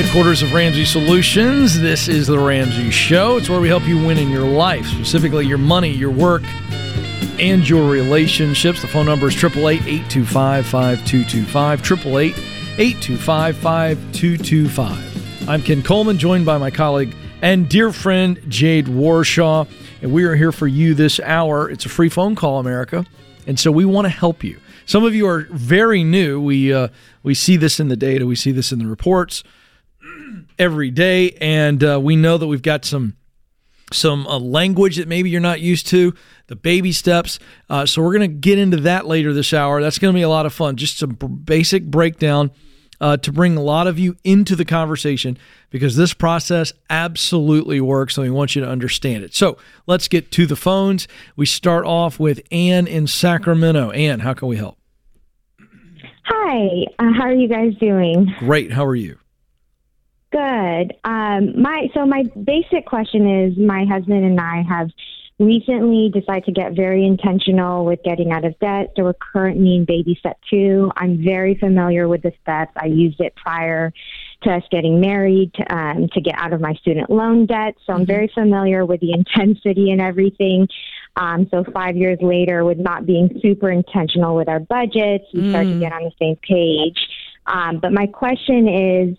Headquarters of Ramsey Solutions, this is The Ramsey Show. It's where we help you win in your life, specifically your money, your work, and your relationships. The phone number is 888 825 5225. 888 825 5225. I'm Ken Coleman, joined by my colleague and dear friend Jade Warshaw, and we are here for you this hour. It's a free phone call, America, and so we want to help you. Some of you are very new. We uh, we see this in the data. We see this in the reports every day, and uh, we know that we've got some some uh, language that maybe you're not used to, the baby steps. Uh, so we're going to get into that later this hour. That's going to be a lot of fun. Just some basic breakdown uh, to bring a lot of you into the conversation because this process absolutely works and we want you to understand it. So let's get to the phones. We start off with Ann in Sacramento. Ann, how can we help? Hi, uh, how are you guys doing? Great. How are you? Good. Um, my so my basic question is my husband and I have recently decided to get very intentional with getting out of debt. So we're currently in baby step two. I'm very familiar with the steps. I used it prior to us getting married to, um, to get out of my student loan debt. So I'm very familiar with the intensity and everything. Um, so five years later, with not being super intentional with our budgets, we mm. start to get on the same page. Um, but my question is,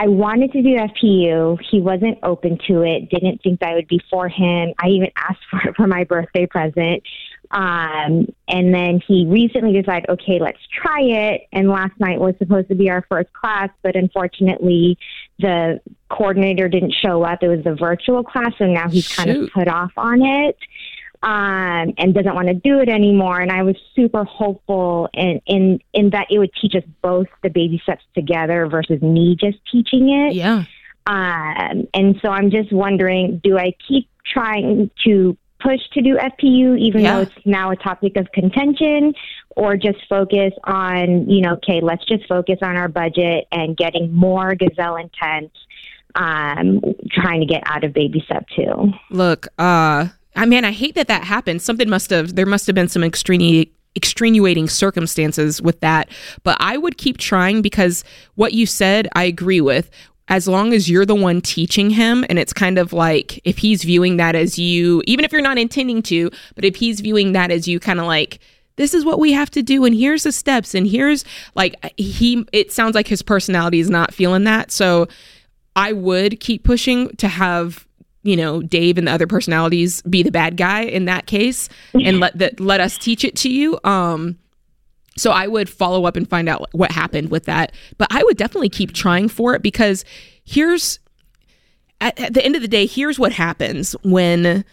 I wanted to do FPU. He wasn't open to it, didn't think that I would be for him. I even asked for it for my birthday present. Um, and then he recently decided, okay, let's try it. And last night was supposed to be our first class, but unfortunately, the coordinator didn't show up. It was a virtual class, so now he's Shoot. kind of put off on it um, and doesn't want to do it anymore. And I was super hopeful in, in, in that it would teach us both the baby steps together versus me just teaching it. Yeah. Um, and so I'm just wondering, do I keep trying to push to do FPU, even yeah. though it's now a topic of contention, or just focus on, you know, okay, let's just focus on our budget and getting more gazelle intense, um, trying to get out of baby step two. Look, uh, I mean, I hate that that happened. Something must have, there must have been some extreme extenuating circumstances with that. But I would keep trying because what you said, I agree with. As long as you're the one teaching him, and it's kind of like if he's viewing that as you, even if you're not intending to, but if he's viewing that as you kind of like, this is what we have to do, and here's the steps, and here's like, he, it sounds like his personality is not feeling that. So I would keep pushing to have you know Dave and the other personalities be the bad guy in that case and let let us teach it to you. Um so I would follow up and find out what happened with that. But I would definitely keep trying for it because here's at, at the end of the day here's what happens when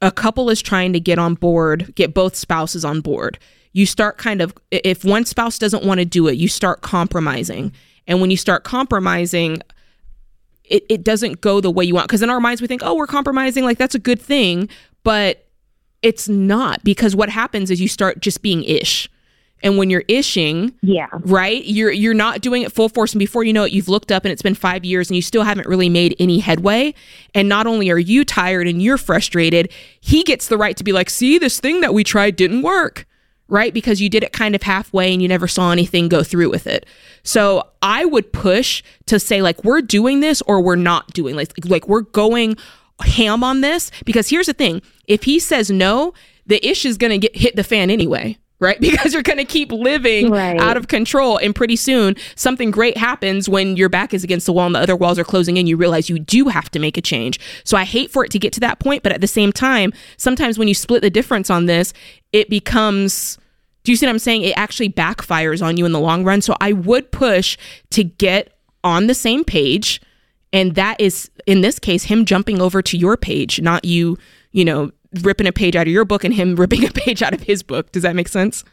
a couple is trying to get on board get both spouses on board. You start kind of if one spouse doesn't want to do it you start compromising. And when you start compromising it, it doesn't go the way you want. Because in our minds, we think, oh, we're compromising, like that's a good thing. But it's not because what happens is you start just being ish. And when you're ishing, yeah, right, you're you're not doing it full force, and before you know it, you've looked up and it's been five years, and you still haven't really made any headway. And not only are you tired and you're frustrated, he gets the right to be like, "See, this thing that we tried didn't work." Right? Because you did it kind of halfway and you never saw anything go through with it. So I would push to say, like, we're doing this or we're not doing like, like we're going ham on this. Because here's the thing if he says no, the ish is going to get hit the fan anyway. Right? Because you're going to keep living right. out of control. And pretty soon, something great happens when your back is against the wall and the other walls are closing in. You realize you do have to make a change. So I hate for it to get to that point. But at the same time, sometimes when you split the difference on this, it becomes do you see what I'm saying? It actually backfires on you in the long run. So I would push to get on the same page. And that is, in this case, him jumping over to your page, not you, you know, ripping a page out of your book and him ripping a page out of his book. Does that make sense?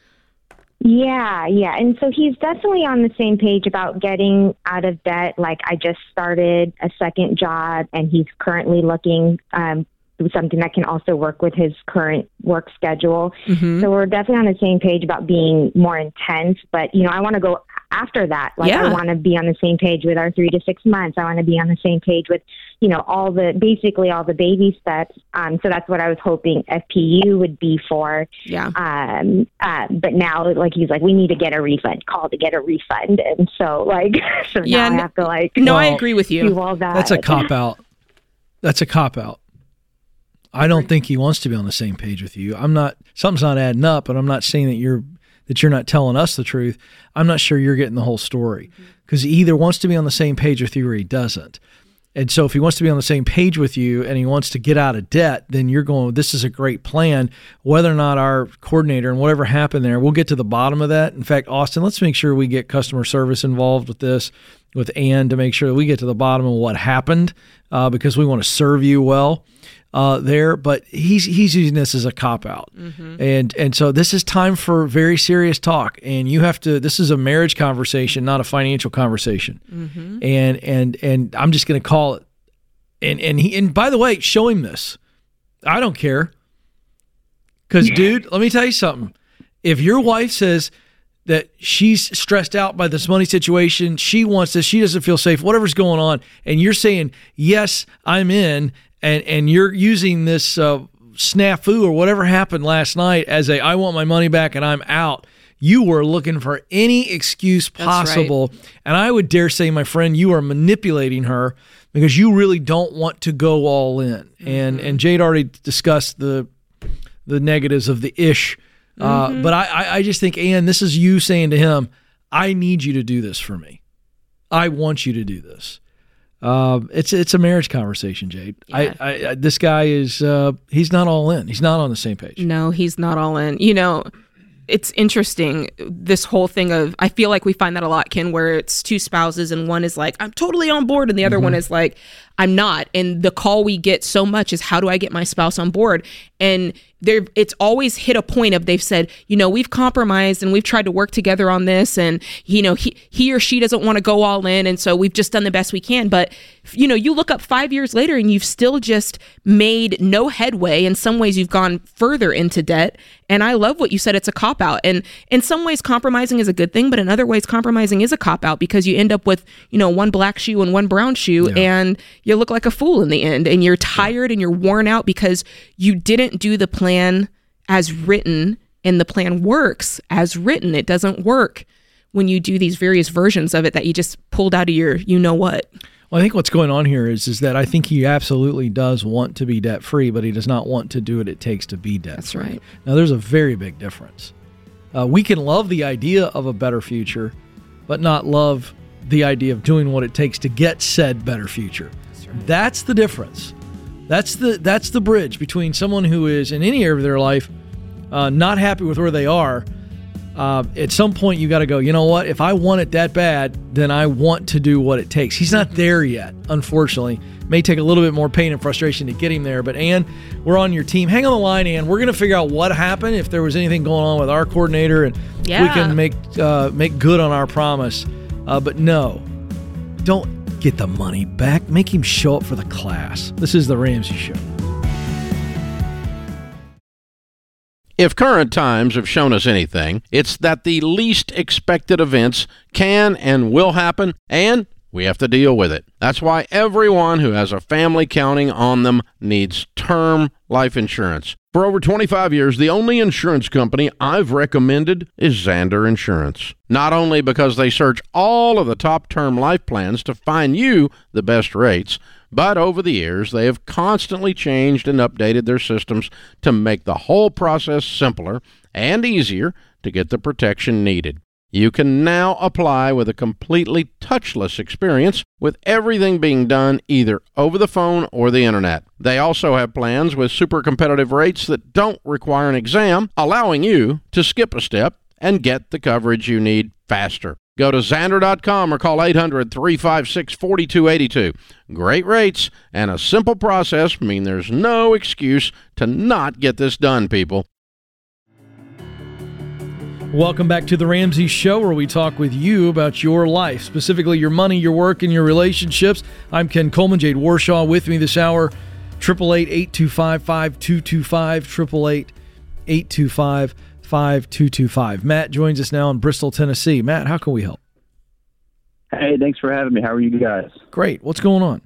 Yeah, yeah. And so he's definitely on the same page about getting out of debt. Like, I just started a second job and he's currently looking um, something that can also work with his current work schedule. Mm-hmm. So we're definitely on the same page about being more intense. But you know, I want to go after that. Like Yeah. I want to be on the same page with our three to six months. I want to be on the same page with, you know, all the basically all the baby steps. Um, so that's what I was hoping FPU would be for. Yeah. Um, uh, but now, like he's like, we need to get a refund. Call to get a refund, and so like, so Yeah, now I n- have to like No, I agree with do you. all that. That's a cop out. That's a cop out. I don't think he wants to be on the same page with you. I'm not. Something's not adding up, and I'm not saying that you're that you're not telling us the truth. I'm not sure you're getting the whole story because he either wants to be on the same page with you or he doesn't. And so, if he wants to be on the same page with you and he wants to get out of debt, then you're going. This is a great plan. Whether or not our coordinator and whatever happened there, we'll get to the bottom of that. In fact, Austin, let's make sure we get customer service involved with this, with Ann, to make sure that we get to the bottom of what happened, uh, because we want to serve you well uh, there. But he's he's using this as a cop out, and and so this is time for very serious talk. And you have to. This is a marriage conversation, not a financial conversation. And and and I'm just going to call it. And and he and by the way, show him this. I don't care. Because, dude, let me tell you something. If your wife says that she's stressed out by this money situation, she wants this, she doesn't feel safe, whatever's going on, and you're saying, yes, I'm in, and, and you're using this uh, snafu or whatever happened last night as a, I want my money back and I'm out. You were looking for any excuse right. possible. And I would dare say, my friend, you are manipulating her because you really don't want to go all in. And and Jade already discussed the the negatives of the ish. Uh, but I, I, I just think, Ann, this is you saying to him, I need you to do this for me. I want you to do this. Uh, it's it's a marriage conversation, Jade. Yeah. I, I, I this guy is uh, he's not all in. He's not on the same page. No, he's not all in. You know, it's interesting this whole thing of I feel like we find that a lot, Ken, where it's two spouses and one is like, I'm totally on board, and the other one is like, I'm not. And the call we get so much is how do I get my spouse on board? And there it's always hit a point of they've said, you know, we've compromised and we've tried to work together on this and you know, he he or she doesn't want to go all in and so we've just done the best we can. But you know, you look up 5 years later and you've still just made no headway. In some ways you've gone further into debt. And I love what you said it's a cop out. And in some ways compromising is a good thing, but in other ways compromising is a cop out because you end up with, you know, one black shoe and one brown shoe and you look like a fool in the end and you're tired and you're worn out because you didn't do the plan as written and the plan works as written. It doesn't work when you do these various versions of it that you just pulled out of your you know what. Well, I think what's going on here is is that I think he absolutely does want to be debt free, but he does not want to do what it takes to be debt free. That's right. Now, there's a very big difference. Uh, we can love the idea of a better future, but not love the idea of doing what it takes to get said better future. That's the difference. That's the that's the bridge between someone who is in any area of their life uh, not happy with where they are. Uh, at some point, you got to go. You know what? If I want it that bad, then I want to do what it takes. He's not there yet, unfortunately. May take a little bit more pain and frustration to get him there. But Ann, we're on your team. Hang on the line, Ann. We're going to figure out what happened. If there was anything going on with our coordinator, and we can make uh, make good on our promise. Uh, but no, don't get the money back. Make him show up for the class. This is the Ramsey Show. If current times have shown us anything, it's that the least expected events can and will happen, and we have to deal with it. That's why everyone who has a family counting on them needs term life insurance. For over 25 years, the only insurance company I've recommended is Zander Insurance. Not only because they search all of the top term life plans to find you the best rates, but over the years, they have constantly changed and updated their systems to make the whole process simpler and easier to get the protection needed. You can now apply with a completely touchless experience with everything being done either over the phone or the internet. They also have plans with super competitive rates that don't require an exam, allowing you to skip a step and get the coverage you need faster. Go to Zander.com or call 800 356 4282. Great rates and a simple process mean there's no excuse to not get this done, people. Welcome back to the Ramsey Show, where we talk with you about your life, specifically your money, your work, and your relationships. I'm Ken Coleman, Jade Warshaw with me this hour. 888-825-5225, 888-825-5225. Matt joins us now in Bristol, Tennessee. Matt, how can we help? Hey, thanks for having me. How are you guys? Great. What's going on?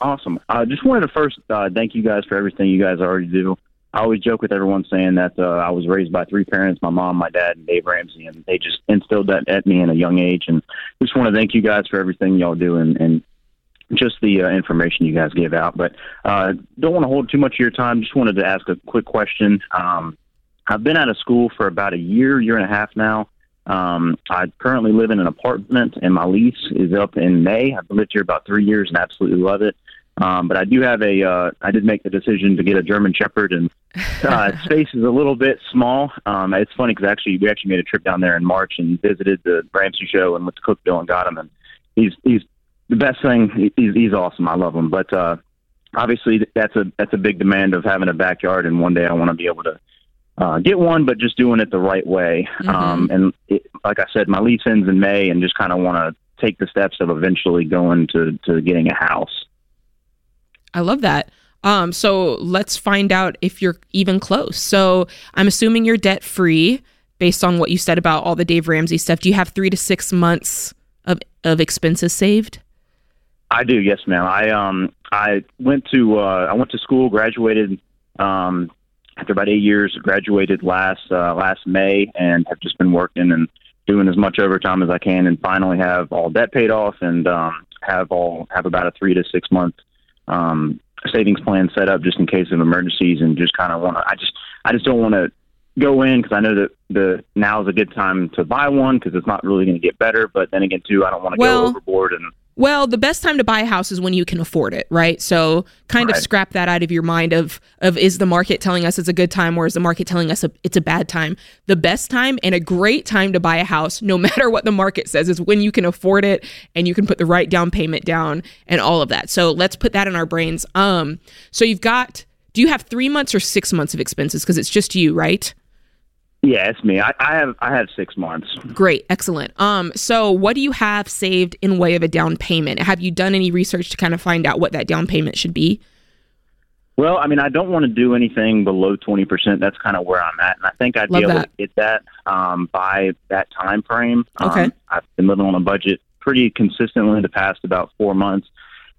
Awesome. I uh, just wanted to first uh, thank you guys for everything you guys already do. I always joke with everyone saying that uh, I was raised by three parents, my mom, my dad, and Dave Ramsey, and they just instilled that at me in a young age. And just want to thank you guys for everything y'all do and, and just the uh, information you guys give out. But uh, don't want to hold too much of your time. Just wanted to ask a quick question. Um, I've been out of school for about a year, year and a half now. Um, I currently live in an apartment, and my lease is up in May. I've lived here about three years and absolutely love it. Um, but I do have a, uh, I did make the decision to get a German Shepherd, and uh, space is a little bit small. Um, it's funny because actually we actually made a trip down there in March and visited the Ramsey show and went to Cookeville and got him, and he's he's the best thing. He's he's awesome. I love him, but uh, obviously that's a that's a big demand of having a backyard, and one day I want to be able to uh, get one, but just doing it the right way. Mm-hmm. Um, and it, like I said, my lease ends in May, and just kind of want to take the steps of eventually going to to getting a house. I love that. Um, so let's find out if you're even close. So I'm assuming you're debt free based on what you said about all the Dave Ramsey stuff. Do you have three to six months of, of expenses saved? I do, yes, ma'am. I um I went to uh, I went to school, graduated um, after about eight years. Graduated last uh, last May, and have just been working and doing as much overtime as I can, and finally have all debt paid off, and um, have all have about a three to six month um, savings plan set up just in case of emergencies, and just kind of want to. I just I just don't want to go in because I know that the now is a good time to buy one because it's not really going to get better. But then again, too, I don't want to well, go overboard and well, the best time to buy a house is when you can afford it, right? So kind right. of scrap that out of your mind of of is the market telling us it's a good time or is the market telling us it's a bad time? The best time and a great time to buy a house, no matter what the market says, is when you can afford it and you can put the right down payment down and all of that. So let's put that in our brains. Um, so you've got do you have three months or six months of expenses? Because it's just you, right? Yeah, it's me. I, I, have I have six months. Great, excellent. Um, so what do you have saved in way of a down payment? Have you done any research to kind of find out what that down payment should be? Well, I mean, I don't want to do anything below twenty percent. That's kind of where I'm at, and I think I'd Love be able that. to get that um, by that time frame. Okay. Um, I've been living on a budget pretty consistently the past about four months,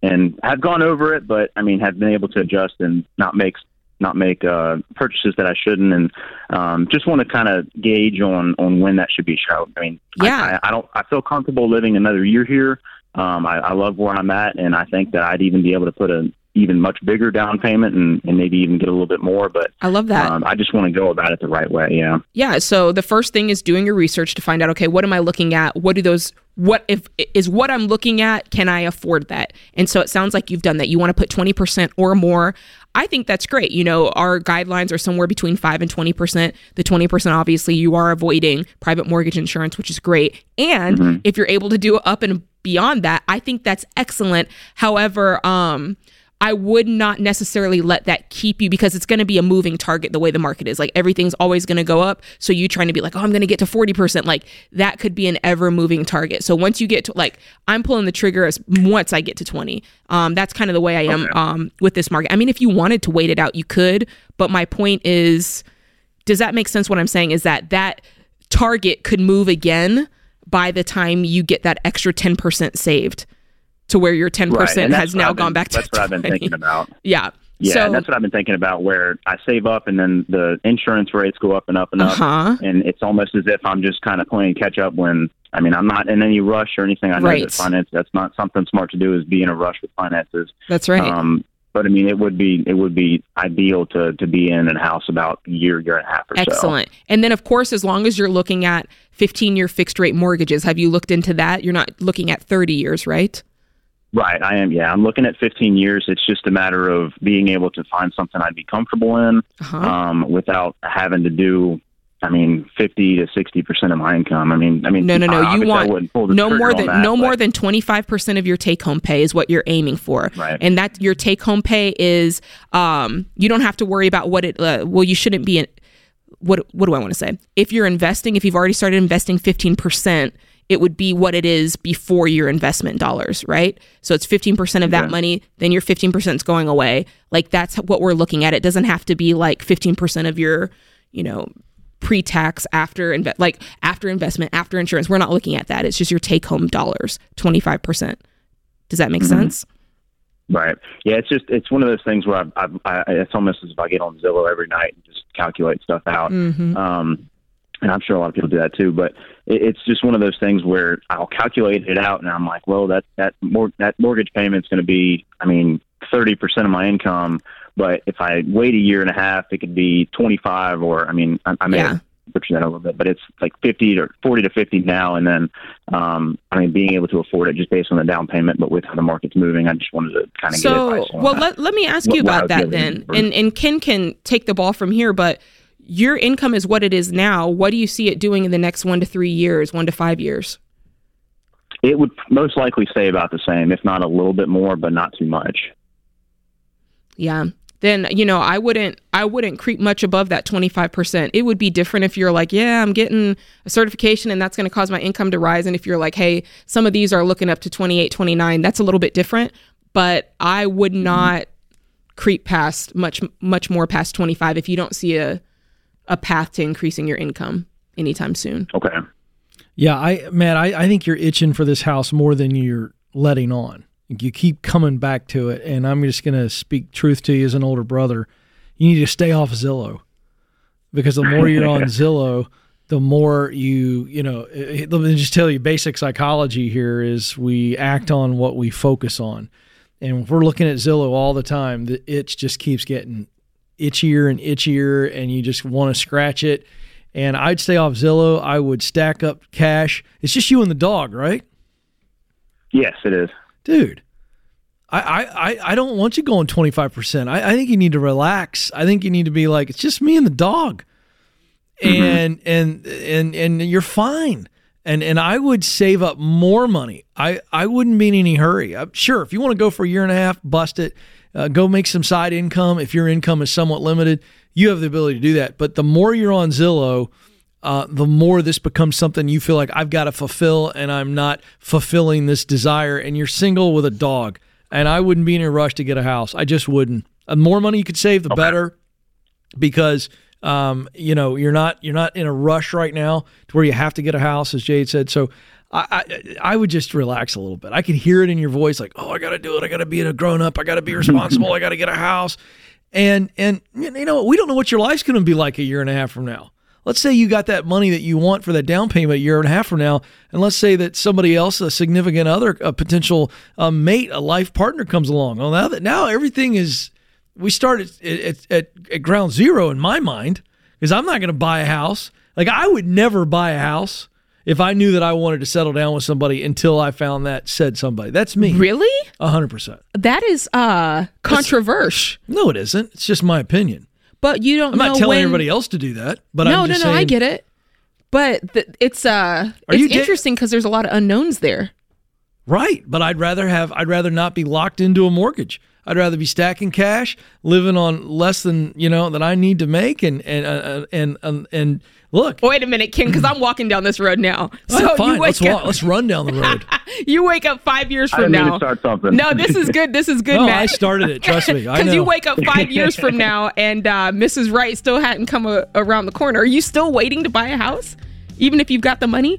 and have gone over it, but I mean, have been able to adjust and not make not make uh, purchases that I shouldn't, and um, just want to kind of gauge on on when that should be shown. I mean, yeah, I, I, don't. I feel comfortable living another year here. Um, I, I love where I'm at, and I think that I'd even be able to put a even much bigger down payment and, and maybe even get a little bit more. But I love that. Um, I just want to go about it the right way. Yeah. Yeah. So the first thing is doing your research to find out, okay, what am I looking at? What do those, what if is what I'm looking at? Can I afford that? And so it sounds like you've done that. You want to put 20% or more. I think that's great. You know, our guidelines are somewhere between 5 and 20%. The 20% obviously you are avoiding private mortgage insurance, which is great. And mm-hmm. if you're able to do up and beyond that, I think that's excellent. However, um I would not necessarily let that keep you because it's going to be a moving target the way the market is. Like everything's always going to go up. So you trying to be like, oh, I'm going to get to 40%. Like that could be an ever moving target. So once you get to like, I'm pulling the trigger as once I get to 20. Um, that's kind of the way I am okay. um, with this market. I mean, if you wanted to wait it out, you could. But my point is, does that make sense? What I'm saying is that that target could move again by the time you get that extra 10% saved to where your 10% right. has now gone back to That's 20. what I've been thinking about. Yeah. Yeah, so, that's what I've been thinking about. Where I save up, and then the insurance rates go up and up and up, uh-huh. and it's almost as if I'm just kind of playing catch up. When I mean, I'm not in any rush or anything. I know right. that finance that's not something smart to do. Is be in a rush with finances. That's right. Um, but I mean, it would be it would be ideal to to be in a house about a year year and a half or Excellent. so. Excellent. And then, of course, as long as you're looking at 15 year fixed rate mortgages, have you looked into that? You're not looking at 30 years, right? Right, I am. Yeah, I'm looking at 15 years. It's just a matter of being able to find something I'd be comfortable in uh-huh. um, without having to do. I mean, 50 to 60 percent of my income. I mean, I mean, no, no, no. You want no more than that, no but, more than 25 percent of your take home pay is what you're aiming for, right? And that your take home pay is, um, you don't have to worry about what it. Uh, well, you shouldn't be. In, what what do I want to say? If you're investing, if you've already started investing 15 percent it would be what it is before your investment dollars, right? So it's 15% of that money, then your 15% is going away. Like that's what we're looking at. It doesn't have to be like 15% of your, you know, pre-tax after inve- like after investment after insurance we're not looking at that it's just your take home dollars 25% does that make mm-hmm. sense right yeah it's just it's one of those things where I, I, I it's almost as if i get on zillow every night and just calculate stuff out mm-hmm. um and i'm sure a lot of people do that too but it, it's just one of those things where i'll calculate it out and i'm like well that that mor- that mortgage payment's going to be i mean 30% of my income but if I wait a year and a half, it could be 25 or, I mean, I, I may yeah. butcher that a little bit, but it's like 50 or 40 to 50 now. And then, um, I mean, being able to afford it just based on the down payment, but with how the market's moving, I just wanted to kind of get your so, Well, let, let me ask you about that then. And, and Ken can take the ball from here, but your income is what it is now. What do you see it doing in the next one to three years, one to five years? It would most likely stay about the same, if not a little bit more, but not too much. Yeah then you know i wouldn't i wouldn't creep much above that 25% it would be different if you're like yeah i'm getting a certification and that's going to cause my income to rise and if you're like hey some of these are looking up to 28 29 that's a little bit different but i would mm-hmm. not creep past much much more past 25 if you don't see a a path to increasing your income anytime soon okay yeah i man i, I think you're itching for this house more than you're letting on you keep coming back to it. And I'm just going to speak truth to you as an older brother. You need to stay off Zillow because the more you're on Zillow, the more you, you know, let me just tell you basic psychology here is we act on what we focus on. And if we're looking at Zillow all the time, the itch just keeps getting itchier and itchier, and you just want to scratch it. And I'd stay off Zillow. I would stack up cash. It's just you and the dog, right? Yes, it is dude. I, I, I don't want you going 25%. I, I think you need to relax. I think you need to be like, it's just me and the dog. Mm-hmm. And and and and you're fine. And and I would save up more money. I, I wouldn't be in any hurry. I'm, sure, if you want to go for a year and a half, bust it. Uh, go make some side income. If your income is somewhat limited, you have the ability to do that. But the more you're on Zillow, uh, the more this becomes something you feel like I've got to fulfill and I'm not fulfilling this desire. And you're single with a dog. And I wouldn't be in a rush to get a house. I just wouldn't. The more money you could save, the okay. better, because um, you know you're not you're not in a rush right now to where you have to get a house, as Jade said. So I, I, I would just relax a little bit. I can hear it in your voice, like, oh, I got to do it. I got to be a grown up. I got to be responsible. I got to get a house. And and you know we don't know what your life's going to be like a year and a half from now let's say you got that money that you want for that down payment a year and a half from now, and let's say that somebody else, a significant other, a potential um, mate, a life partner comes along. Well, now that now everything is, we start at, at, at, at ground zero in my mind, because I'm not going to buy a house. Like I would never buy a house if I knew that I wanted to settle down with somebody until I found that said somebody. That's me. Really? A hundred percent. That is uh controversial. No, it isn't. It's just my opinion. But you don't. I'm not telling when... everybody else to do that. But no, I'm no, no, no. Saying... I get it. But th- it's uh, Are it's interesting because there's a lot of unknowns there. Right, but I'd rather have. I'd rather not be locked into a mortgage. I'd rather be stacking cash, living on less than you know that I need to make, and and uh, and and, and Look. Wait a minute, Ken, because I'm walking down this road now. So fine. You let's, walk, let's run down the road. you wake up five years from now. start something. No, this is good. This is good, no, Matt. I started it. Trust me. Because you wake up five years from now and uh, Mrs. Right still hadn't come a- around the corner. Are you still waiting to buy a house, even if you've got the money?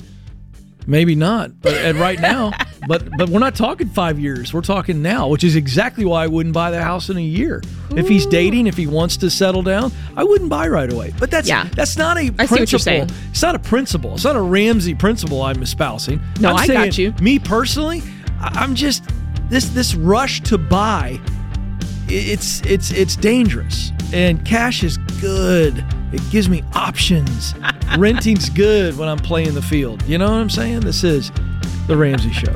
Maybe not, but at right now, but but we're not talking five years. We're talking now, which is exactly why I wouldn't buy the house in a year. Ooh. If he's dating, if he wants to settle down, I wouldn't buy right away. But that's yeah. that's not a I principle. It's not a principle. It's not a Ramsey principle I'm espousing. No, I'm I got you. Me personally, I'm just this this rush to buy. It's it's it's dangerous, and cash is good it gives me options. Renting's good when I'm playing the field. You know what I'm saying? This is The Ramsey Show.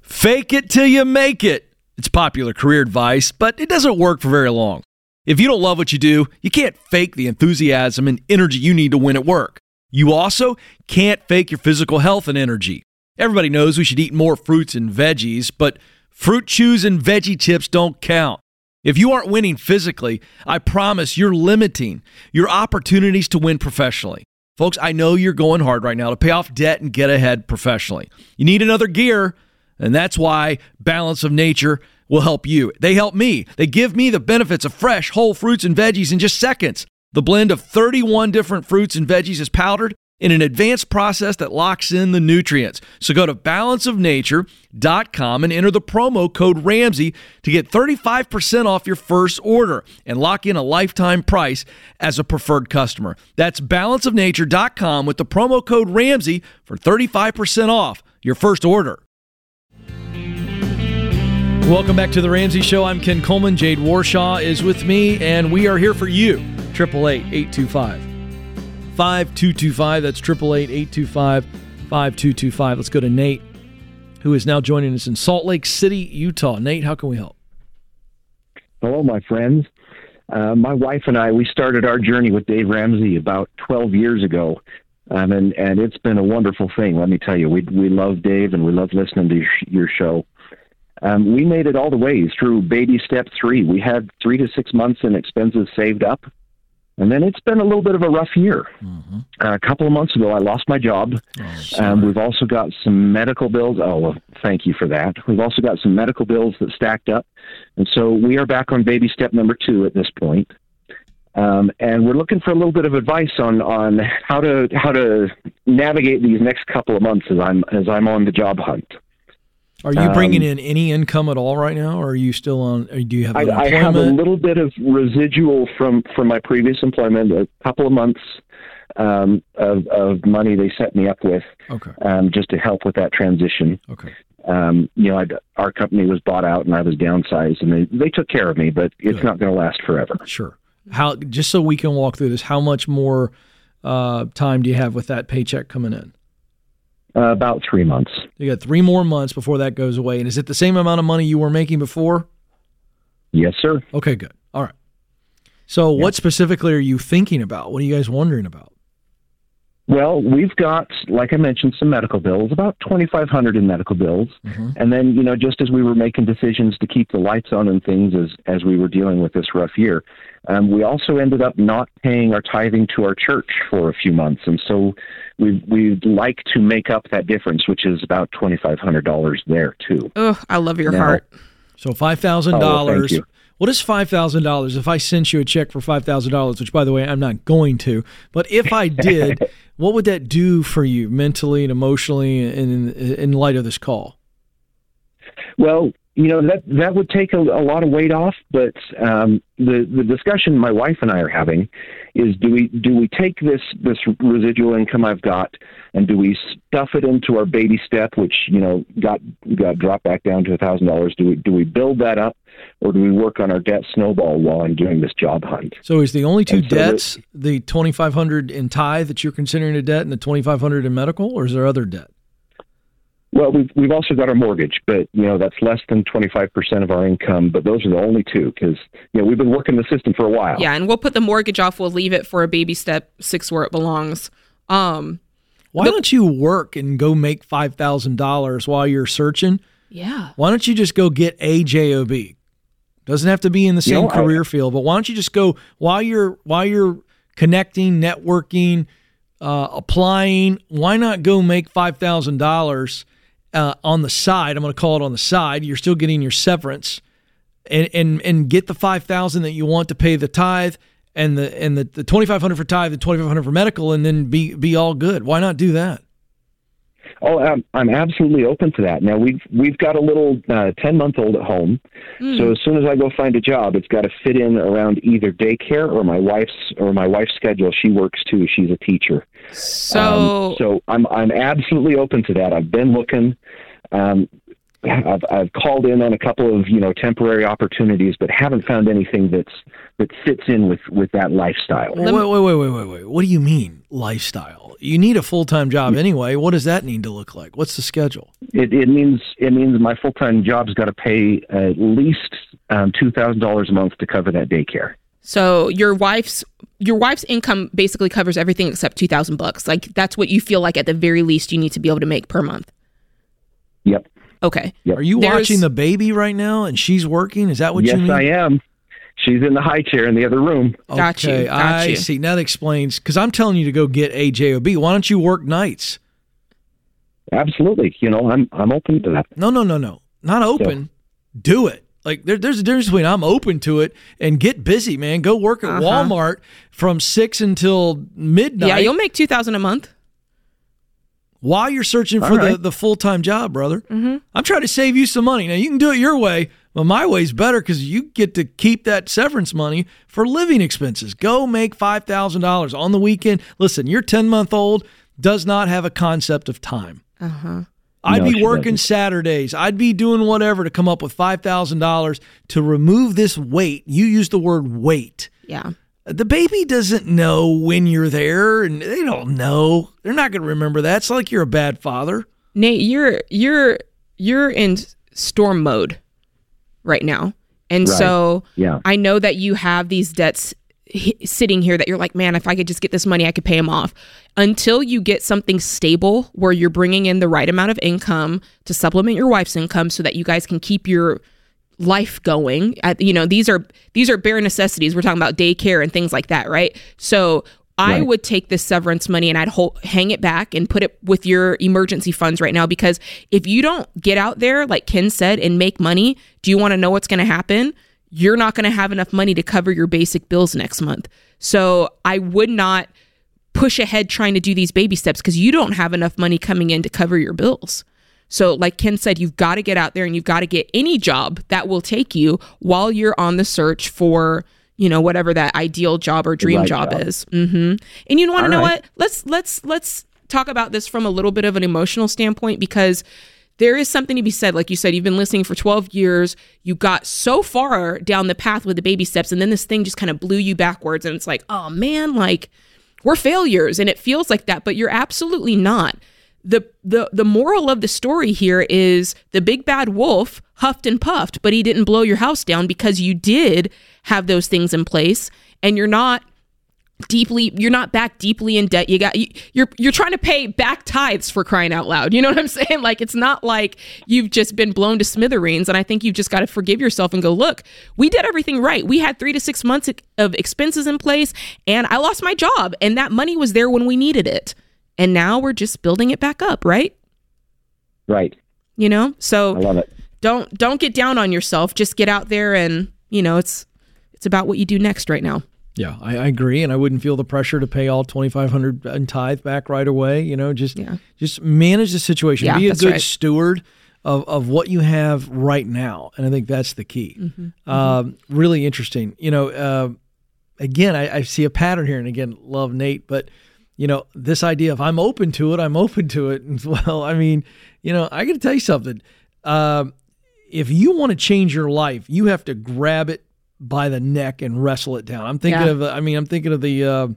Fake it till you make it. It's popular career advice, but it doesn't work for very long. If you don't love what you do, you can't fake the enthusiasm and energy you need to win at work. You also can't fake your physical health and energy. Everybody knows we should eat more fruits and veggies, but fruit chews and veggie tips don't count. If you aren't winning physically, I promise you're limiting your opportunities to win professionally. Folks, I know you're going hard right now to pay off debt and get ahead professionally. You need another gear, and that's why Balance of Nature will help you. They help me. They give me the benefits of fresh, whole fruits and veggies in just seconds. The blend of 31 different fruits and veggies is powdered in an advanced process that locks in the nutrients. So go to balanceofnature.com and enter the promo code Ramsey to get 35% off your first order and lock in a lifetime price as a preferred customer. That's balanceofnature.com with the promo code Ramsey for 35% off your first order. Welcome back to the Ramsey Show. I'm Ken Coleman. Jade Warshaw is with me, and we are here for you. 888 825 5225. That's 888 825 5225. Let's go to Nate, who is now joining us in Salt Lake City, Utah. Nate, how can we help? Hello, my friends. Uh, my wife and I, we started our journey with Dave Ramsey about 12 years ago. Um, and, and it's been a wonderful thing, let me tell you. We, we love Dave and we love listening to your, your show. Um, we made it all the way through baby step three. We had three to six months in expenses saved up. And then it's been a little bit of a rough year. Mm-hmm. Uh, a couple of months ago, I lost my job. Oh, um, we've also got some medical bills. Oh, well, thank you for that. We've also got some medical bills that stacked up. And so we are back on baby step number two at this point. Um, and we're looking for a little bit of advice on, on how to how to navigate these next couple of months as I'm as I'm on the job hunt. Are you bringing um, in any income at all right now, or are you still on? do you have? I, I, have a little bit of residual from from my previous employment, a couple of months um, of of money they set me up with, okay. um, just to help with that transition. Okay. Um, you know, I'd, our company was bought out and I was downsized, and they they took care of me, but it's Good. not going to last forever. Sure. How? Just so we can walk through this, how much more uh, time do you have with that paycheck coming in? Uh, about three months. You got three more months before that goes away. And is it the same amount of money you were making before? Yes, sir. Okay, good. All right. So, yep. what specifically are you thinking about? What are you guys wondering about? Well, we've got, like I mentioned, some medical bills, about twenty five hundred in medical bills, mm-hmm. and then you know, just as we were making decisions to keep the lights on and things as as we were dealing with this rough year, um, we also ended up not paying our tithing to our church for a few months, and so we we'd like to make up that difference, which is about twenty five hundred dollars there too. Oh, I love your now, heart. So five thousand oh, dollars. What is five thousand dollars if I sent you a check for five thousand dollars? Which, by the way, I'm not going to. But if I did, what would that do for you mentally and emotionally, in in light of this call? Well, you know that that would take a, a lot of weight off. But um, the the discussion my wife and I are having is do we do we take this this residual income I've got and do we stuff it into our baby step, which you know got got dropped back down to a thousand dollars? Do we do we build that up, or do we work on our debt snowball while I'm doing this job hunt? So is the only two so debts the twenty five hundred in tithe that you're considering a debt, and the twenty five hundred in medical, or is there other debt? Well, we've we've also got our mortgage, but you know that's less than twenty five percent of our income. But those are the only two because you know we've been working the system for a while. Yeah, and we'll put the mortgage off. We'll leave it for a baby step six where it belongs. Um, why but, don't you work and go make five thousand dollars while you're searching? Yeah. Why don't you just go get a job? Doesn't have to be in the same you know, career I, field, but why don't you just go while you're while you're connecting, networking, uh, applying? Why not go make five thousand dollars? Uh, on the side. I'm going to call it on the side. You're still getting your severance, and and and get the five thousand that you want to pay the tithe, and the and the, the twenty five hundred for tithe, the twenty five hundred for medical, and then be be all good. Why not do that? Oh, I'm, I'm absolutely open to that. Now we've we've got a little ten uh, month old at home, mm. so as soon as I go find a job, it's got to fit in around either daycare or my wife's or my wife's schedule. She works too; she's a teacher. So, um, so I'm I'm absolutely open to that. I've been looking. Um, I've I've called in on a couple of you know temporary opportunities, but haven't found anything that's that fits in with with that lifestyle. Wait, wait, wait, wait, wait, wait. What do you mean lifestyle? You need a full time job anyway. What does that need to look like? What's the schedule? It it means it means my full time job's got to pay at least um, two thousand dollars a month to cover that daycare. So your wife's your wife's income basically covers everything except two thousand bucks. Like that's what you feel like at the very least you need to be able to make per month. Yep. Okay. Yep. Are you There's... watching the baby right now and she's working? Is that what yes, you mean? Yes, I am. She's in the high chair in the other room. Got okay, you. Got I you. see. Now that explains because I'm telling you to go get a job. Why don't you work nights? Absolutely. You know, I'm I'm open to that. No, no, no, no. Not open. So. Do it. Like there, there's a difference between I'm open to it and get busy, man. Go work at Uh-huh. Walmart from six until midnight. Yeah, you'll make two thousand a month. While you're searching All for the, right. the full time job, brother. Mm-hmm. I'm trying to save you some money. Now you can do it your way, but my way's better because you get to keep that severance money for living expenses. Go make five thousand dollars on the weekend. Listen, your ten month old does not have a concept of time. Uh huh. I'd No, be working doesn't. Saturdays. I'd be doing whatever to come up with five thousand dollars to remove this weight. You use the word weight. Yeah. The baby doesn't know when you're there, and they don't know. They're not going to remember that. It's like you're a bad father. Nate, you're you're you're in storm mode right now, and Right. so Yeah. I know that you have these debts sitting here that you're like, man, if I could just get this money, I could pay them off. Until you get something stable where you're bringing in the right amount of income to supplement your wife's income, so that you guys can keep your life going at you know these are these are bare necessities we're talking about daycare and things like that right so I Right. would take this severance money and I'd hold, hang it back and put it with your emergency funds right now because if you don't get out there, like Ken said, and make money, do you want to know what's going to happen? You're not going to have enough money to cover your basic bills next month. So I would not push ahead trying to do these baby steps because you don't have enough money coming in to cover your bills. So, like Ken said, you've got to get out there and you've got to get any job that will take you while you're on the search for, you know, whatever that ideal job or dream right job, job. is. hmm And you want to know right. what? Let's let's let's talk about this from a little bit of an emotional standpoint because there is something to be said. Like you said, you've been listening for 12 years. You got so far down the path with the baby steps, and then this thing just kind of blew you backwards. And it's like, oh man, like we're failures. And it feels like that, but you're absolutely not. The, the the moral of the story here is the big bad wolf huffed and puffed, but he didn't blow your house down because you did have those things in place and you're not deeply you're not back deeply in debt. You got you, you're you're trying to pay back tithes for crying out loud. You know what i'm saying? Like it's not like you've just been blown to smithereens and i think you've just got to forgive yourself and go look we did everything right. We had 3 to 6 months of expenses in place and i lost my job and that money was there when we needed it and now we're just building it back up right Right. you know so I love it. don't don't get down on yourself just get out there and you know it's it's about what you do next right now Yeah, I, I agree, and I wouldn't feel the pressure to pay all twenty five hundred in tithe back right away. You know, just Yeah. just manage the situation. Yeah, Be a good right. steward of of what you have right now, and I think that's the key. Mm-hmm. Um, really interesting. You know, uh, again, I, I see a pattern here, and again, love Nate, but you know, this idea of I'm open to it, I'm open to it. And well, I mean, you know, I got to tell you something. Um, if you want to change your life, you have to grab it by the neck and wrestle it down. I'm thinking Yeah. of, I mean, I'm thinking of the, uh,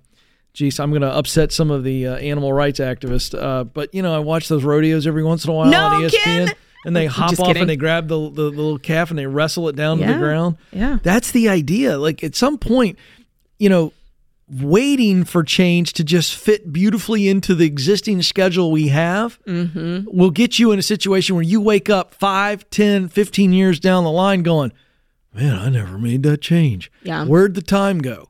geez, I'm going to upset some of the uh, animal rights activists. Uh, but you know, I watch those rodeos every once in a while No, on ESPN, Ken! and they hop Just off kidding. and they grab the, the little calf and they wrestle it down to the Yeah. ground. yeah That's the idea. Like at some point, you know, waiting for change to just fit beautifully into the existing schedule we have mm-hmm will get you in a situation where you wake up 5, 10, 15 years down the line going, man, I never made that change. Yeah. Where'd the time go?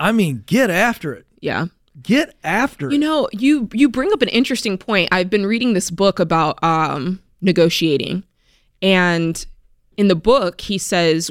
I mean, get after it. yeah Get after You it. You know, you you bring up an interesting point. I've been reading this book about um, negotiating, and in the book, he says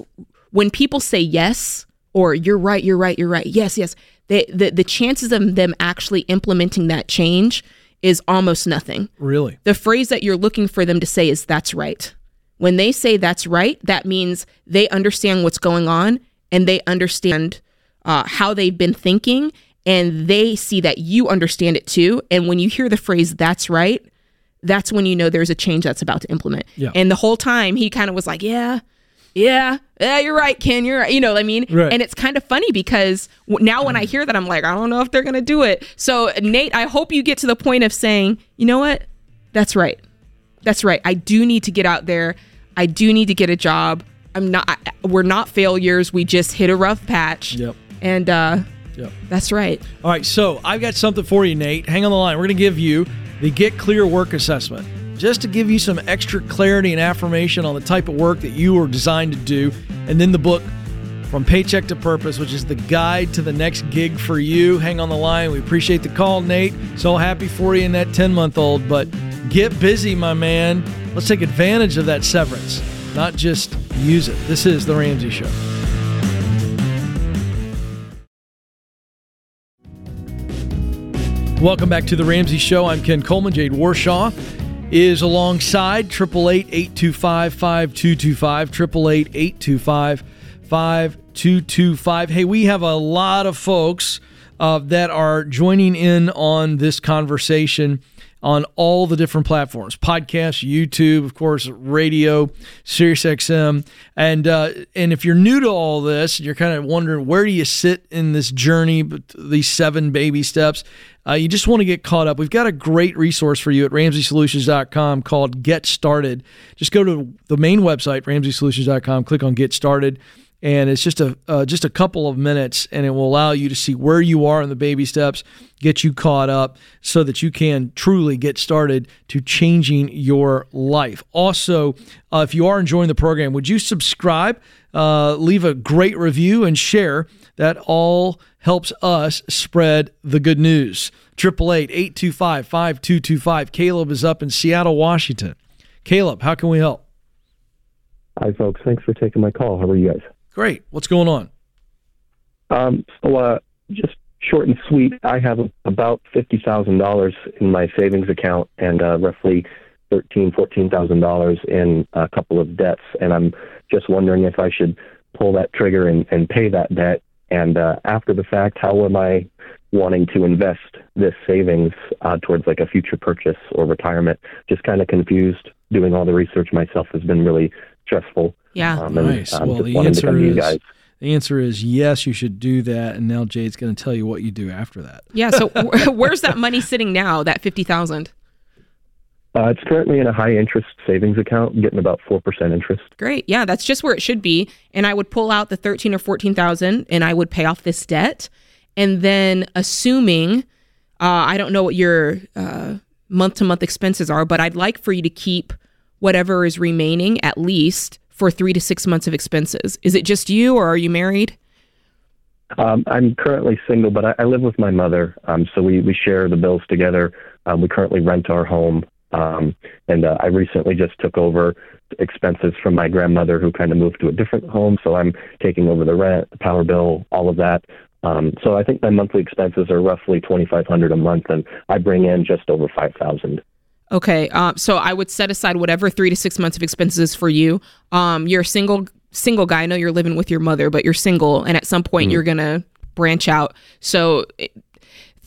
when people say yes or you're right, you're right, you're right, yes, yes, they, the the chances of them actually implementing that change is almost nothing. Really? The phrase that you're looking for them to say is "that's right." When they say "that's right," that means they understand what's going on and they understand uh, how they've been thinking, and they see that you understand it too. And when you hear the phrase "that's right," that's when you know there's a change that's about to implement. Yeah. And the whole time he kind of was like, "Yeah, yeah, yeah, you're right, Ken. You're right. You know what I mean? Right. And it's kind of funny because now when I hear that, I'm like, I don't know if they're going to do it. So, Nate, I hope you get to the point of saying, you know what? That's right. That's right. I do need to get out there. I do need to get a job. I'm not, I, we're not failures. We just hit a rough patch. Yep. And uh, Yep. that's right. All right, so I've got something for you, Nate. Hang on the line. We're going to give you the Get Clear Work Assessment just to give you some extra clarity and affirmation on the type of work that you are designed to do. And then the book, From Paycheck to Purpose, which is the guide to the next gig for you. Hang on the line. We appreciate the call, Nate. So happy for you and that 10 month old. But get busy, my man. Let's take advantage of that severance, not just use it. This is The Ramsey Show. Welcome back to The Ramsey Show. I'm Ken Coleman. Jade Warshaw is alongside 888 825 5225. 888 825 5225. Hey, we have a lot of folks uh, that are joining in on this conversation on all the different platforms podcasts YouTube, of course, radio, SiriusXM. And, uh, and if you're new to all this, you're kind of wondering where do you sit in this journey, these seven baby steps, uh, you just want to get caught up. We've got a great resource for you at RamseySolutions.com called Get Started. Just go to the main website, RamseySolutions.com, click on Get Started and it's just a uh, just a couple of minutes, and it will allow you to see where you are in the baby steps, get you caught up, so that you can truly get started to changing your life. Also, uh, if you are enjoying the program, would you subscribe, uh, leave a great review, and share? That all helps us spread the good news. Triple eight eight two five five two two five. Caleb is up in Seattle, Washington. Caleb, how can we help? Hi, folks. Thanks for taking my call. How are you guys? Great. What's going on? Um, so, uh, just short and sweet, I have about fifty thousand dollars in my savings account and uh, roughly thirteen, fourteen thousand dollars in a couple of debts, and I'm just wondering if I should pull that trigger and, and pay that debt. And uh, after the fact, how am I wanting to invest this savings uh, towards like a future purchase or retirement? Just kind of confused. Doing all the research myself has been really stressful. Yeah. Um, nice. And, um, well, the answer is the answer is yes. You should do that, and now Jade's going to tell you what you do after that. Yeah. So where's that money sitting now? That fifty thousand. Uh, it's currently in a high interest savings account, getting about four percent interest. Great, yeah, that's just where it should be. And I would pull out the thirteen or fourteen thousand, and I would pay off this debt. And then, assuming, uh, I don't know what your month to month expenses are, but I'd like for you to keep whatever is remaining at least for three to six months of expenses. Is it just you, or are you married? Um, I'm currently single, but I, I live with my mother, um, so we we share the bills together. Um, we currently rent our home, um, and uh, I recently just took over expenses from my grandmother, who kind of moved to a different home. So I'm taking over the rent, the power bill, all of that. Um, so I think my monthly expenses are roughly twenty five hundred a month, and I bring in just over five thousand. Okay, um, so I would set aside whatever three to six months of expenses for you. Um, you're a single single guy. I know you're living with your mother, but you're single, and at some point mm-hmm. you're gonna branch out. So it,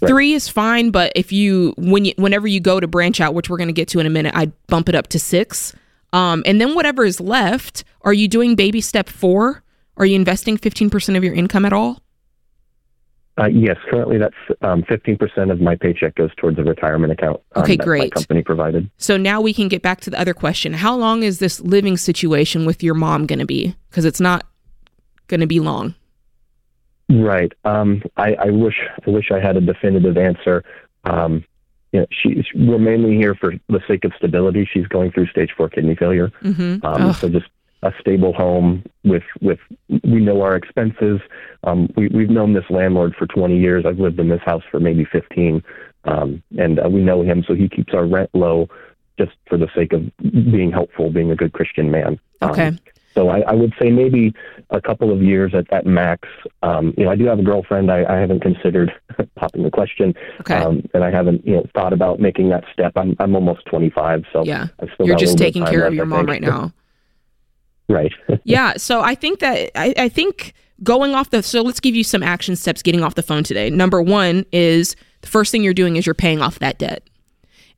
right. three is fine, but if you when you whenever you go to branch out, which we're gonna get to in a minute, I'd bump it up to six. Um, and then whatever is left, are you doing baby step four? Are you investing fifteen percent of your income at all? Uh, yes, currently that's um, 15% of my paycheck goes towards a retirement account. Um, okay, great. company provided. So now we can get back to the other question. How long is this living situation with your mom going to be? Because it's not going to be long. Right. Um, I, I, wish I wish I had a definitive answer. Um, you know, she, we're mainly here for the sake of stability. She's going through stage four kidney failure. Mm-hmm. Um, so just a stable home with with we know our expenses. Um, we we've known this landlord for 20 years. I've lived in this house for maybe 15, um, and uh, we know him, so he keeps our rent low, just for the sake of being helpful, being a good Christian man. Um, okay. Um, so I, I would say maybe a couple of years at that max. Um, you know, I do have a girlfriend. I, I haven't considered popping the question, okay. um, and I haven't you know thought about making that step. I'm I'm almost 25, so yeah, you're just taking care of your mom right now. Right. yeah. So I think that I, I think going off the so let's give you some action steps getting off the phone today. Number one is the first thing you're doing is you're paying off that debt.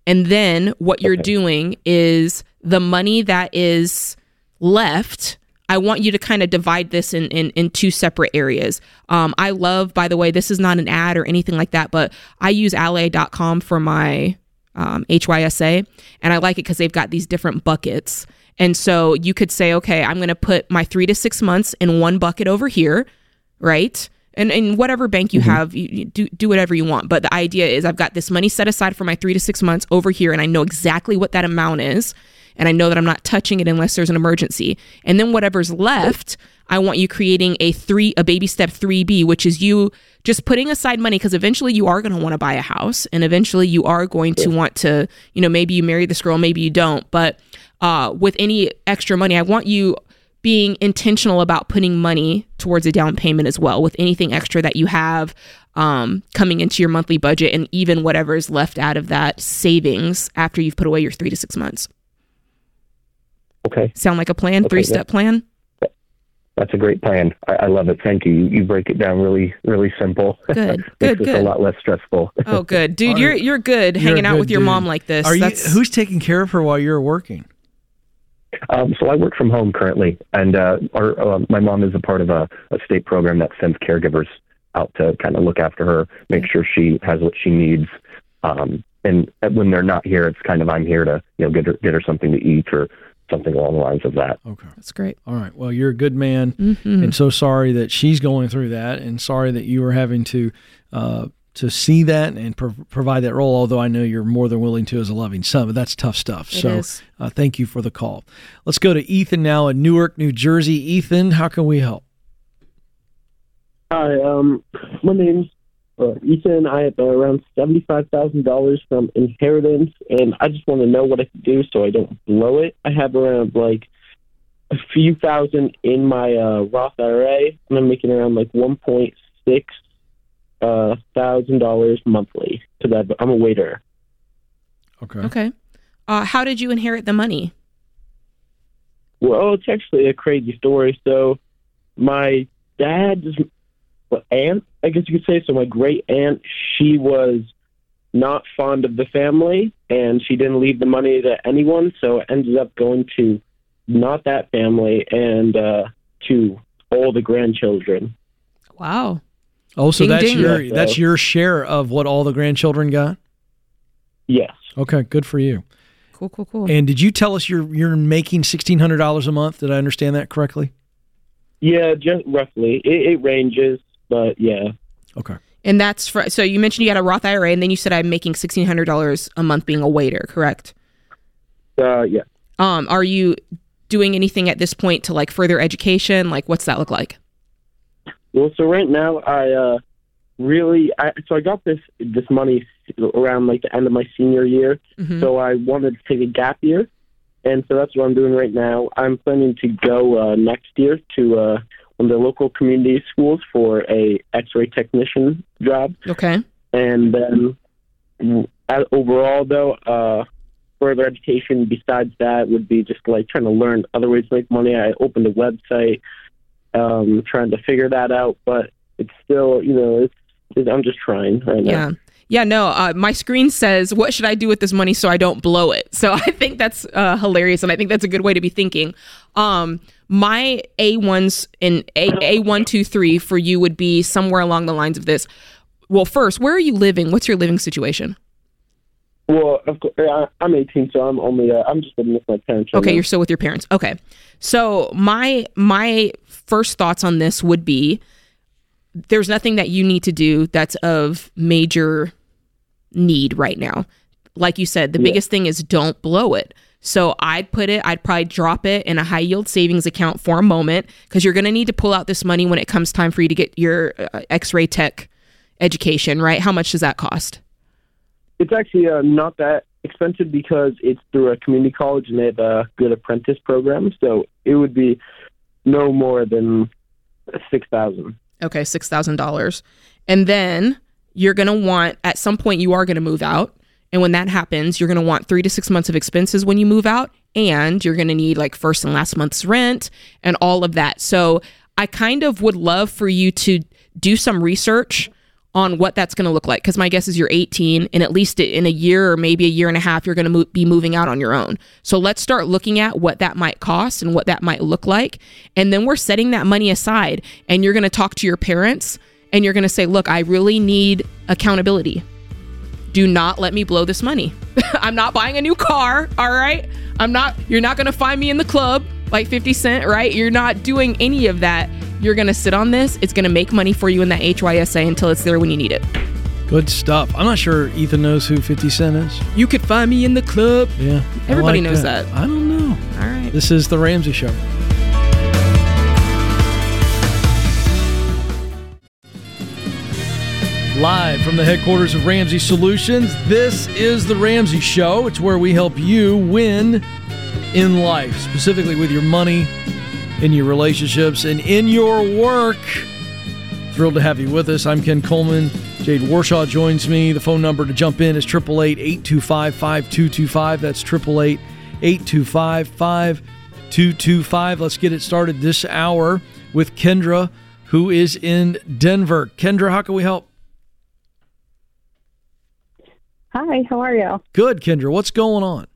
And then what you're okay. doing is the money that is left. I want you to kind of divide this in, in, in two separate areas. Um, I love, by the way, this is not an ad or anything like that, but I use ally.com for my um, HYSA, and I like it because they've got these different buckets. And so you could say, okay, I'm going to put my three to six months in one bucket over here, right? And in whatever bank you mm-hmm. have, you, you do do whatever you want. But the idea is, I've got this money set aside for my three to six months over here, and I know exactly what that amount is, and I know that I'm not touching it unless there's an emergency. And then whatever's left, I want you creating a three a baby step 3B, which is you just putting aside money because eventually you are going to want to buy a house and eventually you are going to want to, you know, maybe you marry this girl, maybe you don't, but uh, with any extra money, I want you being intentional about putting money towards a down payment as well with anything extra that you have um, coming into your monthly budget and even whatever is left out of that savings after you've put away your three to six months. Okay. Sound like a plan? Okay, Three step yeah. plan? That's a great plan. I, I love it. Thank you. you. You break it down really, really simple. Good, Makes good, this a lot less stressful. Oh, good, dude. Are- You're you're good You're hanging out good with your dude. mom like this. Are you? Who's taking care of her while you're working? Um, so I work from home currently, and uh, our, uh, my mom is a part of a, a state program that sends caregivers out to kind of look after her, make sure she has what she needs. Um, and when they're not here, it's kind of I'm here to you know get her get her something to eat or something along the lines of that. Okay. that's great. All right. Well, you're a good man, Mhm. and so sorry that she's going through that, and sorry that you are having to uh, to see that and pro- provide that role. Although I know you're more than willing to as a loving son, but that's tough stuff. It so, is. Uh, thank you for the call. Let's go to Ethan now in Newark, New Jersey. Ethan, how can we help? Hi, um, my name's uh, Ethan. I have uh, around seventy-five thousand dollars from inheritance, and I just want to know what I can do so I don't blow it. I have around like a few thousand in my uh, Roth IRA, and I'm making around like one point six thousand dollars monthly because I'm a waiter. Okay. Okay. Uh, how did you inherit the money? Well, it's actually a crazy story. So, my dad's aunt, I guess you could say, so my great aunt, she was not fond of the family and she didn't leave the money to anyone. So, it ended up going to not that family and uh, to all the grandchildren. Wow. Oh, so Ding, that's ding. your Yeah, so- that's your share of what all the grandchildren got. Yes. Okay, good for you. Cool, cool, cool. And did you tell us you're you're making sixteen hundred dollars a month? Did I understand that correctly? Yeah, just roughly. It, it ranges, but yeah. Okay. And that's for so you mentioned you had a Roth IRA, and then you said I'm making sixteen hundred dollars a month being a waiter, correct? Uh, yeah. Um, are you doing anything at this point to like further education? Like, what's that look like? Well, so right now I uh, really I so I got this this money around like the end of my senior year, Mhm. so I wanted to take a gap year, and so that's what I'm doing right now. I'm planning to go uh, next year to uh, one of the local community schools for a X-ray technician job, Okay. and then uh, overall though, uh, further education besides that would be just like trying to learn other ways to make money. I opened a website, um, trying to figure that out, but it's still, you know, it's, it's I'm just trying right now. Yeah. Yeah, no, uh, my screen says, What should I do with this money so I don't blow it? So I think that's uh, hilarious. And I think that's a good way to be thinking. Um, my A1s in A, A123 for you would be somewhere along the lines of this. Well, first, where are you living? What's your living situation? Well, of course, I'm 18, so I'm only uh, I'm just living with my parents. right Okay, now. you're still with your parents. Okay. So my my first thoughts on this would be there's nothing that you need to do that's of major need right now. Like you said, the Yeah. biggest thing is don't blow it. So I'd put it, I'd probably drop it in a high yield savings account for a moment because you're going to need to pull out this money when it comes time for you to get your uh, X-ray tech education, right? How much does that cost? It's actually uh, not that expensive because it's through a community college and they have a good apprentice program. So it would be no more than six thousand. Okay, $6,000. And then you're going to want, at some point, you are going to move out. And when that happens, you're going to want three to six months of expenses when you move out. And you're going to need like first and last month's rent and all of that. So I kind of would love for you to do some research on what that's going to look like. Because my guess is you're 18, and at least in a year or maybe a year and a half, you're going to mo- be moving out on your own. So let's start looking at what that might cost and what that might look like. And then we're setting that money aside, and you're going to talk to your parents and you're going to say, Look, I really need accountability. Do not let me blow this money. I'm not buying a new car, all right? I'm not, you're not going to find me in the club like 50 Cent, right? You're not doing any of that. You're going to sit on this. It's going to make money for you in that HYSA until it's there when you need it. Good stuff. I'm not sure Ethan knows who 50 Cent is. You could find me in the club. Yeah. Everybody like knows that. I don't know. All right. This is The Ramsey Show. Live from the headquarters of Ramsey Solutions, this is The Ramsey Show. It's where we help you win in life, specifically with your money, in your relationships and in your work. Thrilled to have you with us. I'm Ken Coleman. Jade Warshaw joins me. The phone number to jump in is 888 825 5225. That's 888 825 5225. Let's get it started this hour with Kendra, who is in Denver. Kendra, how can we help? Hi, how are you? Good, Kendra. What's going on?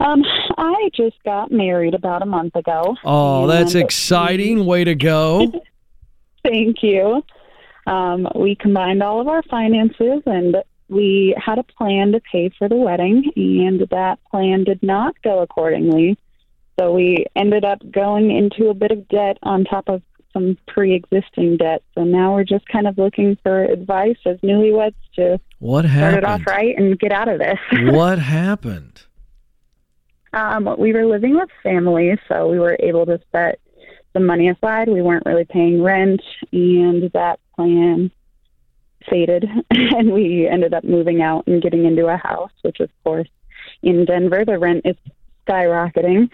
Um, I just got married about a month ago. Oh, that's exciting. Way to go. Thank you. Um, we combined all of our finances and we had a plan to pay for the wedding, and that plan did not go accordingly. So we ended up going into a bit of debt on top of some pre-existing debt. So now we're just kind of looking for advice as newlyweds to What start it off right and get out of this. what happened? Um, we were living with family, so we were able to set some money aside. We weren't really paying rent, and that plan faded, and we ended up moving out and getting into a house, which, of course, in Denver, the rent is skyrocketing.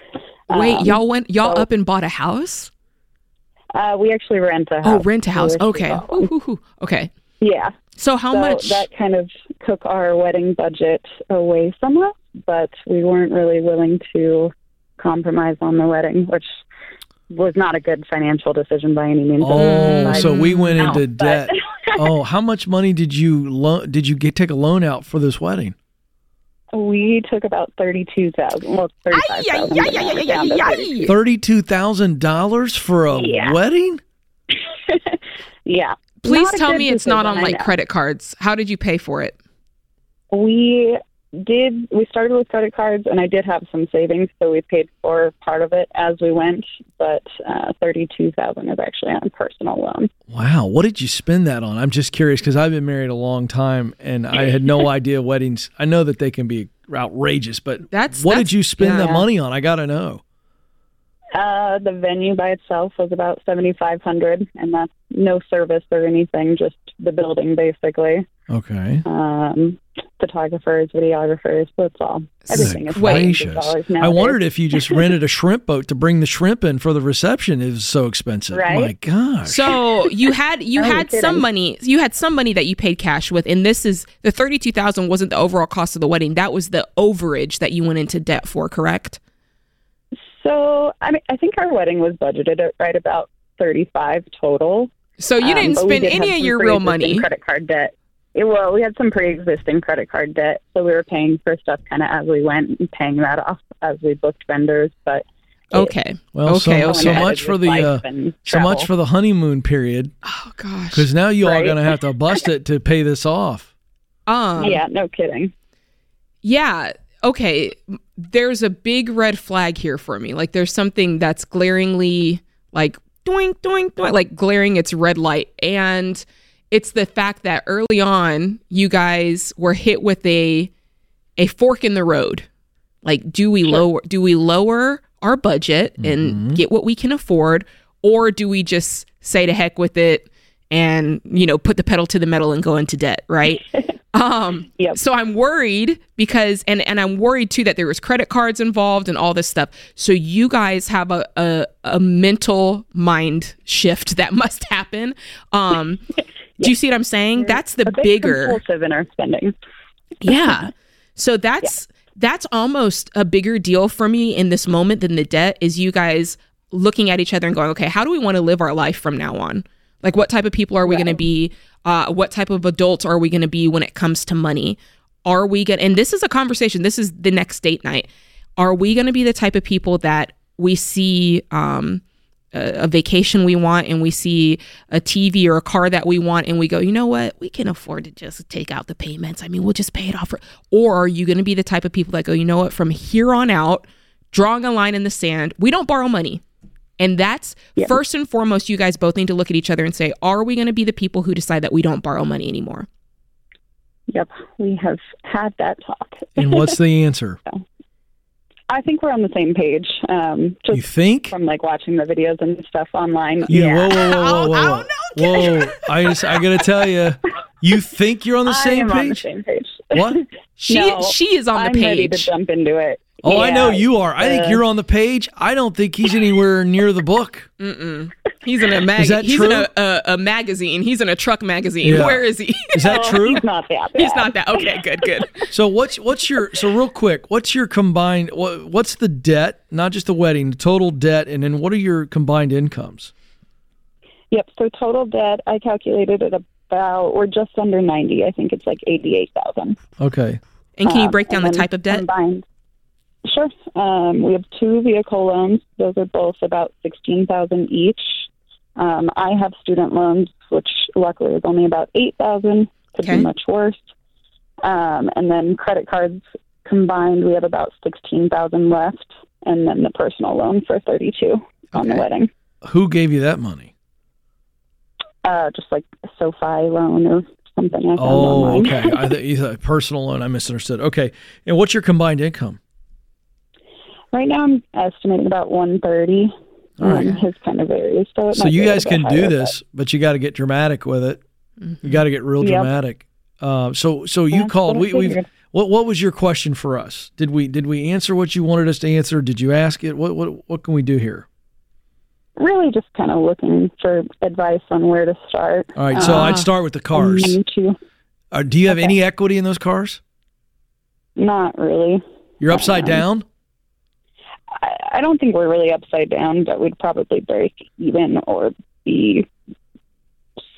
Wait, Um, y'all went y'all so- up and bought a house? Uh, we actually rent a house. Oh, rent a house. We Okay. Ooh, ooh, ooh. Okay. Yeah. So how so much? that kind of took our wedding budget away from us, but we weren't really willing to compromise on the wedding, which was not a good financial decision by any means. Oh, so we went No, into debt. oh, how much money did you lo- did you get take a loan out for this wedding? We took about thirty-two thousand, well, thirty-five thousand. Thirty two thousand dollars for a Yeah. wedding? Yeah. Please Not tell me it's not on I like know. credit cards. How did you pay for it? We did. We started with credit cards, and I did have some savings, so we paid for part of it as we went. But uh, thirty-two thousand is actually on personal loan. Wow, what did you spend that on? I'm just curious because I've been married a long time and I had no idea weddings. I know that they can be outrageous, but That's what that's- did you spend yeah. that money on? I got to know. Uh, the venue by itself was about seventy-five hundred, and that's no service or anything, just the building basically. Okay. Um, photographers, videographers, that's all. Everything is Gracious. $500 I wondered if you just rented a shrimp boat to bring the shrimp in for the reception. It was so expensive. Right? My gosh. So you had you Oh, you're had some money you had some money that you paid cash with, and this is the thirty two thousand wasn't the overall cost of the wedding. That was the overage that you went into debt for, correct? So, I mean, I think our wedding was budgeted at right about thirty-five total. So you Um, didn't but we spend did any of your real pre-existing money. Credit card debt. Yeah, well, we had some pre-existing credit card debt, so we were paying for stuff kind of as we went and paying that off as we booked vendors. But it- Okay. Well, so, okay. so much for the uh, so much for the honeymoon period oh gosh. because now you all Right. going to have to bust it to pay this off. Um, yeah, no kidding. Yeah. Okay. There's a big red flag here for me. Like there's something that's glaringly like doink doink doink like glaring its red light and it's the fact that early on you guys were hit with a a fork in the road. Like do we lower do we lower our budget and get what we can afford or do we just say to heck with it and you know put the pedal to the metal and go into debt, right? Um, Yep. so I'm worried because, and and I'm worried too that there was credit cards involved and all this stuff. So you guys have a a, a mental mind shift that must happen. Um, do you see what I'm saying? That's the bigger, compulsive in our spending. yeah. So that's that's almost a bigger deal for me in this moment than the debt. Is you guys looking at each other and going, okay, how do we want to live our life from now on? Like, what type of people are we going to be? Uh, what type of adults are we going to be when it comes to money? Are we going? And this is a conversation. This is the next date night. Are we going to be the type of people that we see um, a, a vacation we want and we see a TV or a car that we want and we go, you know what, we can afford to just take out the payments. I mean, we'll just pay it off. Or are you going to be the type of people that go, you know what, from here on out, drawing a line in the sand, we don't borrow money. And that's first and foremost, you guys both need to look at each other and say, are we going to be the people who decide that we don't borrow money anymore? Yep, we have had that talk. And what's the answer? I think we're on the same page. Um, just You think? from like watching the videos and stuff online. You, yeah. Whoa, whoa, whoa, whoa, whoa, whoa! I just, I gotta tell you, you think you're on the I same am on the page? same page. What? She No, she is on the I'm ready to jump into it. Oh, I know you are. I think uh, you're on the page. I don't think he's anywhere near the book. Mm-mm. He's in a mag. Is that he's true? in a, a, a magazine. He's in a truck magazine. Yeah. Where is he? Is that Oh, true? He's not that bad. He's not that. Okay, good, good. So what's what's your so real quick? What's your combined? What, what's the debt? Not just the wedding, the total debt, and then what are your combined incomes? Yep. So total debt, I calculated it about, we're just under 90. I think it's like 88,000. Okay. And can you Um, break down the type of debt? Combined. Sure. Um, we have two vehicle loans. Those are both about 16000 each. Um, I have student loans, which luckily is only about 8000 Could Okay. be much worse. Um, and then credit cards combined, we have about 16000 left. And then the personal loan for 32 on the wedding. Who gave you that money? Uh, just like a SoFi loan or something I found Oh, online. okay. I th- personal loan. I misunderstood. Okay. And what's your combined income? Right now, I'm estimating about 130. All right. Um, his kind of varies. So, So you guys can do this, but you got to get dramatic with it. You got to get real Yep. dramatic. Uh, so so you That's called. what We we what what was your question for us? Did we did we answer what you wanted us to answer? Did you ask it? What what what can we do here? Really, just kind of looking for advice on where to start. All right. So Ah. I'd start with the cars. Uh, do you have Okay. any equity in those cars? Not really. You're upside Um, down. I, I don't think we're really upside down, but we'd probably break even or be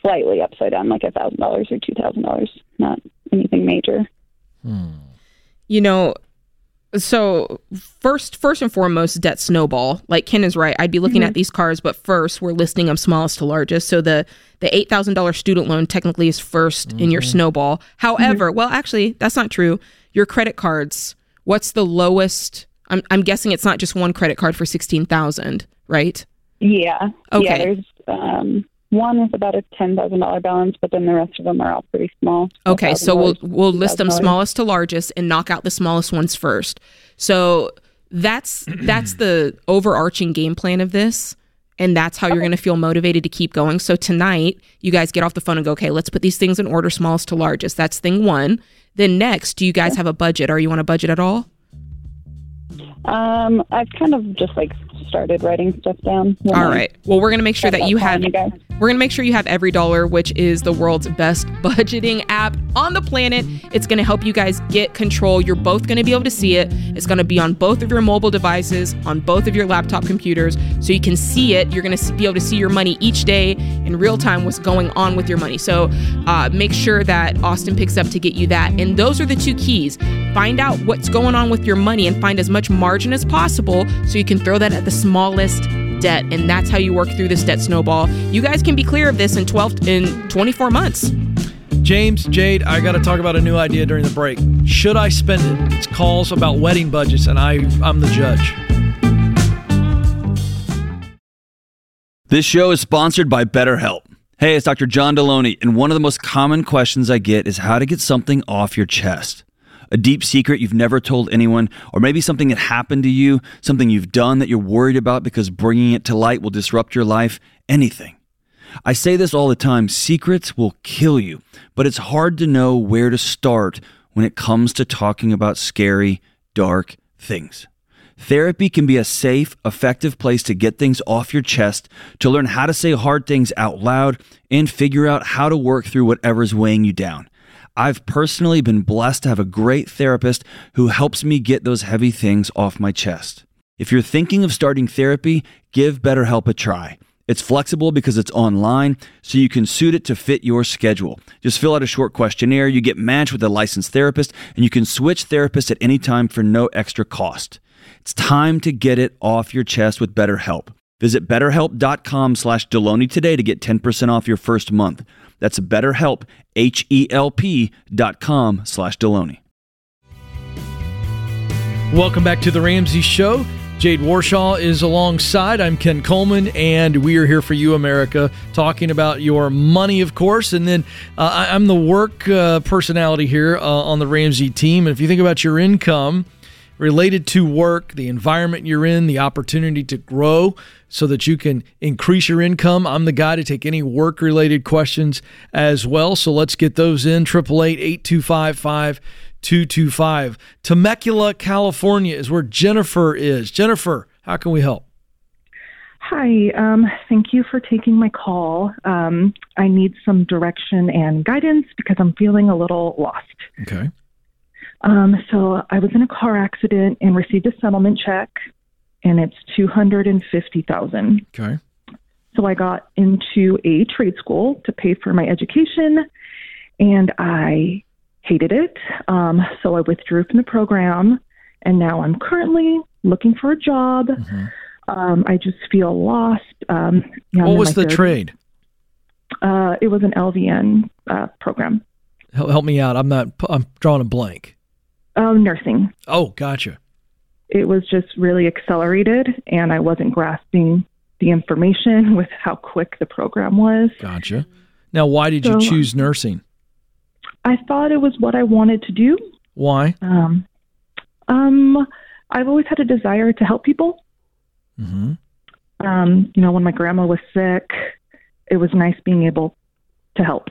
slightly upside down, like a thousand dollars or two thousand dollars. Not anything major. Hmm. you know so first first and foremost debt snowball. Like ken is right. I'd be looking at mm-hmm. these cars but first we're listing them smallest to largest. So the the $8000 student loan technically is 1st in your mm-hmm. snowball. However mm-hmm. well actually that's not true. Your credit cards what's the lowest i'm, I'm guessing it's not just one credit card for 16000 right Yeah. Okay. Yeah. There's um, one with about a ten thousand dollar balance, but then the rest of them are all pretty small. Okay, so we'll we'll list them smallest to largest and knock out the smallest ones first. So that's that's the overarching game plan of this and that's how you're going to feel motivated to keep going. So tonight, you guys get off the phone and go, "Okay, let's put these things in order smallest to largest." That's thing 1. Then next, do you guys have a budget? Are you on a budget at all? Um, I've kind of just like started writing stuff down. All right. Well, we're to make sure that you have you. We're to make sure you have EveryDollar, which is the world's best budgeting app on the planet. It's to help you guys get control. You're both to be able to see it. It's to be on both of your mobile devices, on both of your laptop computers, so you can see it. You're to be able to see your money each day in real time, what's going on with your money. So uh, make sure that Austin picks up to get you that. And those are the two keys. Find out what's going on with your money and find as much margin as possible so you can throw that at the smallest debt and that's how you work through this debt snowball you guys can be clear of this in 12 in 24 months James, Jade, I got to talk about a new idea during the break. Should I spend it? It's calls about wedding budgets, and I I'm the judge. This show is sponsored by BetterHelp. Hey, it's Dr. John Deloney, and one of the most common questions I get is how to get something off your chest. A deep secret you've never told anyone, or maybe something that happened to you, something you've done that you're worried about because bringing it to light will disrupt your life, anything. I say this all the time secrets will kill you, but it's hard to know where to start when it comes to talking about scary, dark things. Therapy can be a safe, effective place to get things off your chest, to learn how to say hard things out loud, and figure out how to work through whatever's weighing you down. I've personally been blessed to have a great therapist who helps me get those heavy things off my chest. If you're thinking of starting therapy, give BetterHelp a try. It's flexible because it's online, so you can suit it to fit your schedule. Just fill out a short questionnaire, you get matched with a licensed therapist, and you can switch therapists at any time for no extra cost. It's time to get it off your chest with BetterHelp. Visit betterhelp.com slash Deloney today to get 10% off your first month. That's betterhelp, H-E-L-P dot com slash Deloney. Welcome back to the Ramsey Show. Jade Warshaw is alongside. I'm Ken Coleman, and we are here for you, America, talking about your money, of course. And then uh, I- I'm the work uh, personality here uh, on the Ramsey team. And if you think about your income related to work, the environment you're in, the opportunity to grow so that you can increase your income, I'm the guy to take any work related questions as well. So let's get those in. 888 825 225. Temecula, California is where Jennifer is. Jennifer, how can we help? Hi, um, thank you for taking my call. Um, I need some direction and guidance because I'm feeling a little lost. Okay. Um, so I was in a car accident and received a settlement check, and it's two hundred and fifty thousand. Okay. So I got into a trade school to pay for my education, and I hated it. Um, so I withdrew from the program, and now I'm currently looking for a job. Um, I just feel lost. Um, what was the 30s. trade? Uh, it was an LVN uh, program. Help, help me out. I'm not. I'm drawing a blank. Um, nursing. Oh, gotcha. It was just really accelerated, and I wasn't grasping the information with how quick the program was. Gotcha. Now, why did you choose nursing? I thought it was what I wanted to do. Why? Um, um, I've always had a desire to help people. Mm-hmm. Um, you know, when my grandma was sick, it was nice being able to help.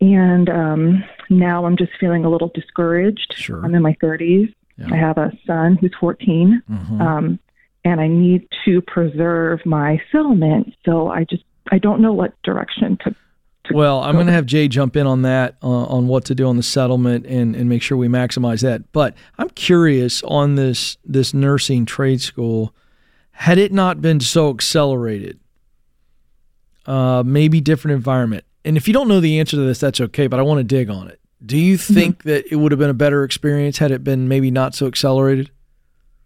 And um, now I'm just feeling a little discouraged. Sure. I'm in my 30s. I have a son who's 14. Mhm. Um, and I need to preserve my settlement. So I just, I don't know what direction to. Well, I'm going to have Jay jump in on that, uh, on what to do on the settlement, and, and make sure we maximize that. But I'm curious on this this nursing trade school. Had it not been so accelerated, uh, maybe different environment. And if you don't know the answer to this, that's okay. But I want to dig on it. Do you think that it would have been a better experience had it been maybe not so accelerated?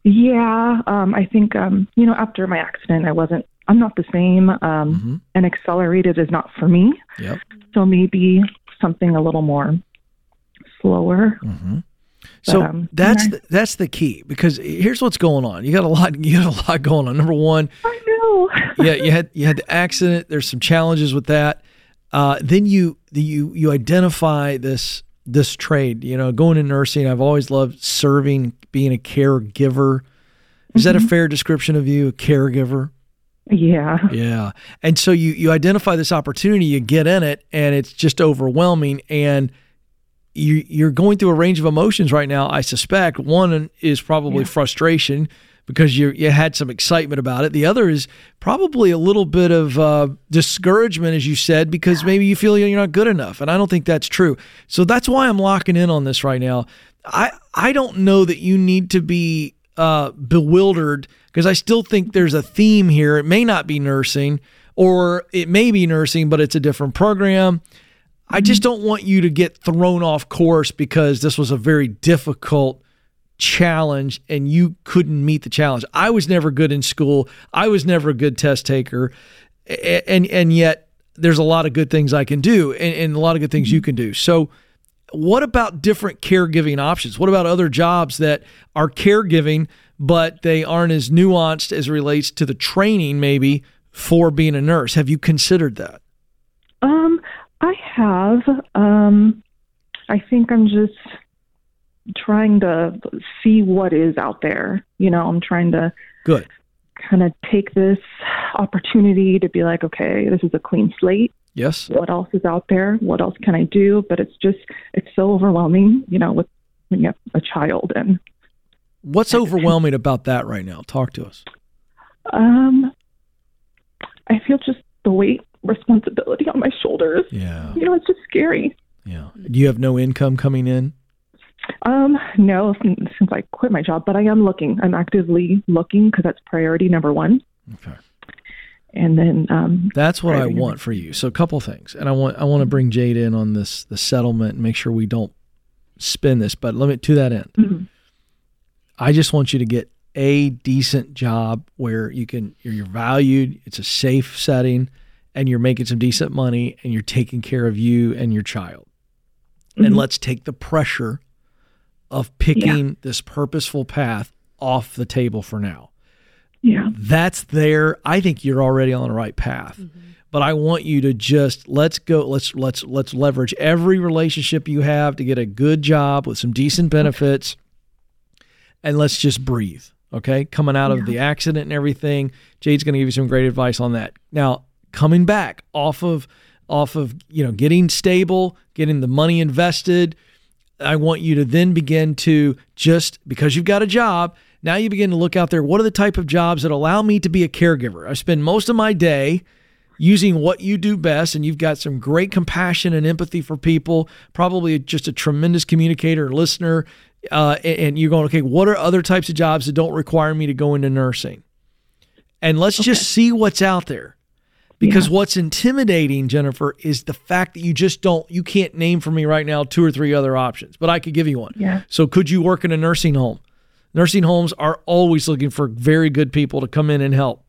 Yeah, um, I think, um, you know, after my accident, I wasn't, I'm not the same. Um, And accelerated is not for me. Yep. So maybe something a little more slower. So But, um, that's the, that's the key because here's what's going on. You got a lot. You got a lot going on. Number one, I know. yeah, you had you had the accident. There's some challenges with that. Uh, then you you you identify this this trade. You know, going to nursing. I've always loved serving, being a caregiver. Is that a fair description of you, a caregiver? Yeah. Yeah. And so you you identify this opportunity, you get in it, and it's just overwhelming. And you you're going through a range of emotions right now. I suspect one is probably frustration because you you had some excitement about it. The other is probably a little bit of uh, discouragement, as you said, because maybe you feel you're not good enough. And I don't think that's true. So that's why I'm locking in on this right now. I I don't know that you need to be uh, bewildered because I still think there's a theme here. It may not be nursing, or it may be nursing, but it's a different program. I just don't want you to get thrown off course because this was a very difficult challenge and you couldn't meet the challenge. I was never good in school. I was never a good test taker. And and yet there's a lot of good things I can do and, and a lot of good things you can do. So what about different caregiving options? What about other jobs that are caregiving, but they aren't as nuanced as relates to the training, maybe for being a nurse? Have you considered that? Um, I have. Um, I think I'm just trying to see what is out there. You know, I'm trying to Good. kind of take this opportunity to be like, okay, this is a clean slate. Yes. What else is out there? What else can I do? But it's just, it's so overwhelming, you know, with when you have a child and What's overwhelming about that right now? Talk to us. um, I feel just the weight, responsibility on my shoulders. Yeah. You know, it's just scary. Yeah. Do you have no income coming in? Um, no, since I quit my job, but I am looking. I'm actively looking because that's priority number one. Okay. And then, um, That's what I want for you. So a couple things, and I want I want to bring Jade in on this the settlement and make sure we don't spin this. But let me to that end, Mhm. I just want you to get a decent job where you can you're, you're valued. It's a safe setting, and you're making some decent money, and you're taking care of you and your child. And Mhm. let's take the pressure of picking this purposeful path off the table for now. Yeah. That's there. I think you're already on the right path. Mm-hmm. But I want you to just let's go let's let's let's leverage every relationship you have to get a good job with some decent benefits and let's just breathe. Okay? Coming out of the accident and everything, Jade's going to give you some great advice on that. Now, coming back off of off of, you know, getting stable, getting the money invested, I want you to then begin to just because you've got a job, now you begin to look out there. What are the type of jobs that allow me to be a caregiver? I spend most of my day using what you do best, and you've got some great compassion and empathy for people, probably just a tremendous communicator, listener. Uh, and, and you're going, okay, what are other types of jobs that don't require me to go into nursing? And let's just see what's out there. Because what's intimidating, Jennifer, is the fact that you just don't, you can't name for me right now two or three other options, but I could give you one. Yeah. So could you work in a nursing home? Nursing homes are always looking for very good people to come in and help.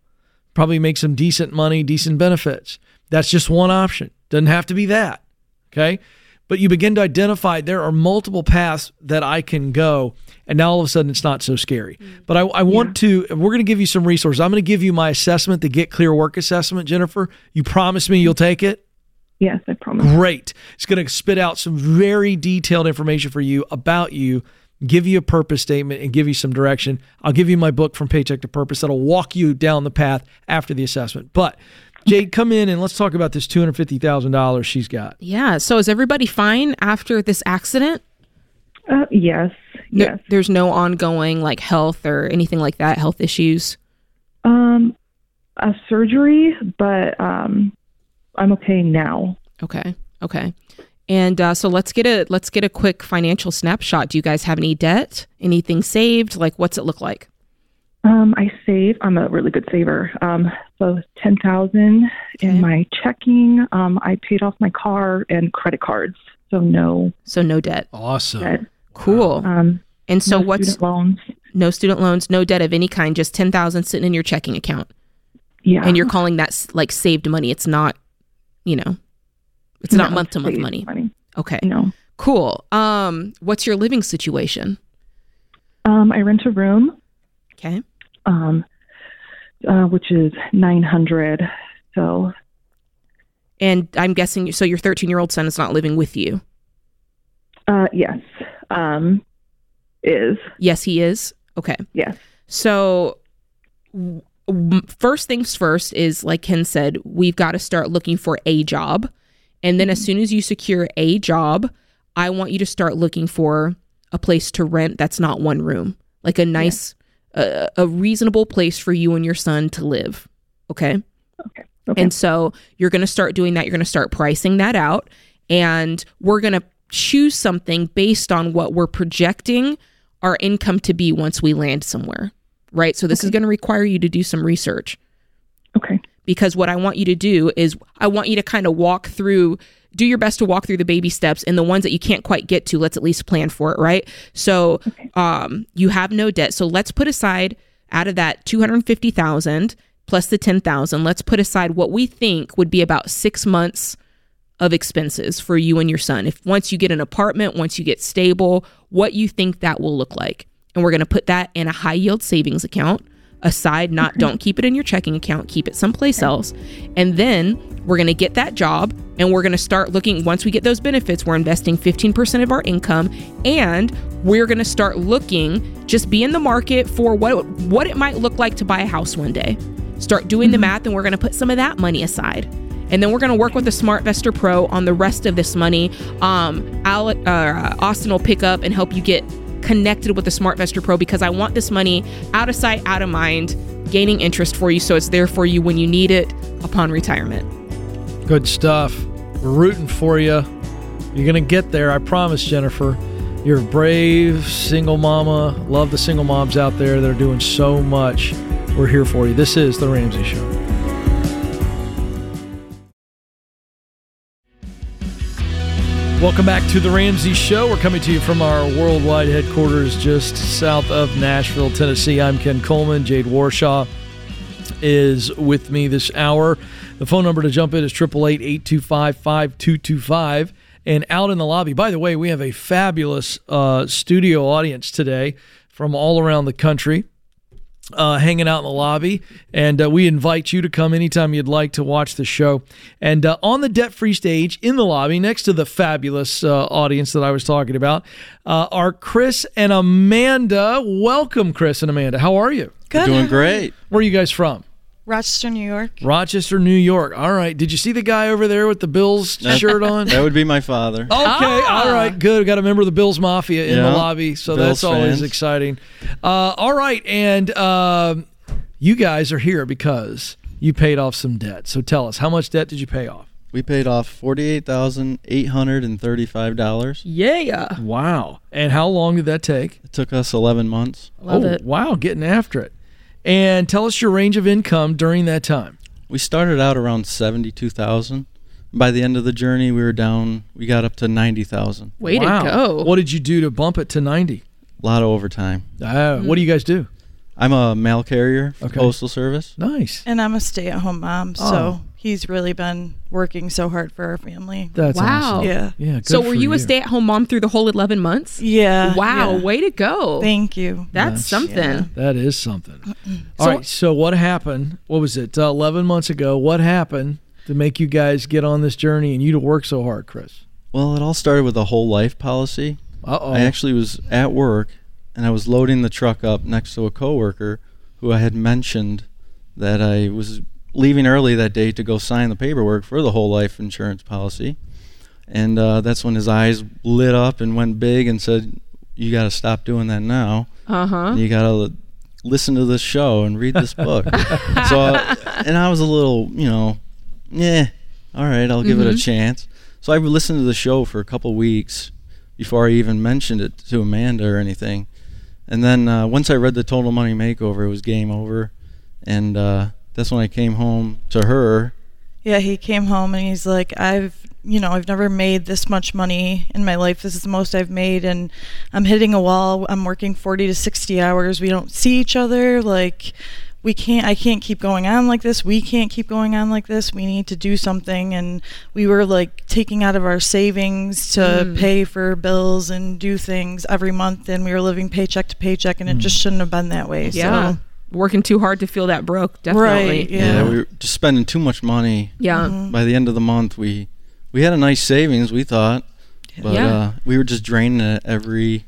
Probably make some decent money, decent benefits. That's just one option. Doesn't have to be that. Okay. But you begin to identify there are multiple paths that I can go. And now all of a sudden it's not so scary. Mm. But I, I want to, we're going to give you some resources. I'm going to give you my assessment, the Get Clear Work Assessment, Jennifer. You promise me you'll take it? Yes, I promise. Great. It's going to spit out some very detailed information for you about you, give you a purpose statement, and give you some direction. I'll give you my book, From Paycheck to Purpose, that'll walk you down the path after the assessment. But, Jade, come in and let's talk about this $250,000 she's got. Yeah. So is everybody fine after this accident? Uh, yes. No- Yes. There's no ongoing like health or anything like that, health issues. Um, a surgery, but um, I'm okay now. Okay. Okay. And uh, so let's get a let's get a quick financial snapshot. Do you guys have any debt? Anything saved? Like what's it look like? Um, I save. I'm a really good saver. Um, so ten thousand in my checking. Um, I paid off my car and credit cards, so no. So no debt. Awesome. Debt. Cool. Um, and so no what's loans? no student loans, no debt of any kind, just ten thousand sitting in your checking account. Yeah. And you're calling that like saved money. It's not, you know, it's not month to month money. money. Okay. No. Cool. Um, what's your living situation? Um, I rent a room. Okay. Um, uh, which is nine hundred. So And I'm guessing so your 13 year old son is not living with you. uh, yes. Um, is Yes, he is. Okay. yes. So, w- first things first is like Ken said, we've got to start looking for a job. And then, as soon as you secure a job, I want you to start looking for a place to rent that's not one room, like a nice, uh, a reasonable place for you and your son to live. Okay. Okay. And so you're going to start doing that. You're going to start pricing that out. And we're going to choose something based on what we're projecting our income to be once we land somewhere. Right. So this is going to require you to do some research. Okay. Because what I want you to do is I want you to kind of walk through, do your best to walk through the baby steps and the ones that you can't quite get to, let's at least plan for it. Right. So um, you have no debt. So let's put aside out of that 250,000 plus the 10,000, let's put aside what we think would be about 6 months of expenses for you and your son. If once you get an apartment, once you get stable, what you think that will look like. And we're going to put that in a high yield savings account aside, not don't keep it in your checking account, keep it someplace else. And then we're going to get that job and we're going to start looking once we get those benefits, we're investing 15% of our income and we're going to start looking just be in the market for what what it might look like to buy a house one day. Start doing the mm-hmm. math and we're going to put some of that money aside. And then we're going to work with the SmartVestor Pro on the rest of this money. Um, Alec, uh, Austin will pick up and help you get connected with the SmartVestor Pro because I want this money out of sight, out of mind, gaining interest for you so it's there for you when you need it upon retirement. Good stuff. We're rooting for you. You're going to get there. I promise, Jennifer. You're a brave single mama. Love the single moms out there that are doing so much. We're here for you. This is The Ramsey Show. Welcome back to The Ramsey Show. We're coming to you from our worldwide headquarters just south of Nashville, Tennessee. I'm Ken Coleman. Jade Warshaw is with me this hour. The phone number to jump in is 888 825 5225. And out in the lobby, by the way, we have a fabulous uh, studio audience today from all around the country uh, hanging out in the lobby. And uh, we invite you to come anytime you'd like to watch the show. And uh, on the debt free stage in the lobby, next to the fabulous uh, audience that I was talking about, uh, are Chris and Amanda. Welcome, Chris and Amanda. How are you? Good, Doing great. Where are you guys from? Rochester, New York. Rochester, New York. All right. Did you see the guy over there with the Bills That- shirt on? That would be my father. Okay, all right, good. We got a member of the Bills Mafia in the lobby, so Bills that's always fans. exciting. Uh, all right, and um, you guys are here because you paid off some debt. So tell us, how much debt did you pay off? We paid off forty-eight thousand eight hundred and thirty-five dollars. Yeah. Yeah. Wow. And how long did that take? It took us eleven months. Love oh, it. wow, getting after it. And tell us your range of income during that time. We started out around seventy-two thousand. By the end of the journey, we were down. We got up to ninety thousand. Way wow. to go. What did you do to bump it to 90? A lot of overtime. Uh, What do you guys do? I'm a mail carrier for Okay. Postal Service. Nice. And I'm a stay at home mom, so Oh. He's really been working so hard for our family. That's wow. awesome. Yeah. Yeah. So were for you, a stay-at-home mom through the whole 11 months? Yeah. Wow, yeah. way to go. Thank you. That's, something. yeah. That is something. All right. So what happened? What was it? Uh, Eleven months ago. What happened to make you guys get on this journey and you to work so hard, Chris? Well, it all started with a whole life policy. Uh oh. I actually was at work and I was loading the truck up next to a coworker who I had mentioned that I was leaving early that day to go sign the paperwork for the whole life insurance policy. And uh, that's when his eyes lit up and went big and said, "You got to stop doing that now. Uh-huh. You got to listen to this show and read this book." so, uh, and I was a little, you know, yeah, all right, I'll give it a Mhm. chance. So I listened to the show for a couple weeks before I even mentioned it to Amanda or anything. And then uh, once I read the Total Money Makeover, it was game over. And uh, that's when I came home to her. Yeah, he came home and he's like, I've, you know, I've never made this much money in my life. This is the most I've made, and I'm hitting a wall. I'm working 40 to 60 hours. We don't see each other. Like, we can't, I can't keep going on like this. We can't keep going on like this. We need to do something. And we were like taking out of our savings to Mm. pay for bills and do things every month. And we were living paycheck to paycheck, and it just shouldn't have been that way. Yeah. So. Working too hard to feel that broke, definitely. Right, Yeah. we were just spending too much money. Yeah. Mhm. By the end of the month, we we had a nice savings, we thought. But Yeah. uh, we were just draining it every.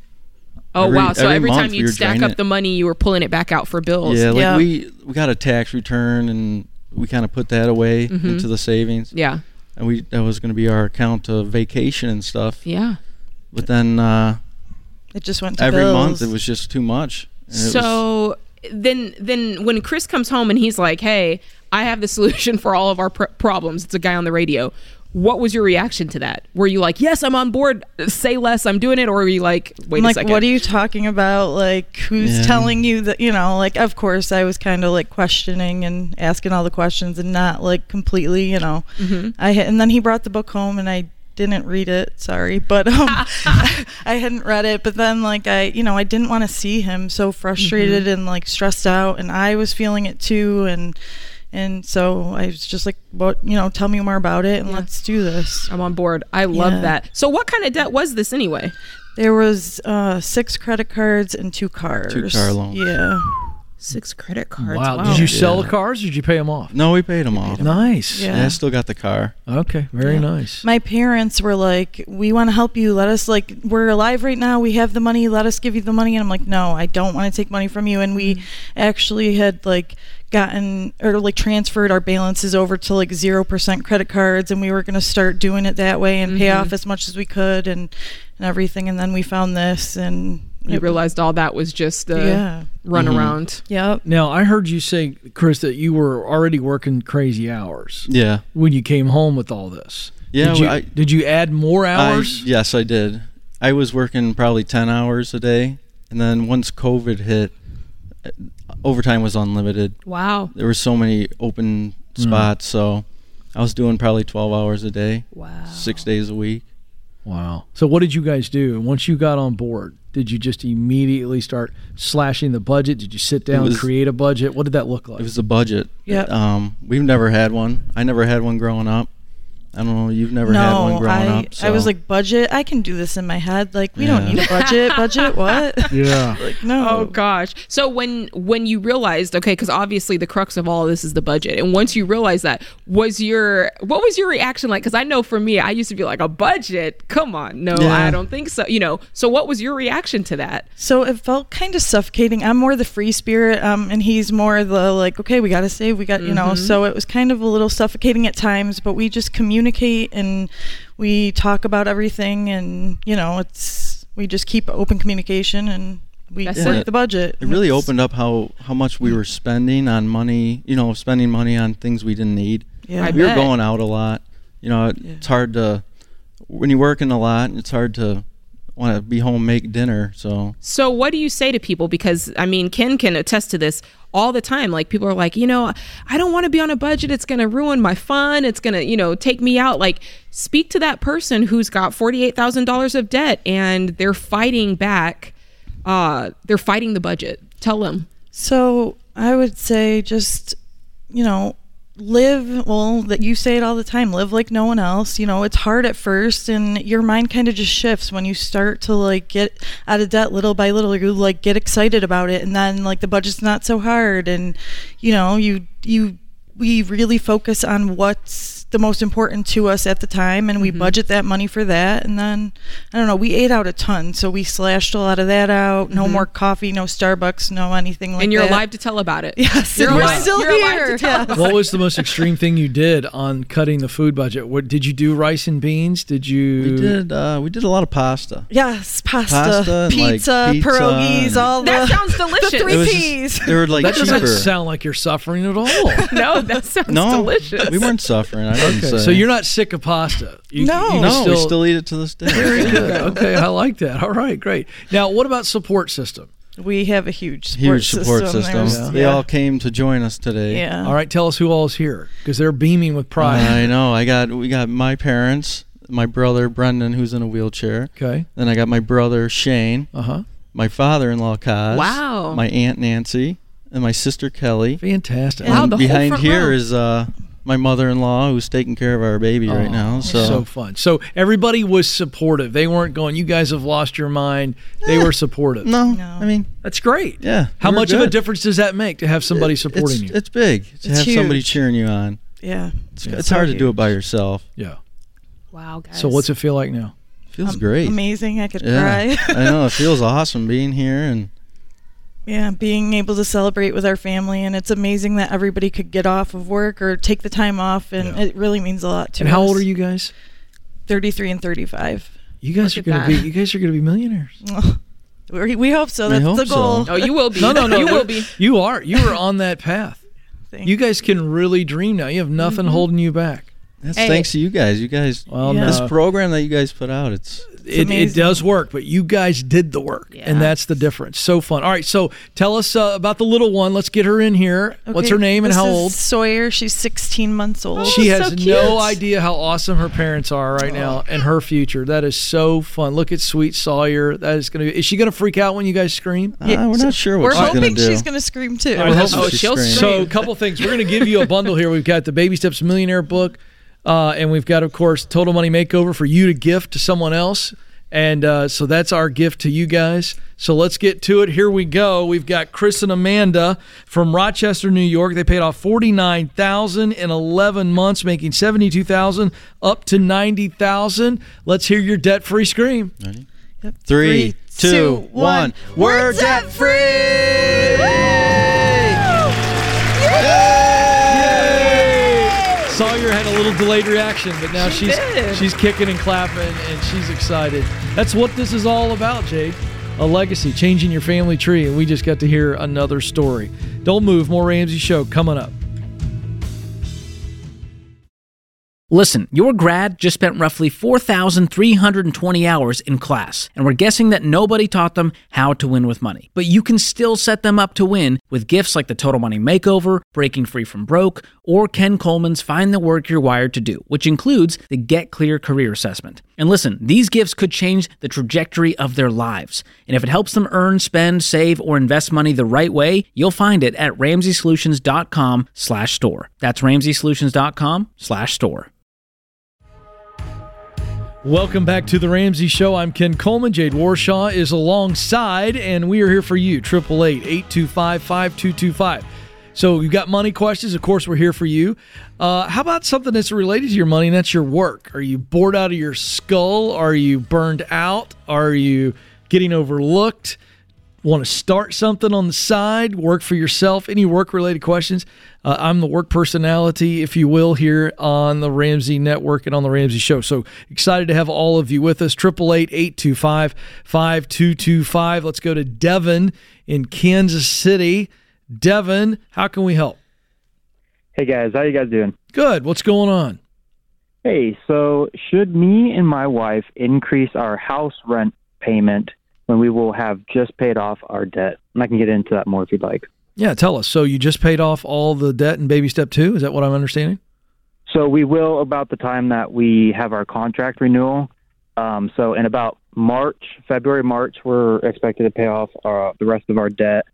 Oh every- wow! So every, month time you'd were stack up it. the money, you were pulling it back out for bills. Yeah, like Yeah. we we got a tax return and we kind of put that away Mhm. into the savings. Yeah. And we that was going to be our account to vacation and stuff. Yeah. But then uh, It just went to every bills. month it was just too much. And it was- So then, then when Chris comes home and he's like, "Hey, I have the solution for all of our pr- problems," it's a guy on the radio. What was your reaction to that? Were you like, "Yes, I'm on board. Say less. I'm doing it," or were you like, "Wait I'm a like, second. what are you talking about? Like, who's Yeah. telling you that? You know, like, of course, I was kind of like questioning and asking all the questions and not like completely, you know. Mhm. I and then he brought the book home and I didn't read it. Sorry, but um, I hadn't read it. But then, like, I, you know, I didn't want to see him so frustrated Mm-hmm. and like stressed out, and I was feeling it too, and. And so I was just like, "What? You know, tell me more about it, and Yeah. let's do this." I'm on board. I love Yeah. that. So, what kind of debt was this anyway? There was uh, six credit cards and two cars. Two car loans. Yeah. Six credit cards. Wow. Wow. Did you sell Yeah. the cars or did you pay them off? no, we paid them off. Nice. Yeah. Yeah, I still got the car. Okay. Very Yeah. nice. My parents were like, "We want to help you. Let us like we're alive right now. We have the money. Let us give you the money." And I'm like, "No, I don't want to take money from you." And we actually had like gotten or like transferred our balances over to like 0% credit cards and we were going to start doing it that way and pay Mhm. off as much as we could and and everything and then we found this and You it- realized all that was just the yeah. run Mhm. around. Yep. Now I heard you say, Chris, that you were already working crazy hours Yeah. when you came home with all this. Yeah, Did you, I- did you add more hours? I, yes, I did. I was working probably 10 hours a day. And then once COVID hit, uh, overtime was unlimited. Wow. There were so many open Hmm. spots. So I was doing probably 12 hours a day, Wow. six days a week. Wow. So what did you guys do once you got on board? Did you just immediately start slashing the budget? Did you sit down, was- create a budget? What did that look like? It was a budget. Yeah. Um, we've never had one. I never had one growing up. I don't know. You've never had one growing I, up. So. I was like, budget. I can do this in my head. Like, we don't Yeah. need a budget. budget, what? Yeah. like, no. Oh gosh. So when when you realized, okay, because obviously the crux of all this is the budget, and once you realized that, was your what was your reaction like? Because I know for me, I used to be like, a budget? Come on, no, Yeah. I don't think so. You know. So what was your reaction to that? So it felt kind of suffocating. I'm more the free spirit, um, and he's more the like, okay, we got to save, we got, you know. Mhm. So it was kind of a little suffocating at times, but we just communicate and we talk about everything, and you know, it's we just keep open communication and we That's work it. the budget. It really opened up how how much we were spending on money. You know, spending money on things we didn't need. Yeah. I we were going out a lot. You know, it- it's hard to when you're working a lot. It's hard to want to be home make dinner. So So what do you say to people? Because I mean, Ken can attest to this all the time. Like people are like, you know, I don't want to be on a budget. It's going to ruin my fun. It's going to, you know, take me out. Like speak to that person who's got forty-eight thousand dollars of debt and they're fighting back. Uh, they're fighting the budget. Tell them. So I would say just, you know, live well that you say it all the time live like no one else. You know it's hard at first and your mind kind of just shifts when you start to like get out of debt little by little you like get excited about it and then like the budget's not so hard and you know you you we really focus on what's the most important to us at the time and we budget that money for that and then i don't know we ate out a ton so we slashed a lot of that out no Mhm. more coffee no starbucks no anything like that. and you're that alive to tell about it. Yes, you're we're alive, still you're alive here. to tell Yes. What was the most extreme thing you did on cutting the food budget? What did you do? Rice and beans? Did you? we did uh, we did a lot of pasta. Yes, pasta, Pasta and, like, pizza, pizza pierogies, all That the sounds delicious. The three It just- they were like that doesn't sound like you're suffering at all. no, that sounds no, delicious. we weren't suffering. I didn't Okay, say. so you're not sick of pasta. You, No. you no, still, we still eat it to this day. very good. Okay, I like that. All right, great. Now, what about support system? We have a huge support Huge support system. system. There's- They yeah. all came to join us today. Yeah. All right, tell us who all is here because they're beaming with pride. I know. I got we got my parents, my brother Brendan, who's in a wheelchair. Okay. Then I got my brother Shane, Uh huh. my father-in-law Kaz, Wow. my aunt Nancy, and my sister Kelly. Fantastic. Wow, and the whole behind front here row. is uh, my mother-in-law who's taking care of our baby right now. So, so fun. So everybody was supportive. They weren't going. You guys have lost your mind. They were supportive. no, No. I mean, That's great. yeah. How we're much of a difference does that make to have somebody supporting it's, you? It's big to It's have somebody cheering you on. Yeah. It's, Yeah. it's hard to do it by yourself. yeah. wow, guys. So what's it feel like now? Feels Um, great. Amazing. I could Yeah, cry. I know. It feels awesome being here and yeah, being able to celebrate with our family, and it's amazing that everybody could get off of work or take the time off, and Yeah. it really means a lot to And how old are you guys? Thirty-three and thirty-five. You guys Look are gonna be. You guys are gonna be millionaires. we, we hope so. That's hope the so. goal. Oh, you will be. No, no, no. You will be. You are. You are on that path. Thank You guys can really dream now. You have nothing mm-hmm. holding you back. that's Hey. thanks to you guys. You guys, Well, Yeah. this program that you guys put out, it's it, it does work, but you guys did the work, and that's the difference. So fun. All right, so tell us uh, about the little one. Let's get her in here. What's her name and this how is old? Sawyer. She's 16 months old. she Oh, has so no idea how awesome her parents are right now and her future. That is so fun. Look at sweet Sawyer. That is going to be. Is she going to freak out when you guys scream? uh, we're not sure what We're she's gonna hoping she's going to scream too. All right, that's- Oh, she'll scream. So, a couple things. We're going to give you a bundle here. We've got the Baby Steps Millionaire book, uh, and we've got, of course, Total Money Makeover for you to gift to someone else. And uh, so that's our gift to you guys. So let's get to it. Here we go. We've got Chris and Amanda from Rochester, New York. They paid off forty nine thousand in eleven months, making seventy two thousand up to ninety thousand. Let's hear your debt free scream. Ready? Three, two, one. We're debt Sawyer delayed reaction, but now She she's did. she's kicking and clapping and she's excited. That's what this is all about, Jade. A legacy, changing your family tree, and we just got to hear another story. Don't move, more Ramsey show coming up. Listen, your grad just spent roughly 4,320 hours in class, and we're guessing that nobody taught them how to win with money. But you can still set them up to win with gifts like the Total Money Makeover, Breaking Free from Broke, or Ken Coleman's Find the Work You're Wired to Do, which includes the Get Clear Career Assessment. And listen, these gifts could change the trajectory of their lives. And if it helps them earn, spend, save, or invest money the right way, you'll find it at ramseysolutions.com slash store. That's ramseysolutions.com slash store. Welcome back to the Ramsey Show. I'm Ken Coleman. Jade Warshaw is alongside, and we are here for you. 888 825 5225. So you've got money questions. Of course, we're here for you. Uh, how about something that's related to your money, and that's your work? Are you bored out of your skull? Are you burned out? Are you getting overlooked? Want to start something on the side, work for yourself? Any work related questions? Uh, I'm the work personality, if you will, here on the Ramsey Network and on the Ramsey Show. So excited to have all of you with us. 888 825 5225. Let's go to Devin in Kansas City. Devin, how can we help? Hey guys, how you guys doing? Good. What's going on? Hey, so should me and my wife increase our house rent payment when we will have just paid off our debt? And I can get into that more if you'd like. Yeah, tell us. So you just paid off all the debt in baby step two? Is that what I'm understanding? So we will about the time that we have our contract renewal. Um, so in about March, February, March, we're expected to pay off our, the rest of our debt.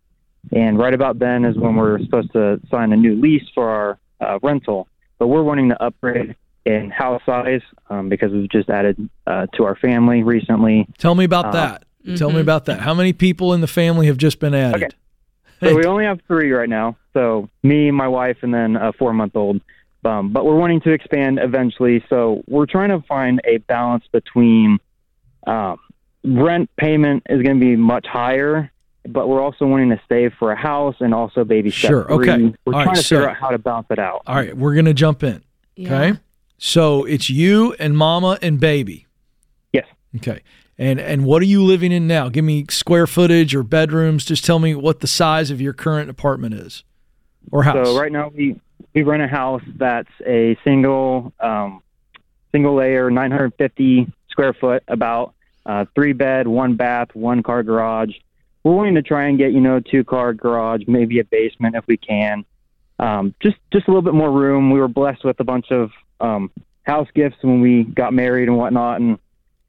And right about then is when we're supposed to sign a new lease for our uh, rental. But we're wanting to upgrade in house size um, because we've just added uh, to our family recently. Tell me about Uh, that. Tell me about that. How many people in the family have just been added? Okay. So we only have three right now. So me, my wife, and then a four month old. Um, but we're wanting to expand eventually. So we're trying to find a balance between um, rent payment is going to be much higher, but we're also wanting to save for a house and also baby step Sure, three. okay. We're All trying right, to figure so- out how to balance it out. All right, we're going to jump in. Okay. So it's you and mama and baby. Yes. Okay. And and what are you living in now? Give me square footage or bedrooms. Just tell me what the size of your current apartment is or house. So right now we we rent a house that's a single um, single layer, 950 square foot, about uh, three bed, one bath, one car garage. We're wanting to try and get you know two car garage, maybe a basement if we can. Um, just just a little bit more room. We were blessed with a bunch of um, house gifts when we got married and whatnot, and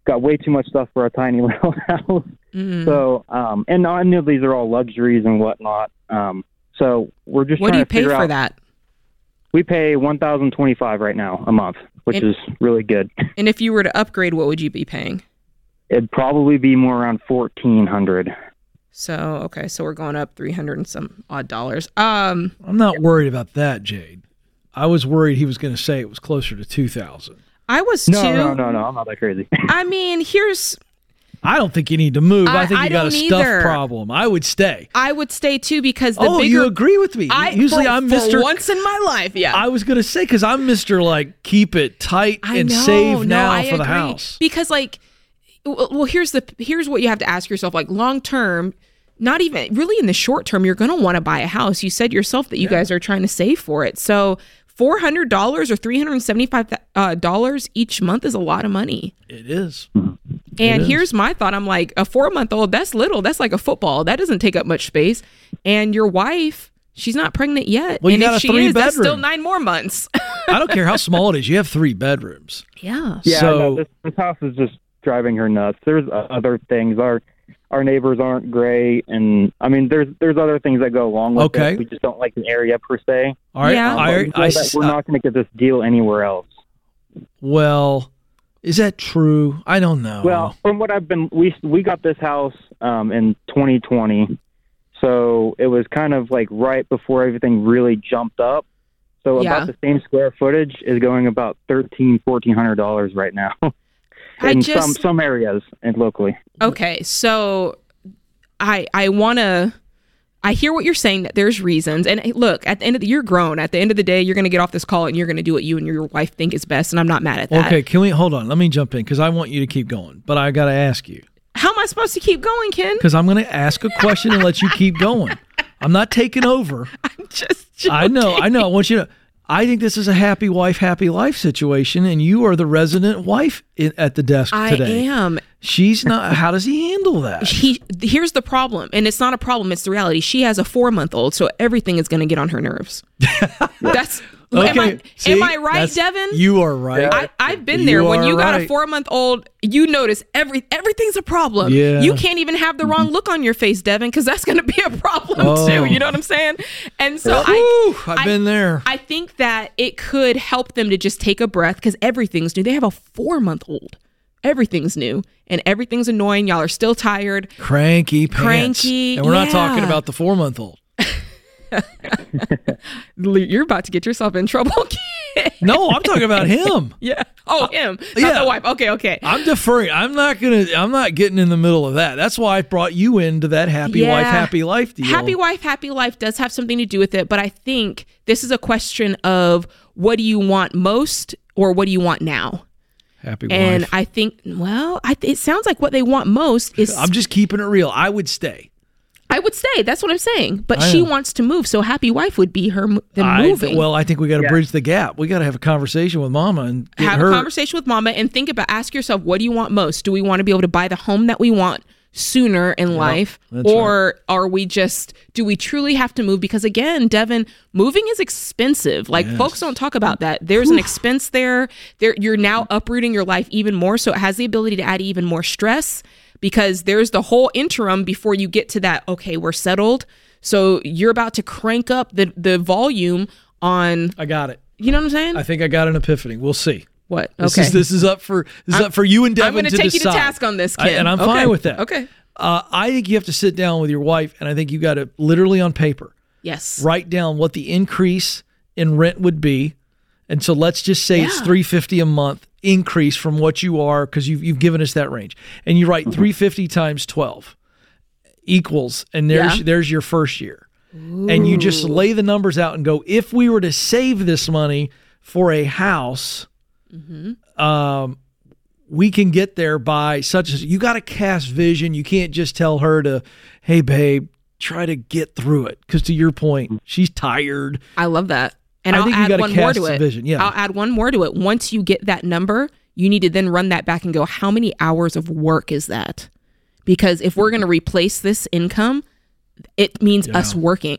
got way too much stuff for a tiny little house. Mhm. So, um, and I know these are all luxuries and whatnot. Um, so we're just what do you pay for out- that? We pay one thousand twenty-five right now a month, which And- is really good. And if you were to upgrade, what would you be paying? It'd probably be more around fourteen hundred. So okay, so we're going up three hundred and some odd dollars. Um, I'm not worried about that, Jade. I was worried he was going to say it was closer to 2000. I was No, too. no, no, no. I'm not that crazy. I mean, here's I don't think you need to move. I, I- think you I got a stuff either. problem. I would stay. I would stay too because the oh, bigger you agree with me? I, Usually for- I'm Mr. once in my life. Yeah, I was going to say because I'm Mr. Like keep it tight I and know, save no, now I for the agree. house. because like well well, here's the here's what you have to ask yourself like long term not even really in the short term you're going to want to buy a house. You said yourself that you guys are trying to save for it. So $400 or $375 uh, each month is a lot of money. It is. and is. here's my thought. I'm like a four month old that's little. That's like a football. That doesn't take up much space. And your wife she's not pregnant yet. Well, you and got if a she three is that's still nine more months. I don't care how small it is. You have three bedrooms. yeah. Yeah, So- no, this, this house is just driving her nuts. There's uh, other things. Our our neighbors aren't great, and I mean, there's there's other things that go along with Okay. it. We just don't like the area per se. All right. Yeah. Um, I, we feel I- that we're not going to get this deal anywhere else. well, is that true? I don't know. Well, from what I've been, we we got this house um, in 2020, so it was kind of like right before everything really jumped up. So Yeah. about the same square footage is going about thirteen, fourteen hundred dollars right now I in just- some some areas and locally. Okay, so I I want to I hear what you're saying that there's reasons. And look, at the end of the you're grown. At the end of the day, you're going to get off this call and you're going to do what you and your wife think is best and I'm not mad at that. okay. Can we hold on? Let me jump in because I want you to keep going, but I got to ask you How am I supposed to keep going, Ken? because I'm going to ask a question and let you keep going. I'm not taking over. I'm just I know. I know. I want you to. I think this is a happy wife, happy life situation, and you are the resident wife in, at the desk I today. am. She's not. How does he handle that? He here's the problem, and it's not a problem, it's the reality. She has a 4-month-old, so everything is going to get on her nerves. That's Am I, see? am I right, Devin? You are right. I, I've been You there. When are you got a four month old, you notice every everything's a problem. Yeah. You can't even have the wrong mm-hmm. look on your face, Devin, because that's going to be a problem Oh. too. You know what I'm saying? And so Woo, I, I've I- been there. I think that it could help them to just take a breath because everything's new. They have a four month old. everything's new and everything's annoying. Y'all are still tired. Cranky pants. Cranky, And we're not talking about the four month old. You're about to get yourself in trouble. No, I'm talking about him. yeah. Oh, uh, him. Not yeah. the wife. Okay, okay. I'm deferring. I'm not gonna. I'm not getting in the middle of that. That's why I brought you into that happy wife, happy life deal. Happy wife, happy life does have something to do with it, but I think this is a question of what do you want most or what do you want now? happy And wife. I think, well, I, it sounds like what they want most is I'm just keeping it real. I would stay. I would stay. That's what I'm saying. But I she know. wants to move, so happy wife would be her mo- them I- moving. well, I think we got to Yeah. bridge the gap. We got to have a conversation with Mama and get have her. a conversation with mama and think about ask yourself what do you want most do we want to be able to buy the home that we want sooner in life that's or are we just do we truly have to move because again devin moving is expensive like Yes. folks don't talk about that there's an expense there there you're now uprooting your life even more so it has the ability to add even more stress because there's the whole interim before you get to that okay we're settled so you're about to crank up the the volume on I got it. you know what i'm saying I think I got an epiphany. We'll see. what This okay is this is up for this is I'm- up for you and Devin I'm gonna to take you to task on this, I- and I'm Okay. fine with that. Okay. Uh, I think you have to sit down with your wife, and I think you got to literally on paper yes write down what the increase in rent would be. And so let's just say it's 350 a month increase from what you are because you've, you've given us that range. And you Mm-hmm. write 350 times 12 equals, and there's Yeah. there's your first year. And you just lay the numbers out and go, if we were to save this money for a house, Mm-hmm. um, we can get there by such as you got to cast vision. You can't just tell her to, hey, babe, try to get through it. Because to your point, she's tired. I love that. And I will think add one more to it. vision, yeah. I'll add one more to it. Once you get that number, you need to then run that back and go, how many hours of work is that? Because if we're going to replace this income, it means Yeah. us working,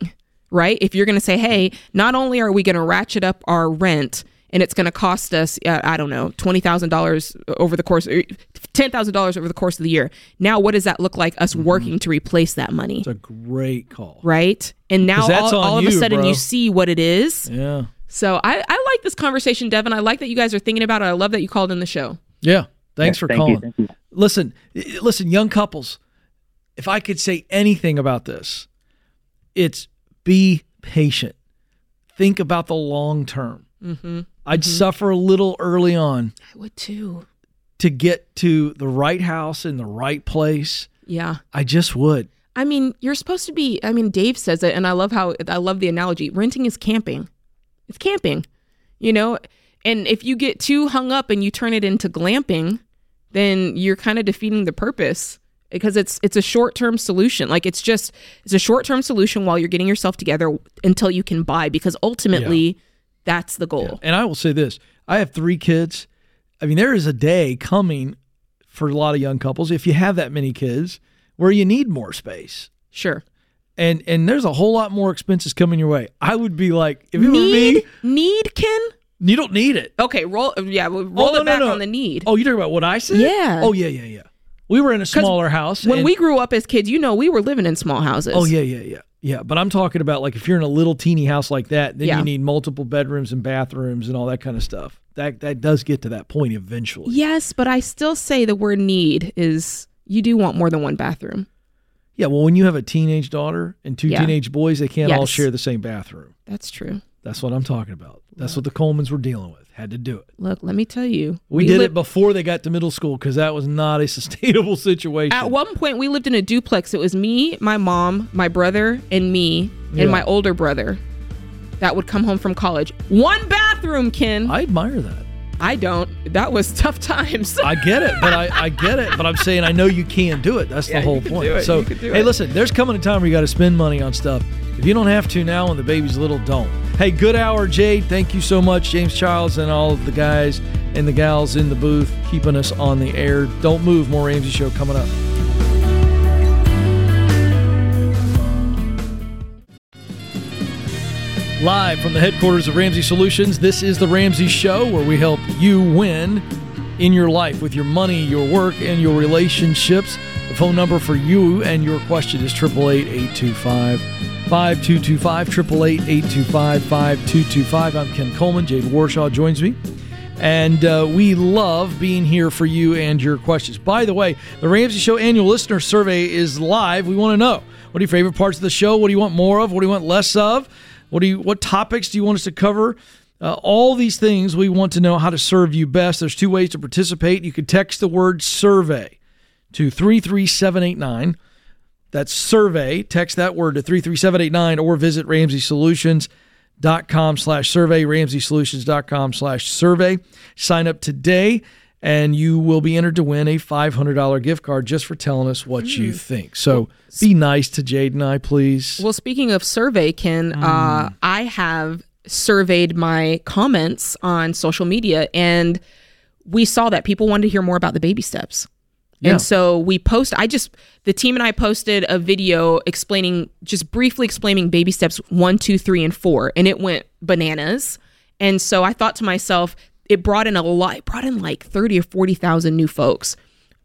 right? If you're going to say, hey, not only are we going to ratchet up our rent and it's going to cost us, uh, I don't know, $20,000 over the course, er, $10,000 over the course of the year. Now, what does that look like us Mm-hmm. working to replace that money? It's a great call. right? And now that's all, on all of a sudden bro. you see what it is. Yeah. So I, I like this conversation, Devin. I like that you guys are thinking about it. I love that you called in the show. Yeah. Thanks Yeah, for thank you, calling. thank you. Listen, listen, young couples, if I could say anything about this, it's be patient. Think about the long term. Mm-hmm. I'd mm-hmm. suffer a little early on I would too. to get to the right house in the right place. Yeah. I just would. I mean, you're supposed to be. I mean, Dave says it, and I love how I love the analogy. Renting is camping. It's camping, you know. And if you get too hung up and you turn it into glamping, then you're kind of defeating the purpose because it's it's a short term solution. Like it's just it's a short term solution while you're getting yourself together until you can buy. Because ultimately, that's the goal. And I will say this I have three kids. I mean, there is a day coming for a lot of young couples, if you have that many kids, where you need more space. Sure. And and there's a whole lot more expenses coming your way. I would be like, if it were Need me, need Ken. you don't need it. Okay, roll. Yeah, well, oh, roll Oh, no, it no, back no. on the need. Oh, you talking about what I said? Yeah. Oh yeah, yeah, yeah. We were in a smaller house. When we grew up as kids, you know, we were living in small houses. Oh yeah, yeah, yeah. Yeah, but I'm talking about like if you're in a little teeny house like that, then Yeah. you need multiple bedrooms and bathrooms and all that kind of stuff. That that does get to that point eventually. Yes, but I still say the word need is you do want more than one bathroom. Yeah, well, when you have a teenage daughter and two Yeah. teenage boys, they can't all share the same bathroom. That's true. That's what I'm talking about. That's what the Colemans were dealing with. Had to do it. Look, let me tell you. We, did li- it before they got to middle school because that was not a sustainable situation. At one point, we lived in a duplex. It was me, my mom, my brother, and me, Yeah. and my older brother that would come home from college. One bathroom, Ken. I admire that. I don't. That was tough times. I get it, but I, I get it. But I'm saying I know you can do it. That's Yeah, the whole point. So You can do hey, listen, there's coming a time where you got to spend money on stuff. If you don't have to now when the baby's little, don't. Hey, good hour, Jade. Thank you so much, James Childs, and all of the guys and the gals in the booth keeping us on the air. Don't move. More Ramsey Show coming up. Live from the headquarters of Ramsey Solutions, this is the Ramsey Show where we help you win in your life with your money, your work, and your relationships. The phone number for you and your question is 888 825 5225. 888 825 5225. I'm Ken Coleman. Jade Warshaw joins me. And uh, we love being here for you and your questions. By the way, the Ramsey Show annual listener survey is live. We want to know what are your favorite parts of the show? What do you want more of? What do you want less of? What do you what topics do you want us to cover? Uh, all these things we want to know how to serve you best. There's two ways to participate. You can text the word survey to 33789. That's survey. Text that word to 33789 or visit ramseysolutions.com slash survey, ramseysolutions.com slash survey. Sign up today and you will be entered to win a $500 gift card just for telling us what you Mm. think. So be nice to Jade and I, please. Well, speaking of survey, Ken, uh, I have surveyed my comments on social media, and we saw that people wanted to hear more about the baby steps. And so we post. I just the team and I posted a video explaining, just briefly explaining baby steps one, two, three, and four, and it went bananas. And so I thought to myself, it brought in a lot. It brought in like thirty or forty thousand new folks,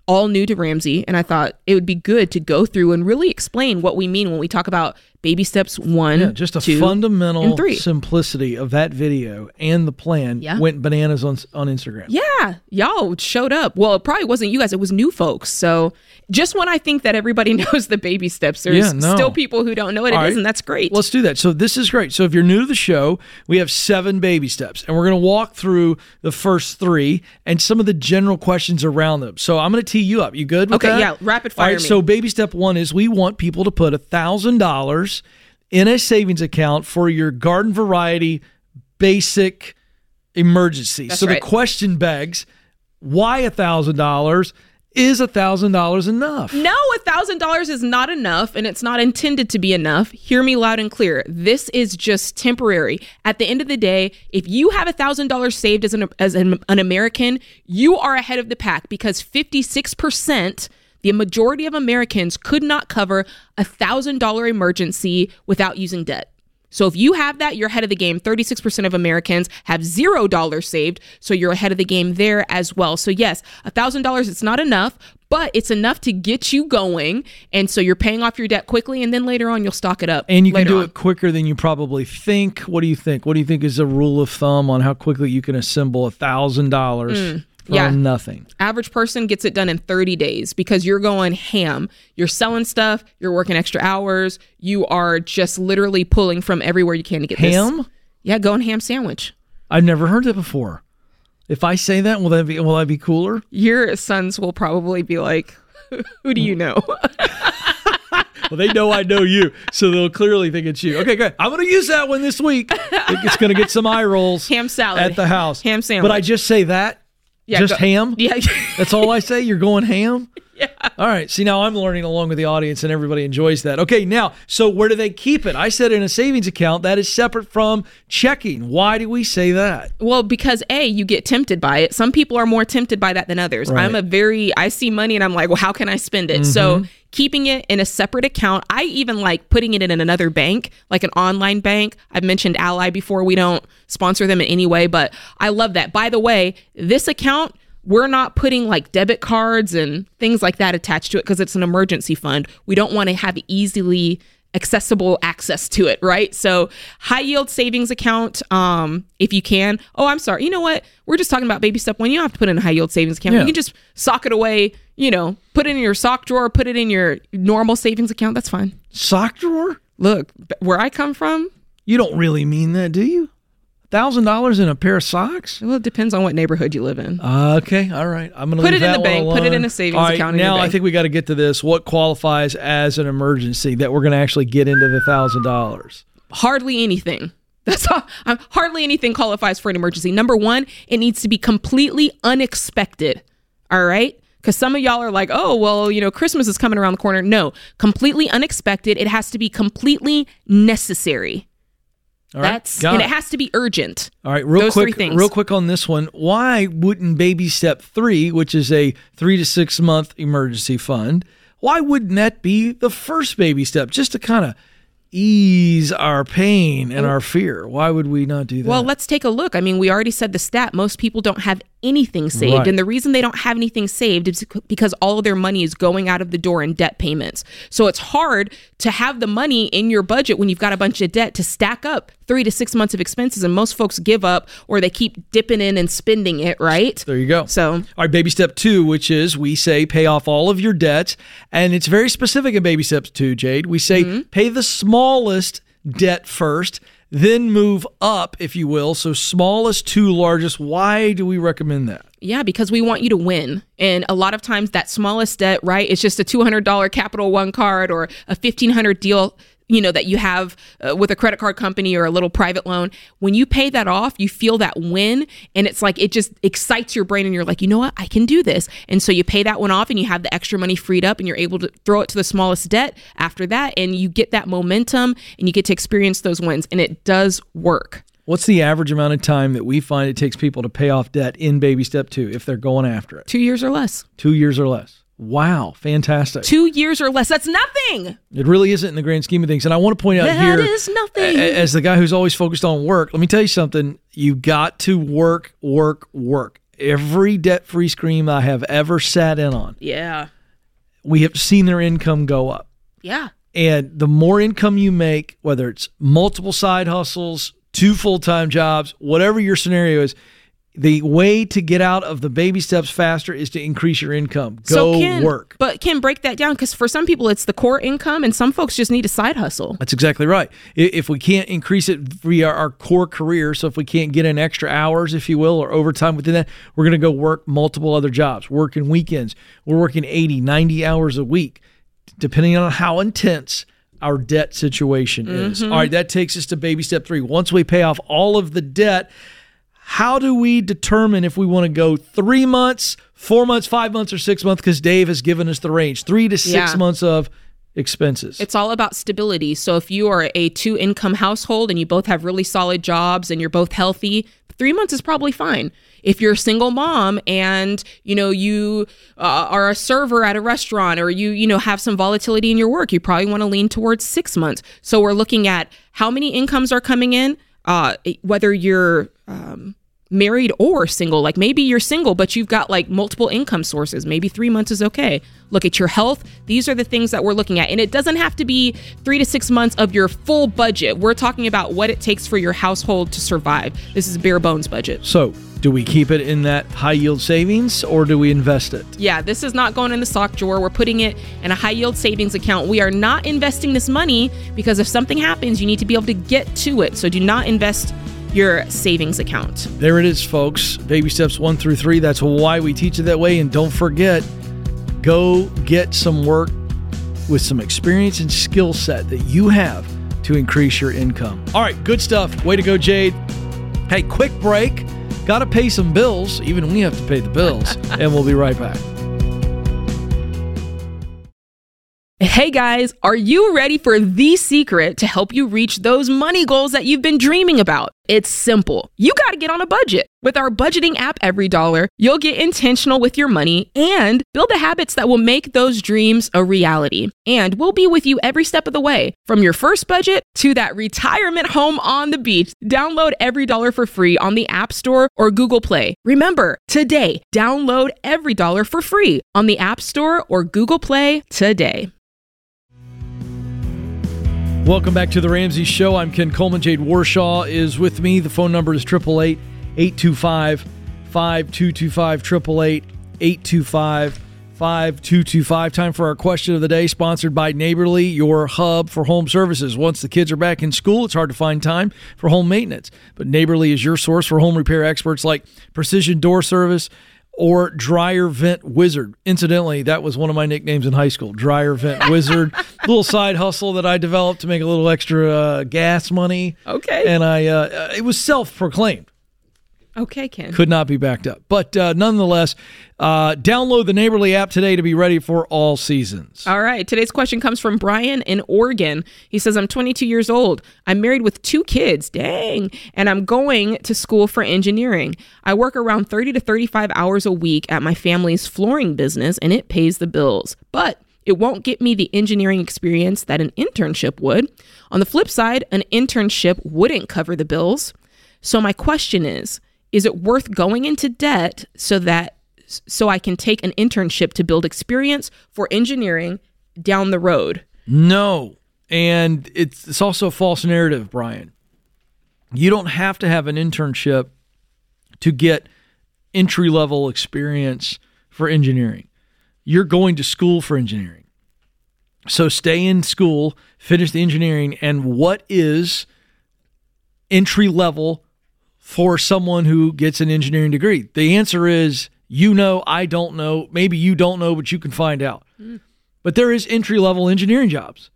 all new to Ramsey. And I thought it would be good to go through and really explain what we mean when we talk about baby steps one, Yeah, just a two, fundamental three. simplicity of that video and the plan Yeah. went bananas on on Instagram. Yeah, y'all showed up. Well, it probably wasn't you guys; it was new folks. So, just when I think that everybody knows the baby steps, there's Yeah, no. still people who don't know what it All is, and that's great. Let's do that. So this is great. So if you're new to the show, we have seven baby steps, and we're going to walk through the first three and some of the general questions around them. So I'm going to tee you up. You good with Okay, that? yeah, rapid fire right. me. So baby step one is we want people to put a thousand dollars in a savings account for your garden variety basic emergency. That's so the question begs, why a thousand dollars? Is a thousand dollars enough? No, a thousand dollars is not enough, and it's not intended to be enough. Hear me loud and clear. This is just temporary. At the end of the day, if you have a thousand dollars saved as an as an, an American, you are ahead of the pack because fifty six percent the majority of Americans could not cover a $1,000 emergency without using debt. So if you have that, you're ahead of the game. 36% of Americans have $0 saved, so you're ahead of the game there as well. So yes, $1,000 it's not enough, but it's enough to get you going and so you're paying off your debt quickly and then later on you'll stock it up. And you can do on. it quicker than you probably think. What do you think? What do you think is a rule of thumb on how quickly you can assemble $1,000? Yeah. nothing? Average person gets it done in 30 days because you're going ham. You're selling stuff, you're working extra hours, you are just literally pulling from everywhere you can to get Ham? this. Yeah, going ham sandwich. I've never heard that before. If I say that, will that be will that be cooler? Your sons will probably be like, "Who do you know?" Well, they know I know you, so they'll clearly think it's you. Okay, good. I'm going to use that one this week. It's going to get some eye rolls ham salad at the house. Ham sandwich. But I just say that. Yeah, just go- ham. Yeah. That's all I say. You're going ham. Yeah. All right. See, now I'm learning along with the audience, and everybody enjoys that. Okay. Now, so where do they keep it? I said in a savings account that is separate from checking. Why do we say that? Well, because A, you get tempted by it. Some people are more tempted by that than others. Right. I'm a very, I see money and I'm like, well, how can I spend it? So Mhm. Keeping it in a separate account, I even like putting it in another bank, like an online bank. I've mentioned Ally before. We don't sponsor them in any way, but I love that. By the way, this account, we're not putting like debit cards and things like that attached to it because it's an emergency fund. We don't want to have easily accessible access to it, right? So high yield savings account, um, if you can. Oh, I'm sorry. You know what? We're just talking about baby step one. You don't have to put in a high yield savings account. Yeah. You can just sock it away, you know, put it in your sock drawer, put it in your normal savings account. That's fine. Sock drawer? Look, where I come from, You don't really mean that, do you? Thousand dollars in a pair of socks? well, it depends on what neighborhood you live in. Okay, all right. I'm gonna Put leave it in the bank, one put it in alone. a savings right, account Now I think we got to get to this. What qualifies as an emergency that we're going to actually get into the thousand dollars? hardly anything. That's all. Um, hardly anything qualifies for an emergency. Number one, it needs to be completely unexpected. All right. Because some of y'all are like, oh, well, you know, Christmas is coming around the corner. No, completely unexpected. It has to be completely necessary. All right, That's and it. it has to be urgent. All right, real Those quick, things. real quick on this one. Why wouldn't baby step three, which is a three to six month emergency fund, why wouldn't that be the first baby step, just to kind of ease our pain and our fear? Why would we not do that? Well, let's take a look. I mean, we already said the stat. Most people don't have anything saved. Right. And the reason they don't have anything saved is because all of their money is going out of the door in debt payments. So it's hard to have the money in your budget when you've got a bunch of debt to stack up three to six months of expenses. And most folks give up or they keep dipping in and spending it, right? There you go. So, all right, baby step two, which is we say pay off all of your debts. And it's very specific in baby steps two, Jade. We say Mm-hmm. pay the smallest debt first, then move up, if you will. So, smallest to largest. Why do we recommend that? Yeah, because we want you to win. And a lot of times that smallest debt, right, is just a $200 Capital One card or a 1500 deal, you know, that you have uh, with a credit card company or a little private loan. When you pay that off, you feel that win and it's like it just excites your brain and you're like, "You know what? I can do this." And so you pay that one off and you have the extra money freed up and you're able to throw it to the smallest debt after that and you get that momentum and you get to experience those wins and it does work. What's the average amount of time that we find it takes people to pay off debt in baby step two if they're going after it? Two years or less. Two years or less. Wow, fantastic. Two years or less. That's nothing. It really isn't in the grand scheme of things. And I want to point out That here, is nothing. as the guy who's always focused on work, let me tell you something. You got to work, work, work. Every debt free scheme I have ever sat in on, Yeah. we have seen their income go up. Yeah. And the more income you make, whether it's multiple side hustles, two full time jobs, whatever your scenario is, the way to get out of the baby steps faster is to increase your income. Go so Ken, work. But can break that down because for some people it's the core income, and some folks just need a side hustle. That's exactly right. If we can't increase it via our core career, so if we can't get in extra hours, if you will, or overtime within that, we're going to go work multiple other jobs, working weekends. We're working 80, 90 hours a week, depending on how intense our debt situation is. Mhm. All right, that takes us to baby step three. Once we pay off all of the debt, how do we determine if we want to go three months, four months, five months, or six months? Because Dave has given us the range three to six Yeah. months of expenses. It's all about stability. So if you are a two income household and you both have really solid jobs and you're both healthy, three months is probably fine. If you're a single mom and you know you uh, are a server at a restaurant or you you know have some volatility in your work, you probably want to lean towards six months. So we're looking at how many incomes are coming in, uh, whether you're um, married or single. Like maybe you're single, but you've got like multiple income sources. Maybe three months is okay. Look at your health. These are the things that we're looking at. And it doesn't have to be three to six months of your full budget. We're talking about what it takes for your household to survive. This is a bare bones budget. So, do we keep it in that high yield savings or do we invest it? Yeah, this is not going in the sock drawer. We're putting it in a high yield savings account. We are not investing this money because if something happens, you need to be able to get to it. So do not invest your savings account. There it is, folks. Baby steps one through three. That's why we teach it that way. And don't forget, go get some work with some experience and skill set that you have to increase your income. All right, good stuff. Way to go, Jade. Hey, quick break. Got to pay some bills, even we have to pay the bills. and we'll be right back. Hey guys, are you ready for the secret to help you reach those money goals that you've been dreaming about? It's simple. You got to get on a budget. With our budgeting app, EveryDollar, you'll get intentional with your money and build the habits that will make those dreams a reality. And we'll be with you every step of the way, from your first budget to that retirement home on the beach. Download EveryDollar for free on the App Store or Google Play. Remember, today, download EveryDollar for free on the App Store or Google Play today. Welcome back to the Ramsey Show. I'm Ken Coleman. Jade Warshaw is with me. The phone number is 888 825 5225. 888 825 5225. Time for our question of the day, sponsored by Neighborly, your hub for home services. Once the kids are back in school, it's hard to find time for home maintenance. But Neighborly is your source for home repair experts like Precision Door Service or Dryer Vent Wizard. Incidentally, that was one of my nicknames in high school, Dryer Vent Wizard. little side hustle that I developed to make a little extra uh, gas money. Okay. And I, uh, it was self-proclaimed. Okay, Ken. Could not be backed up. But uh, nonetheless, uh, download the Neighborly app today to be ready for all seasons. All right. Today's question comes from Brian in Oregon. He says, I'm 22 years old. I'm married with two kids. Dang. And I'm going to school for engineering. I work around 30 to 35 hours a week at my family's flooring business, and it pays the bills. But it won't get me the engineering experience that an internship would. On the flip side, an internship wouldn't cover the bills. So my question is, is it worth going into debt so that so I can take an internship to build experience for engineering down the road? No. And it's it's also a false narrative, Brian. You don't have to have an internship to get entry level experience for engineering. You're going to school for engineering. So stay in school, finish the engineering, and what is entry level for someone who gets an engineering degree? The answer is you know, I don't know. Maybe you don't know, but you can find out. Mm. But there is entry level engineering jobs.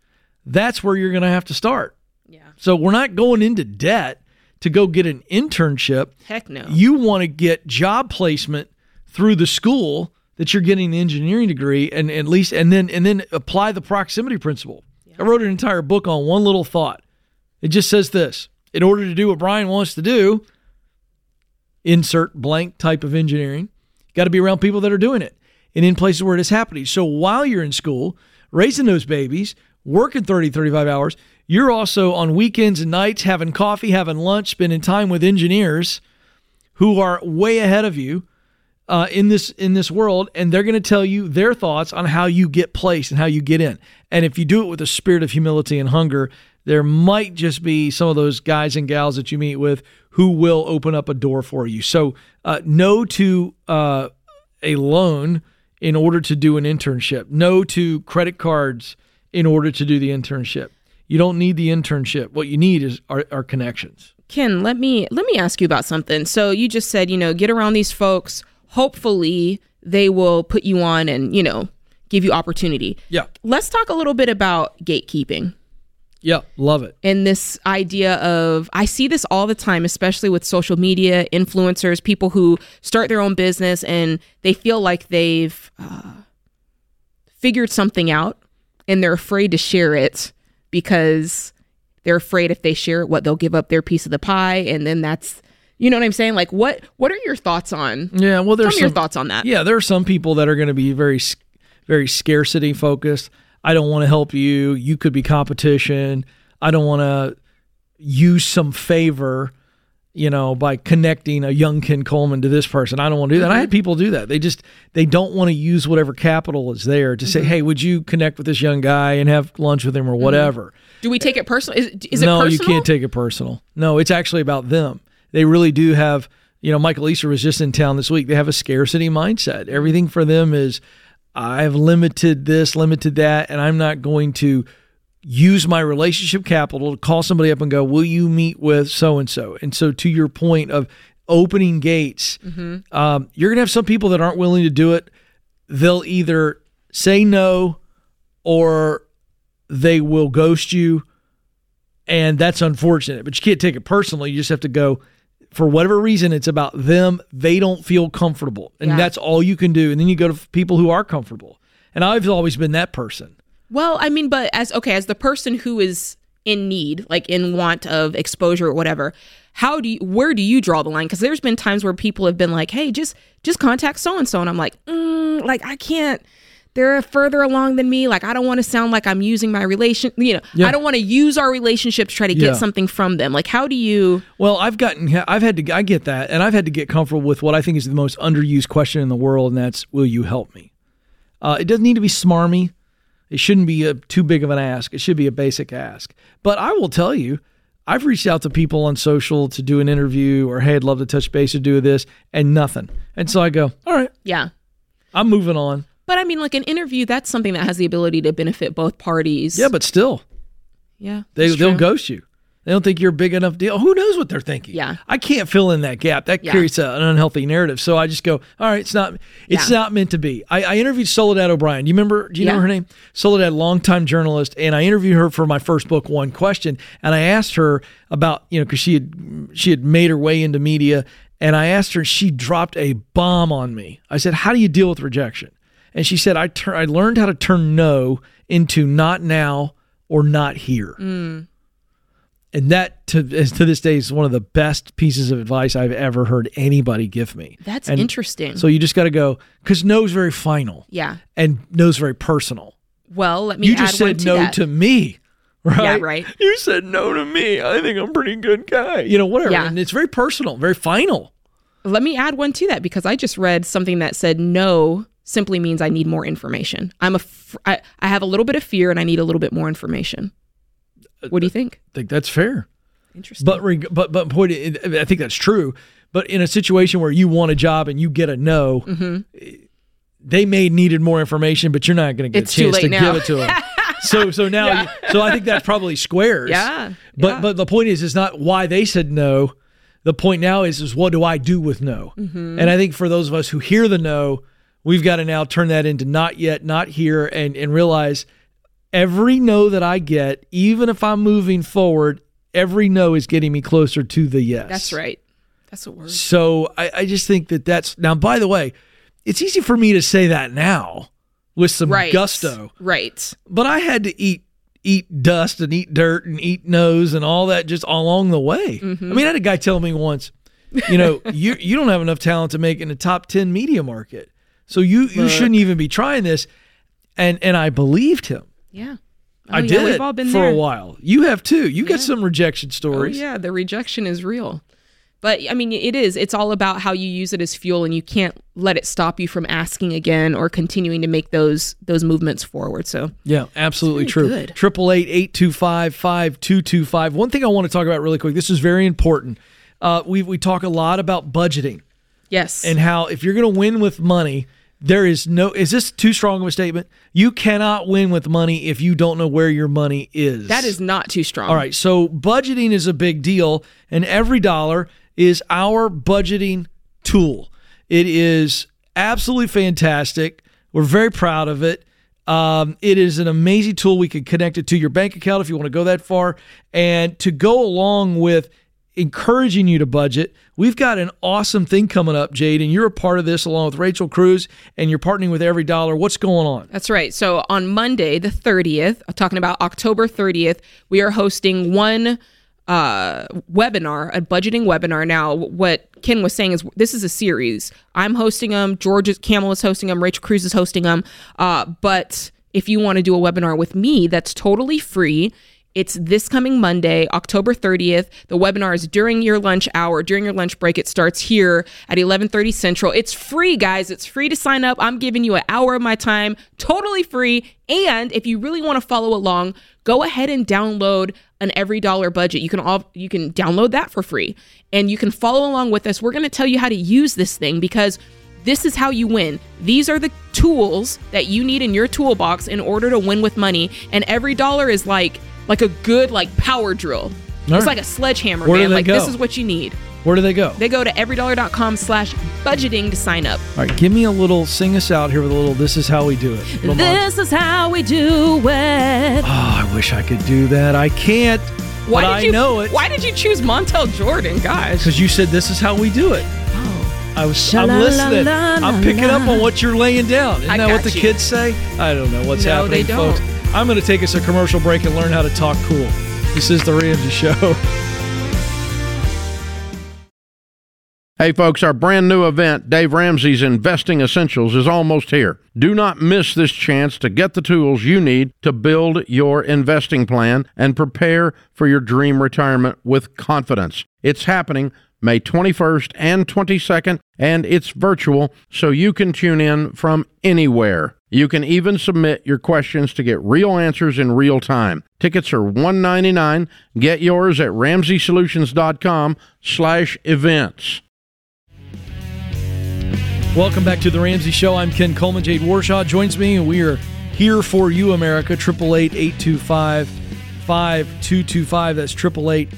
That's where you're going to have to start. Yeah. So we're not going into debt to go get an internship. Heck no. You want to get job placement through the school that you're getting the engineering degree and at least and then and then apply the proximity principle. I wrote an entire book on one little thought. It just says this. In order to do what Brian wants to do, insert blank type of engineering, got to be around people that are doing it and in places where it is happening. So while you're in school, raising those babies, working 30, 35 hours, you're also on weekends and nights having coffee, having lunch, spending time with engineers who are way ahead of you uh, in this in this world, and they're going to tell you their thoughts on how you get placed and how you get in. And if you do it with a spirit of humility and hunger, there might just be some of those guys and gals that you meet with who will open up a door for you. So, uh, no to uh, a loan in order to do an internship. No to credit cards in order to do the internship. You don't need the internship. What you need is our, our connections. Ken, let me let me ask you about something. So you just said, you know, get around these folks. Hopefully, they will put you on and you know give you opportunity. Yeah. Let's talk a little bit about gatekeeping. Yeah, love it. And this idea of, I see this all the time, especially with social media influencers, people who start their own business and they feel like they've uh, figured something out and they're afraid to share it because they're afraid if they share it, what they'll give up their piece of the pie. And then that's, you know what I'm saying? Like, what what are your thoughts on? Yeah, well, there's Tell me your some- thoughts on that. Yeah, there are some people that are going to be very, very scarcity focused. I don't want to help you. You could be competition. I don't want to use some favor, you know, by connecting a young Ken Coleman to this person. I don't want to do that. I had people do that. They just they don't want to use whatever capital is there to say, Mhm. hey, would you connect with this young guy and have lunch with him or whatever. Do we take it personal? Is, is no, personal? you can't take it personal. No, it's actually about them. They really do have, you know, Michael Easter was just in town this week. They have a scarcity mindset. Everything for them is, I've limited this, limited that, and I'm not going to use my relationship capital to call somebody up and go, Will you meet with so and so? And so, to your point of opening gates, Mhm. um, you're going to have some people that aren't willing to do it. They'll either say no or they will ghost you. And that's unfortunate, but you can't take it personally. You just have to go, for whatever reason, it's about them. They don't feel comfortable. And Yeah. that's all you can do. And then you go to people who are comfortable. And I've always been that person. Well, I mean, but as okay, as the person who is in need, like in want of exposure or whatever, how do you where do you draw the line? Because there's been times where people have been like, "Hey, just just contact so and so," and I'm like, mm, like I can't. They're further along than me. Like I don't want to sound like I'm using my relation. You know, Yeah. I don't want to use our relationship to try to get Yeah. something from them. Like, how do you? Well, I've gotten, I've had to, I get that, and I've had to get comfortable with what I think is the most underused question in the world, and that's, "Will you help me?" Uh, it doesn't need to be smarmy. It shouldn't be a, too big of an ask. It should be a basic ask. But I will tell you, I've reached out to people on social to do an interview, or hey, I'd love to touch base or do this, and nothing. And so I go, all right, Yeah. I'm moving on. But I mean, like an interview, that's something that has the ability to benefit both parties. Yeah, but still, yeah, they they'll ghost you. They don't think you're a big enough deal. Who knows what they're thinking? Yeah. I can't fill in that gap. That Yeah. creates a, an unhealthy narrative. So I just go, all right, it's not it's Yeah. not meant to be. I, I interviewed Soledad O'Brien. Do you remember? Do you know her name? Soledad, longtime journalist, and I interviewed her for my first book, One Question, and I asked her about you know because she had she had made her way into media, and I asked her. She dropped a bomb on me. I said, "How do you deal with rejection?" And she said, "I tur- I learned how to turn no into not now or not here." Mm. And that to to this day is one of the best pieces of advice I've ever heard anybody give me. That's And interesting. So you just got to go because no is very final Yeah. and no is very personal. Well, let me. You just said to no that. to me, right? Yeah, right. You said no to me. I think I'm a pretty good guy. You know, whatever. Yeah. And it's very personal, very final. Let me add one to that because I just read something that said no simply means I need more information. I'm a f- I, I have a little bit of fear and I need a little bit more information. What do you think? I think that's fair. Interesting. But reg- but but point, I think that's true. But in a situation where you want a job and you get a no, Mhm. they may needed more information, but you're not going to get It's a chance to now. give it to them. so so now, Yeah. so I think that's probably squares. Yeah, But but the point is, is not why they said no. The point now is, is what do I do with no? Mhm. And I think for those of us who hear the no, we've got to now turn that into not yet, not here, and and realize every no that I get, even if I'm moving forward, every no is getting me closer to the yes. That's right. That's a word. So I, I just think that that's now. By the way, it's easy for me to say that now with some Right. gusto, Right. but I had to eat eat dust and eat dirt and eat nose and all that just along the way. Mhm. I mean, I had a guy tell me once, you know, you you don't have enough talent to make in the top ten media market, so you you Look. shouldn't even be trying this. And and I believed him. Yeah. I Oh, yeah, did we've all been for there. a while. You have too. You got some rejection stories. Oh, yeah, the rejection is real. But I mean, it is. It's all about how you use it as fuel, and you can't let it stop you from asking again or continuing to make those those movements forward. So Yeah, absolutely true. good. Triple eight eight two five five two two five. One thing I want to talk about really quick. This is very important. Uh, we we talk a lot about budgeting yes, and how if you're going to win with money, there is no. Is this too strong of a statement? You cannot win with money if you don't know where your money is. that is not too strong. All right, so budgeting is a big deal, and EveryDollar is our budgeting tool. It is absolutely fantastic. We're very proud of it. Um, it is an amazing tool. We can connect it to your bank account if you want to go that far. And to go along with encouraging you to budget, we've got an awesome thing coming up, Jade, and you're a part of this along with Rachel Cruz, and you're partnering with EveryDollar. What's going on? That's right. So on Monday, the 30th, talking about October 30th, we are hosting one uh, webinar, a budgeting webinar. Now, what Ken was saying is this is a series. I'm hosting them. George Kamel is hosting them. Rachel Cruz is hosting them. Uh, but if you want to do a webinar with me, that's totally free. It's this coming Monday, October 30th. The webinar is during your lunch hour, during your lunch break. It starts here at 11:30 Central. It's free, guys. It's free to sign up. I'm giving you an hour of my time, totally free. And if you really want to follow along, go ahead and download an EveryDollar budget. You can all you can download that for free. And you can follow along with us. We're going to tell you how to use this thing because this is how you win. These are the tools that you need in your toolbox in order to win with money. And EveryDollar is like like a good like power drill. it's right. like a sledgehammer, Where man. Like go? this is what you need. Where do they go? They go to everydollar.com slash budgeting to sign up. All right, give me a little, sing us out here with a little, this is how we do it. Mon- This is how we do it. Oh, I wish I could do that. I can't. Why but did I you know it Why did you choose Montel Jordan, guys? because you said this is how we do it. Oh. I was. I'm listening. I'm picking up on what you're laying down. Isn't I that what the you. kids say? I don't know what's No, happening, folks. I'm going to take us a commercial break and learn how to talk cool. This is the Ramsey Show. Hey, folks, our brand new event, Dave Ramsey's Investing Essentials, is almost here. Do not miss this chance to get the tools you need to build your investing plan and prepare for your dream retirement with confidence. It's happening May 21st and 22nd, and it's virtual, so you can tune in from anywhere. You can even submit your questions to get real answers in real time. Tickets are 199. Get yours at ramseysolutions.com slash events. Welcome back to the Ramsey Show. I'm Ken Coleman. Jade Warshaw joins me, and we are here for you, America. Triple eight eight two five five two two five. That's triple eight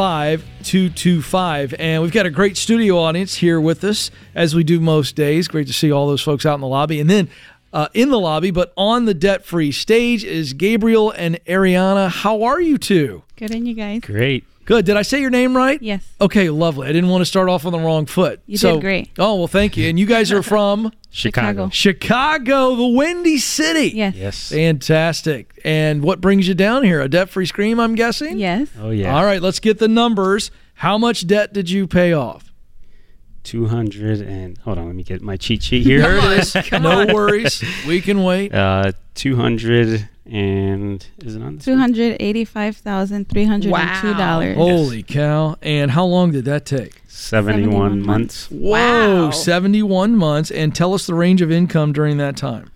eight two five five two two five. And we've got a great studio audience here with us, as we do most days. Great to see all those folks out in the lobby, and then. Uh, in the lobby, but on the debt free stage is Gabriel and Ariana. How are you two? Good on you guys. Great. Good. Did I say your name right? Yes. Okay, lovely. I didn't want to start off on the wrong foot. You so, did great. Oh, well, thank you. And you guys are from Chicago. Chicago, the Windy City. Yes. Yes. Fantastic. And what brings you down here? A debt free scream, I'm guessing? Yes. Oh, yeah. All right, let's get the numbers. How much debt did you pay off? Two hundred and hold on, let me get my cheat sheet here. There it is. no worries. We can wait. Uh, two hundred and is it on this? Two hundred eighty-five thousand three hundred and two dollars. Holy cow. And how long did that take? 71 months. Whoa, 71 months. And tell us the range of income during that time.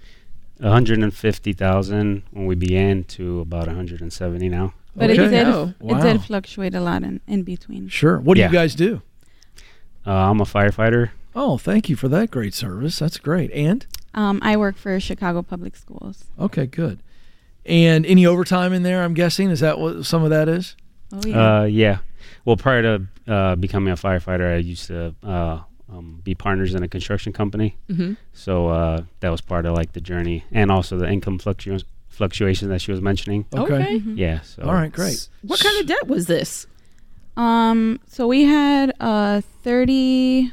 150,000 when we began to about 170 now. But Okay. it did Oh, it did fluctuate a lot in, in between. Sure. What do Yeah. you guys do? Uh, I'm a firefighter. Oh, thank you for that great service. That's great. And? Um, I work for Chicago Public Schools. Okay, good. And any overtime in there, I'm guessing? Is that what some of that is? Oh yeah. Uh, yeah. Well, prior to uh, becoming a firefighter, I used to uh, um, be partners in a construction company. Mhm. So uh, that was part of like the journey, and also the income fluctu- fluctuation that she was mentioning. Okay. Okay. Mhm. Yeah. So All right, great. What kind of debt was this? Um, so we had uh thirty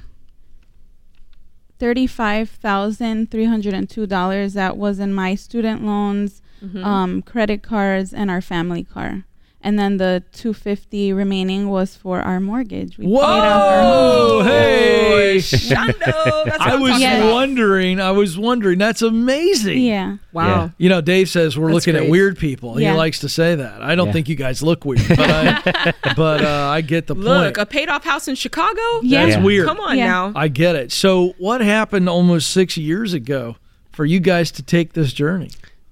thirty-five thousand three hundred and two dollars that was in my student loans, Mhm. um, credit cards, and our family car. And then the two fifty remaining was for our mortgage. We paid off our Whoa! Hey! Shondo, that's I was talking wondering. I was wondering. That's amazing. Yeah. Wow. Yeah. You know, Dave says we're That's looking at weird people. Yeah. He likes to say that. I don't Yeah. think you guys look weird, but I, but uh, I get the Look, point. Look, a paid off house in Chicago? Yeah. That's Yeah. weird. Come on Yeah. now. I get it. So, what happened almost six years ago for you guys to take this journey?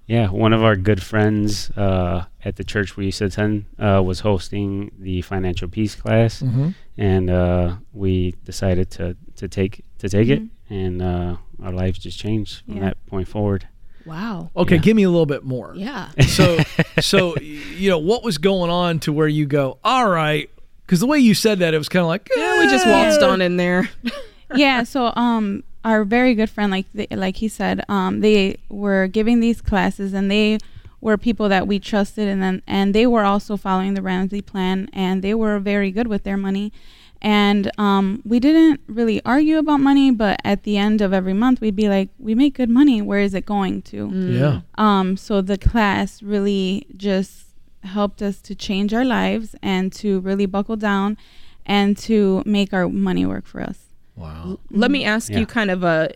Yeah, one of our good friends uh, at the church we used to attend uh, was hosting the financial peace class, Mhm. and uh, we decided to, to take to take it, and uh, our lives just changed from that point forward. Wow. Okay, Yeah. give me a little bit more. Yeah. So, so you know, what was going on to where you go? All right, because the way you said that, it was kind of like, Yeah, we just waltzed on in there. yeah so um our very good friend like they, like he said um they were giving these classes and they were people that we trusted and then and they were also following the Ramsey plan and they were very good with their money. And um we didn't really argue about money but at the end of every month we'd be like we make good money. Where is it going to? Yeah, um, so the class really just helped us to change our lives and to really buckle down and to make our money work for us. Wow, Let me ask Yeah. you kind of a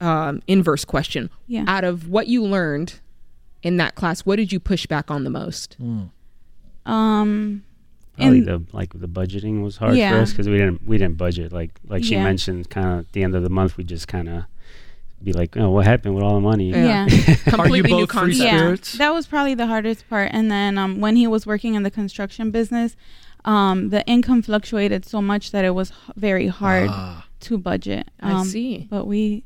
um, inverse question. Yeah. Out of what you learned in that class, what did you push back on the most? Um, Probably and- the like the budgeting was hard for us because we didn't we didn't budget like like she Yeah. mentioned. Kind of at the end of the month, we just kind of be like, oh, what happened with all the money? yeah. Completely new both free concept. yeah, spirits? that was probably the hardest part. And then um, when he was working in the construction business, um, the income fluctuated so much that it was h- very hard Ah. To budget. I Um, see. But we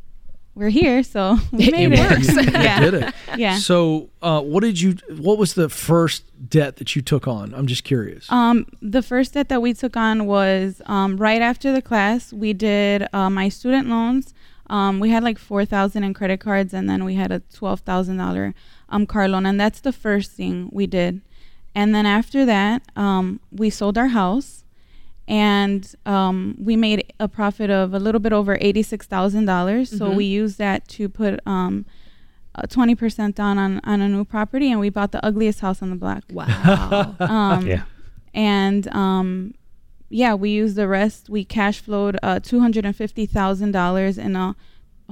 we're here, so we made it it. works. You yeah. did it. Yeah. So, uh, what did you? What was the first debt that you took on? I'm just curious. Um, the first debt that we took on was um, right after the class. We did uh, my student loans. Um, we had like four thousand in credit cards, and then we had a twelve thousand dollar um car loan, and that's the first thing we did. And then after that, um, we sold our house, and um, we made a profit of a little bit over eighty six thousand dollars. So Mhm. we used that to put um, twenty percent down on on a new property, and we bought the ugliest house on the block. Wow. Um, Yeah. And um, yeah, we used the rest. We cash flowed uh, two hundred and fifty thousand dollars in a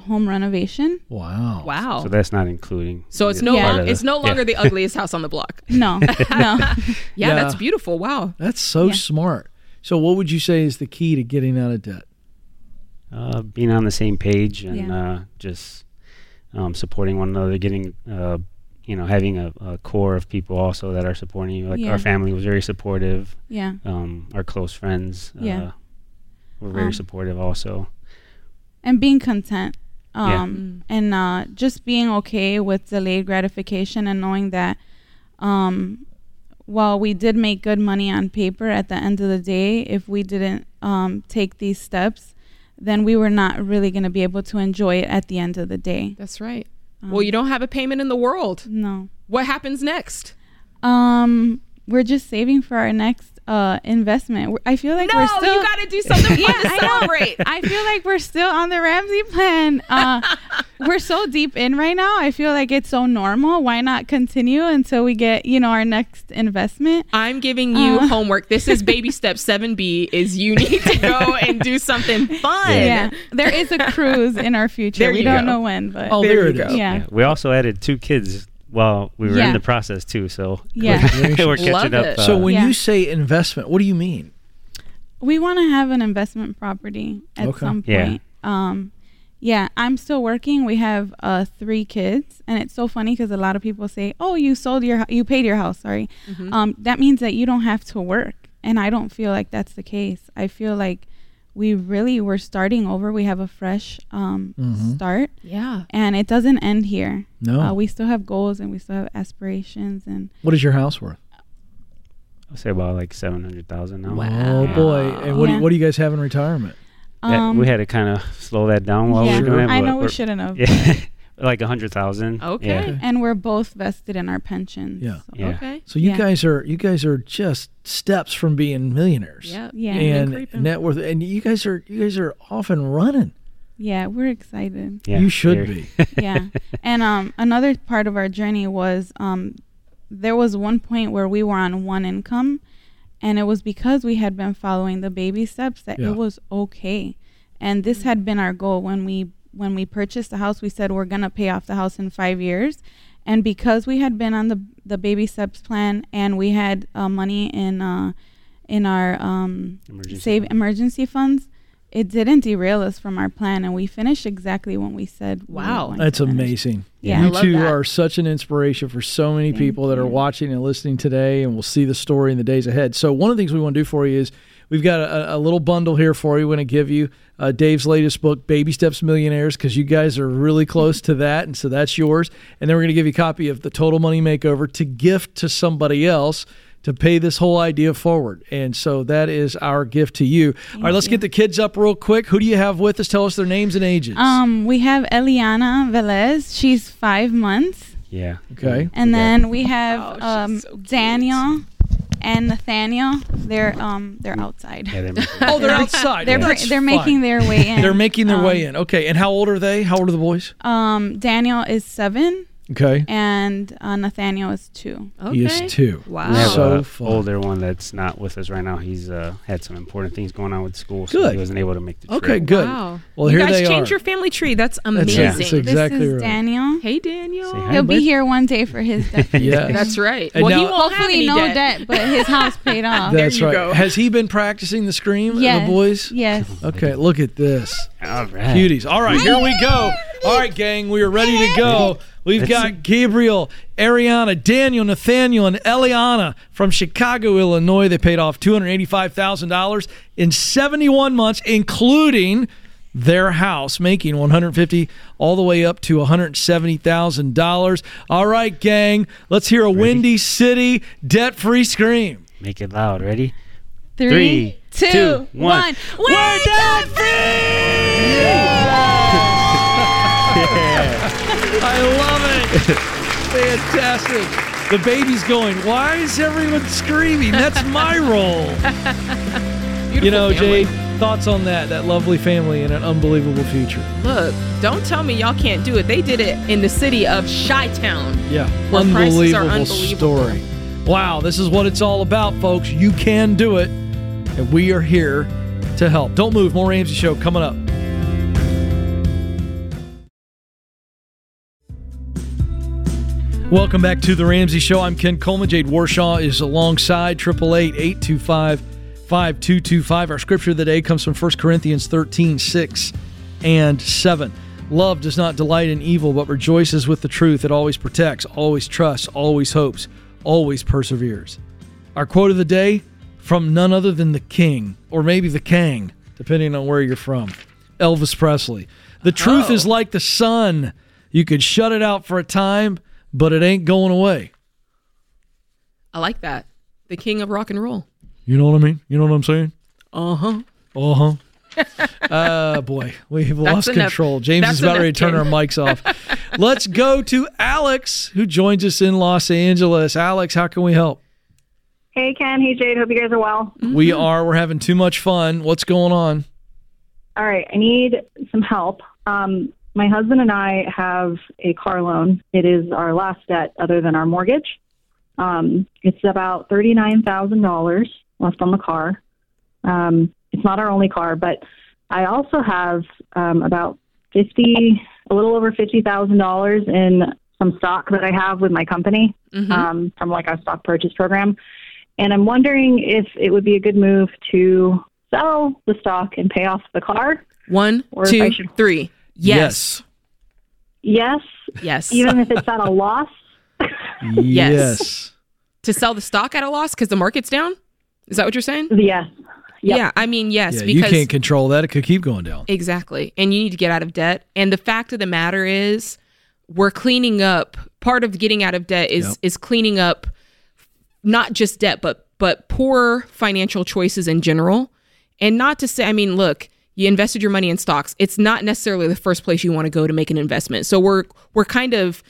home renovation. wow. wow. So that's not including. So it's no Yeah. long, it's no yeah. longer the ugliest house on the block. No, no. Yeah, Yeah. that's beautiful. Wow. That's so Yeah. smart. So, what would you say is the key to getting out of debt? uh, being on the same page and Yeah. uh, just um, supporting one another, getting uh, you know having a, a core of people also that are supporting you. Like Yeah. our family was very supportive. Yeah. Um, our close friends Yeah. uh, were very Um, supportive also. and being content Yeah. um and uh just being okay with delayed gratification and knowing that um while we did make good money on paper at the end of the day if we didn't um take these steps then we were not really going to be able to enjoy it at the end of the day That's right. Um, well, you don't have a payment in the world. no What happens next? um we're just saving for our next uh investment i feel like No, we're still you got to do something fun Yeah, to celebrate. I feel like we're still on the Ramsey plan. Uh, we're so deep in right now. I feel like it's so normal. Why not continue until we get, you know, our next investment? I'm giving you Uh. homework. This is baby step 7B is you need to go and do something fun. Yeah. There is a cruise in our future. There we you don't go. know when, but Oh, there it is. Yeah. We also added two kids while we were Yeah. in the process too. So Yeah. we're, we're catching up. so uh, when Yeah. you say investment, what do you mean? We want to have an investment property at Okay. some Yeah. point. Um, yeah, I'm still working. We have uh, three kids, and it's so funny because a lot of people say, "Oh, you sold your, you paid your house." Sorry, Mhm. um, that means that you don't have to work, and I don't feel like that's the case. I feel like we really we're starting over. We have a fresh um, Mhm. start. Yeah. and it doesn't end here. No. uh, we still have goals and we still have aspirations, and What is your house worth? I'll say about like seven hundred thousand now. Oh boy! And what do you, what do you guys have in retirement? Yeah, Um, we had to kind of slow that down while yeah, we were doing it. I know we shouldn't have, Yeah, like a hundred thousand. Okay. and we're both vested in our pensions. Yeah. Yeah. Okay. So you Yeah. guys are you guys are just steps from being millionaires. Yeah. Yeah. And net worth, and you guys are you guys are off and running. Yeah, we're excited. Yeah, you should be. yeah. And um another part of our journey was um there was one point where we were on one income and it was because we had been following the baby steps that Yeah. it was okay. And this had been our goal when we when we purchased the house we said we're going to pay off the house in 5 years. And because we had been on the the baby steps plan and we had uh, money in uh in our um Emergency save emergency funds it didn't derail us from our plan and we finished exactly when we said Wow. going to That's amazing. Yeah. you two that. are such an inspiration for so many people that are watching and listening today, and we'll see the story in the days ahead. So one of the things we want to do for you is we've got a, a little bundle here for you. We're going to give you uh, Dave's latest book, Baby Steps Millionaires, because you guys are really close to that, and so that's yours. And then we're going to give you a copy of the Total Money Makeover to gift to somebody else. To pay this whole idea forward. And so that is our gift to you. All right, let's get the kids up real quick. Who do you have with us? Tell us their names and ages. um we have eliana velez she's five months Yeah. Okay. and then we have Oh, um daniel and nathaniel they're um they're outside Yeah, they're Oh, they're outside. they're Well, br- they're fine. making their way in They're making their Um, way in. Okay. And how old are they? How old are the boys? um daniel is seven Okay. and uh, nathaniel is two Okay. He is two. Wow. We have So a fun. older one that's not with us right now. He's uh, had some important things going on with school, so Good. he wasn't able to make the trip. Okay, good. Wow. Well, you here guys they changed are. your family tree. That's That's amazing. it. That's exactly this is right. daniel Hey, Daniel. Say hi, he'll be here one day for his debt Yeah. That's right. And well, he won't have hopefully any no debt. debt but his house paid off That's you right. go. Has he been practicing the scream, Yes. the boys? yes Okay, look at this. All right. Cuties. All right, here we go. All right, gang, we are ready to go. We've got Gabriel, Ariana, Daniel, Nathaniel, and Eliana from Chicago, Illinois. They paid off $285,000 in 71 months, including their house, making 150 all the way up to $170,000. All right, gang, let's hear a Windy City debt-free scream. Make it loud. Ready? Three, Three, two, two, one. one. We're debt I love it. Fantastic. The baby's going, why is everyone screaming? That's my role. you know, family. Jade, thoughts on that, that lovely family and an unbelievable future. Look, don't tell me y'all can't do it. They did it in the city of Chi Town. Yeah, Where prices are unbelievable unbelievable. story. Wow, this is what it's all about, folks. You can do it, and we are here to help. Don't move. More Ramsey Show coming up. Welcome back to the Ramsey Show. I'm Ken Coleman. Jade Warshaw is alongside 888-825-5225. Our scripture of the day comes from 1 Corinthians 13, 6 and 7. Love does not delight in evil, but rejoices with the truth. It always protects, always trusts, always hopes, always perseveres. Our quote of the day from none other than the King, or maybe the Kang, depending on where you're from. Elvis Presley. The truth oh. is like the sun. You could shut it out for a time, but it ain't going away. I like that. The king of rock and roll. You know what I mean? You know what I'm saying? Uh huh. Uh huh. uh boy, we've lost enough. control. James That's is about ready to turn our mics off. Let's go to Alex, who joins us in Los Angeles. Alex, how can we help? Hey, Ken. Hey, Jade. Hope you guys are well. We are. We're having too much fun. What's going on? All right. I need some help. Um, my husband and I have a car loan. It is our last debt other than our mortgage. Um, it's about $39,000 left on the car. Um, it's not our only car, but I also have um, about 50, a little over $50,000 in some stock that I have with my company Mhm. um, from like our stock purchase program. And I'm wondering if it would be a good move to sell the stock and pay off the car. One, Or two, should- three. Yes. Yes. Yes. Even if it's at a loss. Yes. To sell the stock at a loss because the market's down? Is that what you're saying? Yes. Yeah, I mean, yes, yeah, you because can't control that. It could keep going down. Exactly. And you need to get out of debt. And the fact of the matter is we're cleaning up part of getting out of debt is Yep. is cleaning up not just debt but but poor financial choices in general. And not to say I mean, look, you invested your money in stocks. It's not necessarily the first place you want to go to make an investment. So we're we're kind of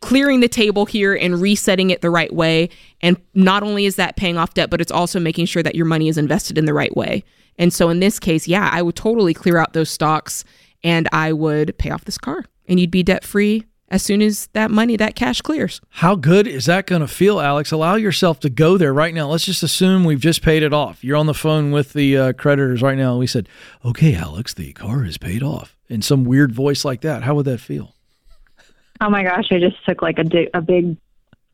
clearing the table here and resetting it the right way. And not only is that paying off debt, but it's also making sure that your money is invested in the right way. And so in this case, yeah, I would totally clear out those stocks and I would pay off this car and you'd be debt free as soon as that money, that cash clears. How good is that going to feel, Alex? Allow yourself to go there right now. Let's just assume we've just paid it off. You're on the phone with the uh, creditors right now. And we said, okay, Alex, the car is paid off. In some weird voice like that, how would that feel? Oh my gosh, I just took like a, di- a big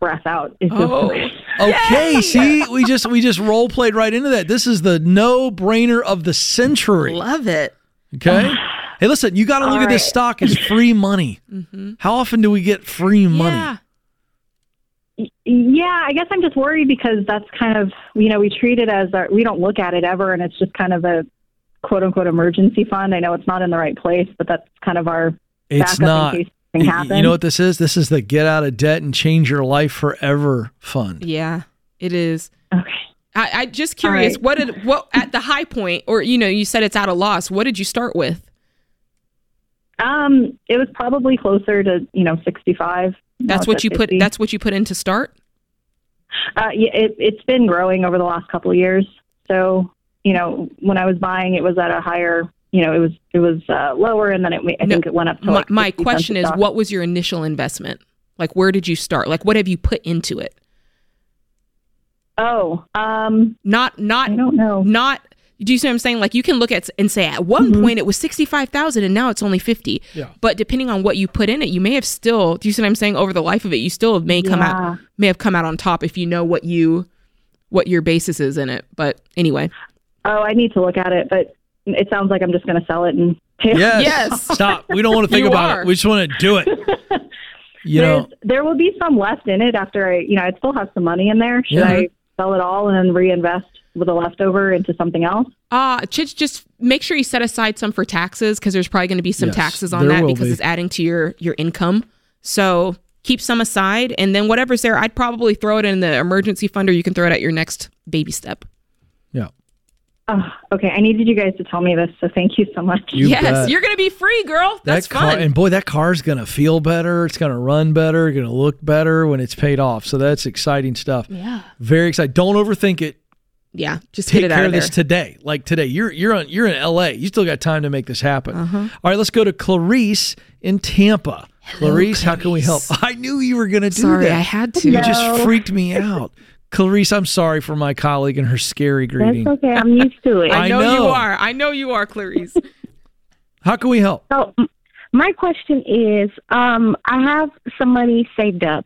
breath out. It's Oh. Okay, see, we just we just role played right into that. This is the no brainer of the century. Love it. Okay. Hey, listen, you got to look All at this stock as free money. Mm-hmm. How often do we get free money? Yeah, I guess I'm just worried because that's kind of you know we treat it as our, we don't look at it ever, and it's just kind of a quote unquote emergency fund. I know it's not in the right place, but that's kind of our It's backup not. in case something happens. You know what this is? This is the get out of debt and change your life forever fund. Yeah, it is. Okay. I, I just curious, right. what did what at the high point, or you know, you said it's at a loss. What did you start with? Um, it was probably closer to you know 65. That's what at you put. That's what you put in to start. Uh, yeah, it, it's been growing over the last couple of years. So, you know, when I was buying, it was at a higher, you know, it was it was uh, lower, and then it, I think it went up to My, like. my question is, what was your initial investment? Like, where did you start? Like, what have you put into it? Oh, um, not not. I don't know. Not. Do you see what I'm saying? Like, you can look at and say at one mm-hmm. point it was sixty five thousand, and now it's only fifty. Yeah. But depending on what you put in it, you may have still. Do you see what I'm saying? Over the life of it, you still may come Yeah. out may have come out on top if you know what you what your basis is in it. But anyway. Oh, I need to look at it, but it sounds like I'm just going to sell it and pay. Yes. Stop. We don't want to think You about are. it. We just want to do it. You know, there will be some left in it after I, you know, I still have some money in there. Should Yeah. I sell it all and then reinvest with the leftover into something else? Uh, just just make sure you set aside some for taxes because there's probably going to be some Yes, taxes on that because be. it's adding to your your income. So keep some aside, and then whatever's there, I'd probably throw it in the emergency fund, or you can throw it at your next baby step. Yeah. Oh, okay. I needed you guys to tell me this, so thank you so much. You yes, bet. you're going to be free, girl. That's that car, fun. and boy, that car's going to feel better. It's going to run better, going to look better when it's paid off. So that's exciting stuff. Yeah. Very excited. Don't overthink it. Yeah, just Take hit it care out of of there. this today. Like today, you're you're on you're in LA. You still got time to make this happen. Uh-huh. All right, let's go to Clarice in Tampa. Clarice, how can we help? I knew you were going to do Sorry, that. I had to. You just freaked me out. Clarice, I'm sorry for my colleague and her scary greeting. It's okay. I'm used to it. I know, you know. are. I know you are, Clarice. How can we help? So, my question is um, I have some money saved up,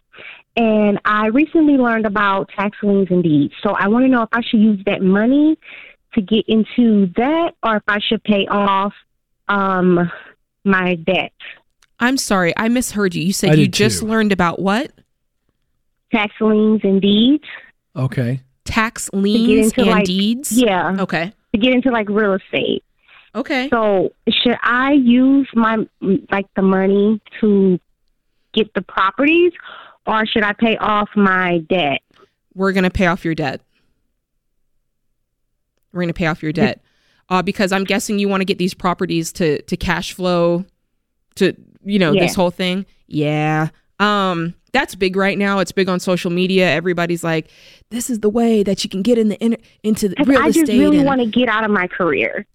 and I recently learned about tax liens and deeds. So, I want to know if I should use that money to get into that or if I should pay off um, my debt. I'm sorry, I misheard you. You I said you just too. learned about what? Tax liens and deeds. Okay. Tax liens and like- deeds. Yeah. Okay. To get into like real estate. Okay. So, should I use my like the money to get the properties or should I pay off my debt? we're going to pay off your debt. We're going to pay off your debt. Uh, because I'm guessing you want to get these properties to to cash flow to you know Yeah. this whole thing. Yeah. Um that's big right now. It's big on social media. Everybody's like this is the way that you can get in the inter- into the real I estate just really and- want to get out of my career.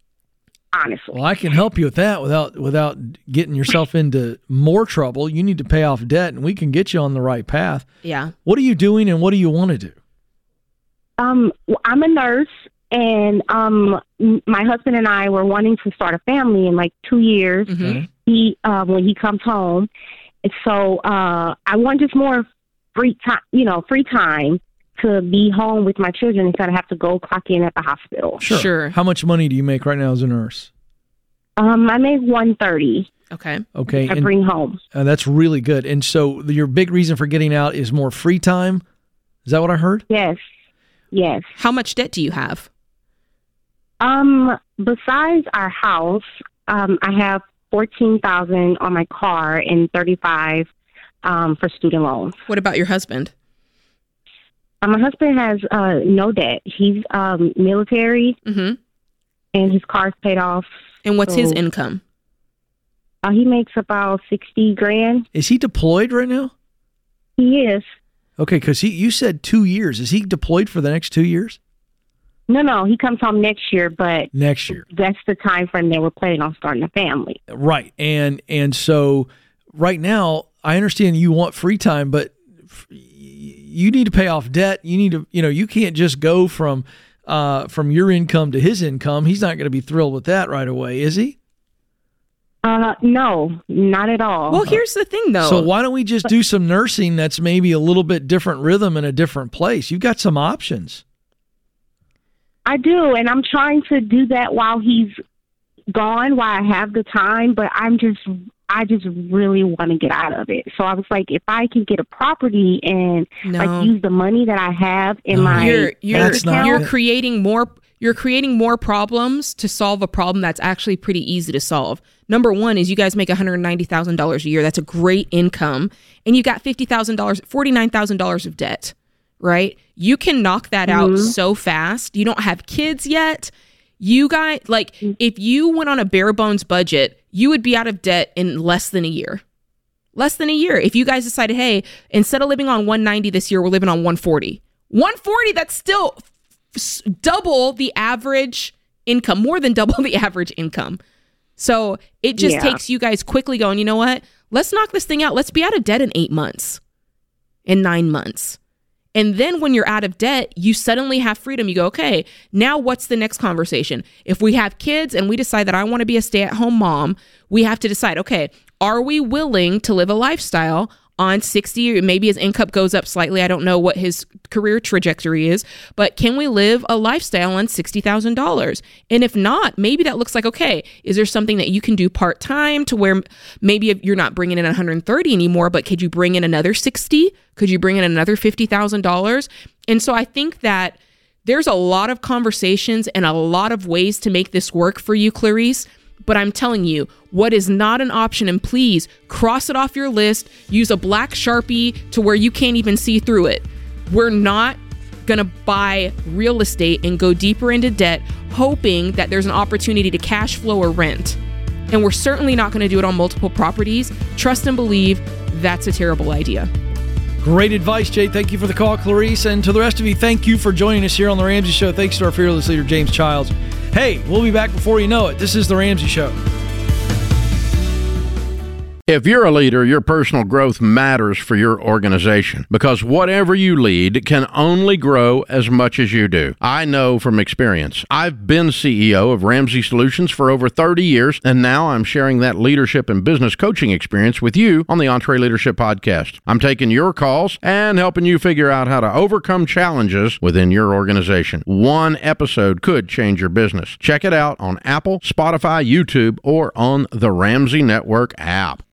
Honestly. Well, I can help you with that without without getting yourself into more trouble. You need to pay off debt, and we can get you on the right path. Yeah. What are you doing, and what do you want to do? Um, well, I'm a nurse, and um, my husband and I were wanting to start a family in like two years. He uh, when he comes home, and so uh, I want just more free time, you know, free time to be home with my children instead of have to go clock in at the hospital. Sure. sure. How much money do you make right now as a nurse? Um, I make one thirty. Okay. Okay, I and- bring home. Uh, that's really good. And so your big reason for getting out is more free time. Is that what I heard? Yes. Yes. How much debt do you have? Um, besides our house, um, I have fourteen thousand on my car and thirty five um, for student loans. What about your husband? Uh, my husband has uh, no debt. He's um, military, mm-hmm. and his car's paid off. And what's his income? Uh, he makes about sixty grand. Is he deployed right now? He is. Okay, because he you said two years. Is he deployed for the next two years? No, no, he comes home next year, but Next year, that's the time frame that we're planning on starting a family. right? And and so right now, I understand you want free time, but f- y- you need to pay off debt. You need to, you know, you can't just go from uh, from your income to his income. He's not going to be thrilled with that right away, is he? Uh, no, not at all. Well, here's the thing, though. So why don't we just do some nursing that's maybe a little bit different rhythm in a different place? You've got some options. I do, and I'm trying to do that while he's gone, while I have the time. But I'm just, I just really want to get out of it. So I was like, if I can get a property and No. like use the money that I have in my you're you're, bank account, you're creating more you're creating more problems to solve a problem that's actually pretty easy to solve. Number one is you guys make $190,000 a year. That's a great income. And you got $50,000, $49,000 of debt, right? You can knock that out Mhm. so fast. You don't have kids yet. You guys, like, if you went on a bare bones budget, you would be out of debt in less than a year. Less than a year. If you guys decided, hey, instead of living on 190 this year, we're living on 140. 140, that's still double the average income, more than double the average income. So it just Yeah. takes you guys quickly going, you know what? Let's knock this thing out. Let's be out of debt in eight months, in nine months. And then when you're out of debt, you suddenly have freedom. You go, okay, now what's the next conversation? If we have kids and we decide that I want to be a stay at home mom, we have to decide, okay, are we willing to live a lifestyle on 60 maybe his income goes up slightly. I don't know what his career trajectory is but can we live a lifestyle on $60000 and if not maybe that looks like okay is there something that you can do part-time to where maybe you're not bringing in 130 anymore but could you bring in another 60 could you bring in another $50000 and so i think that there's a lot of conversations and a lot of ways to make this work for you clarice but I'm telling you, what is not an option, and please cross it off your list, use a black sharpie to where you can't even see through it. We're not to buy real estate and go deeper into debt, hoping that there's an opportunity to cash flow or rent. And we're certainly not to do it on multiple properties. Trust and believe that's a terrible idea. Great advice, Jay. Thank you for the call, Clarice. And to the rest of you, thank you for joining us here on The Ramsey Show. Thanks to our fearless leader, James Childs. Hey, we'll be back before you know it. This is The Ramsey Show. If you're a leader, your personal growth matters for your organization because whatever you lead can only grow as much as you do. I know from experience. I've been CEO of Ramsey Solutions for over 30 years, and now I'm sharing that leadership and business coaching experience with you on the EntreLeadership Podcast. I'm taking your calls and helping you figure out how to overcome challenges within your organization. One episode could change your business. Check it out on Apple, Spotify, YouTube, or on the Ramsey Network app.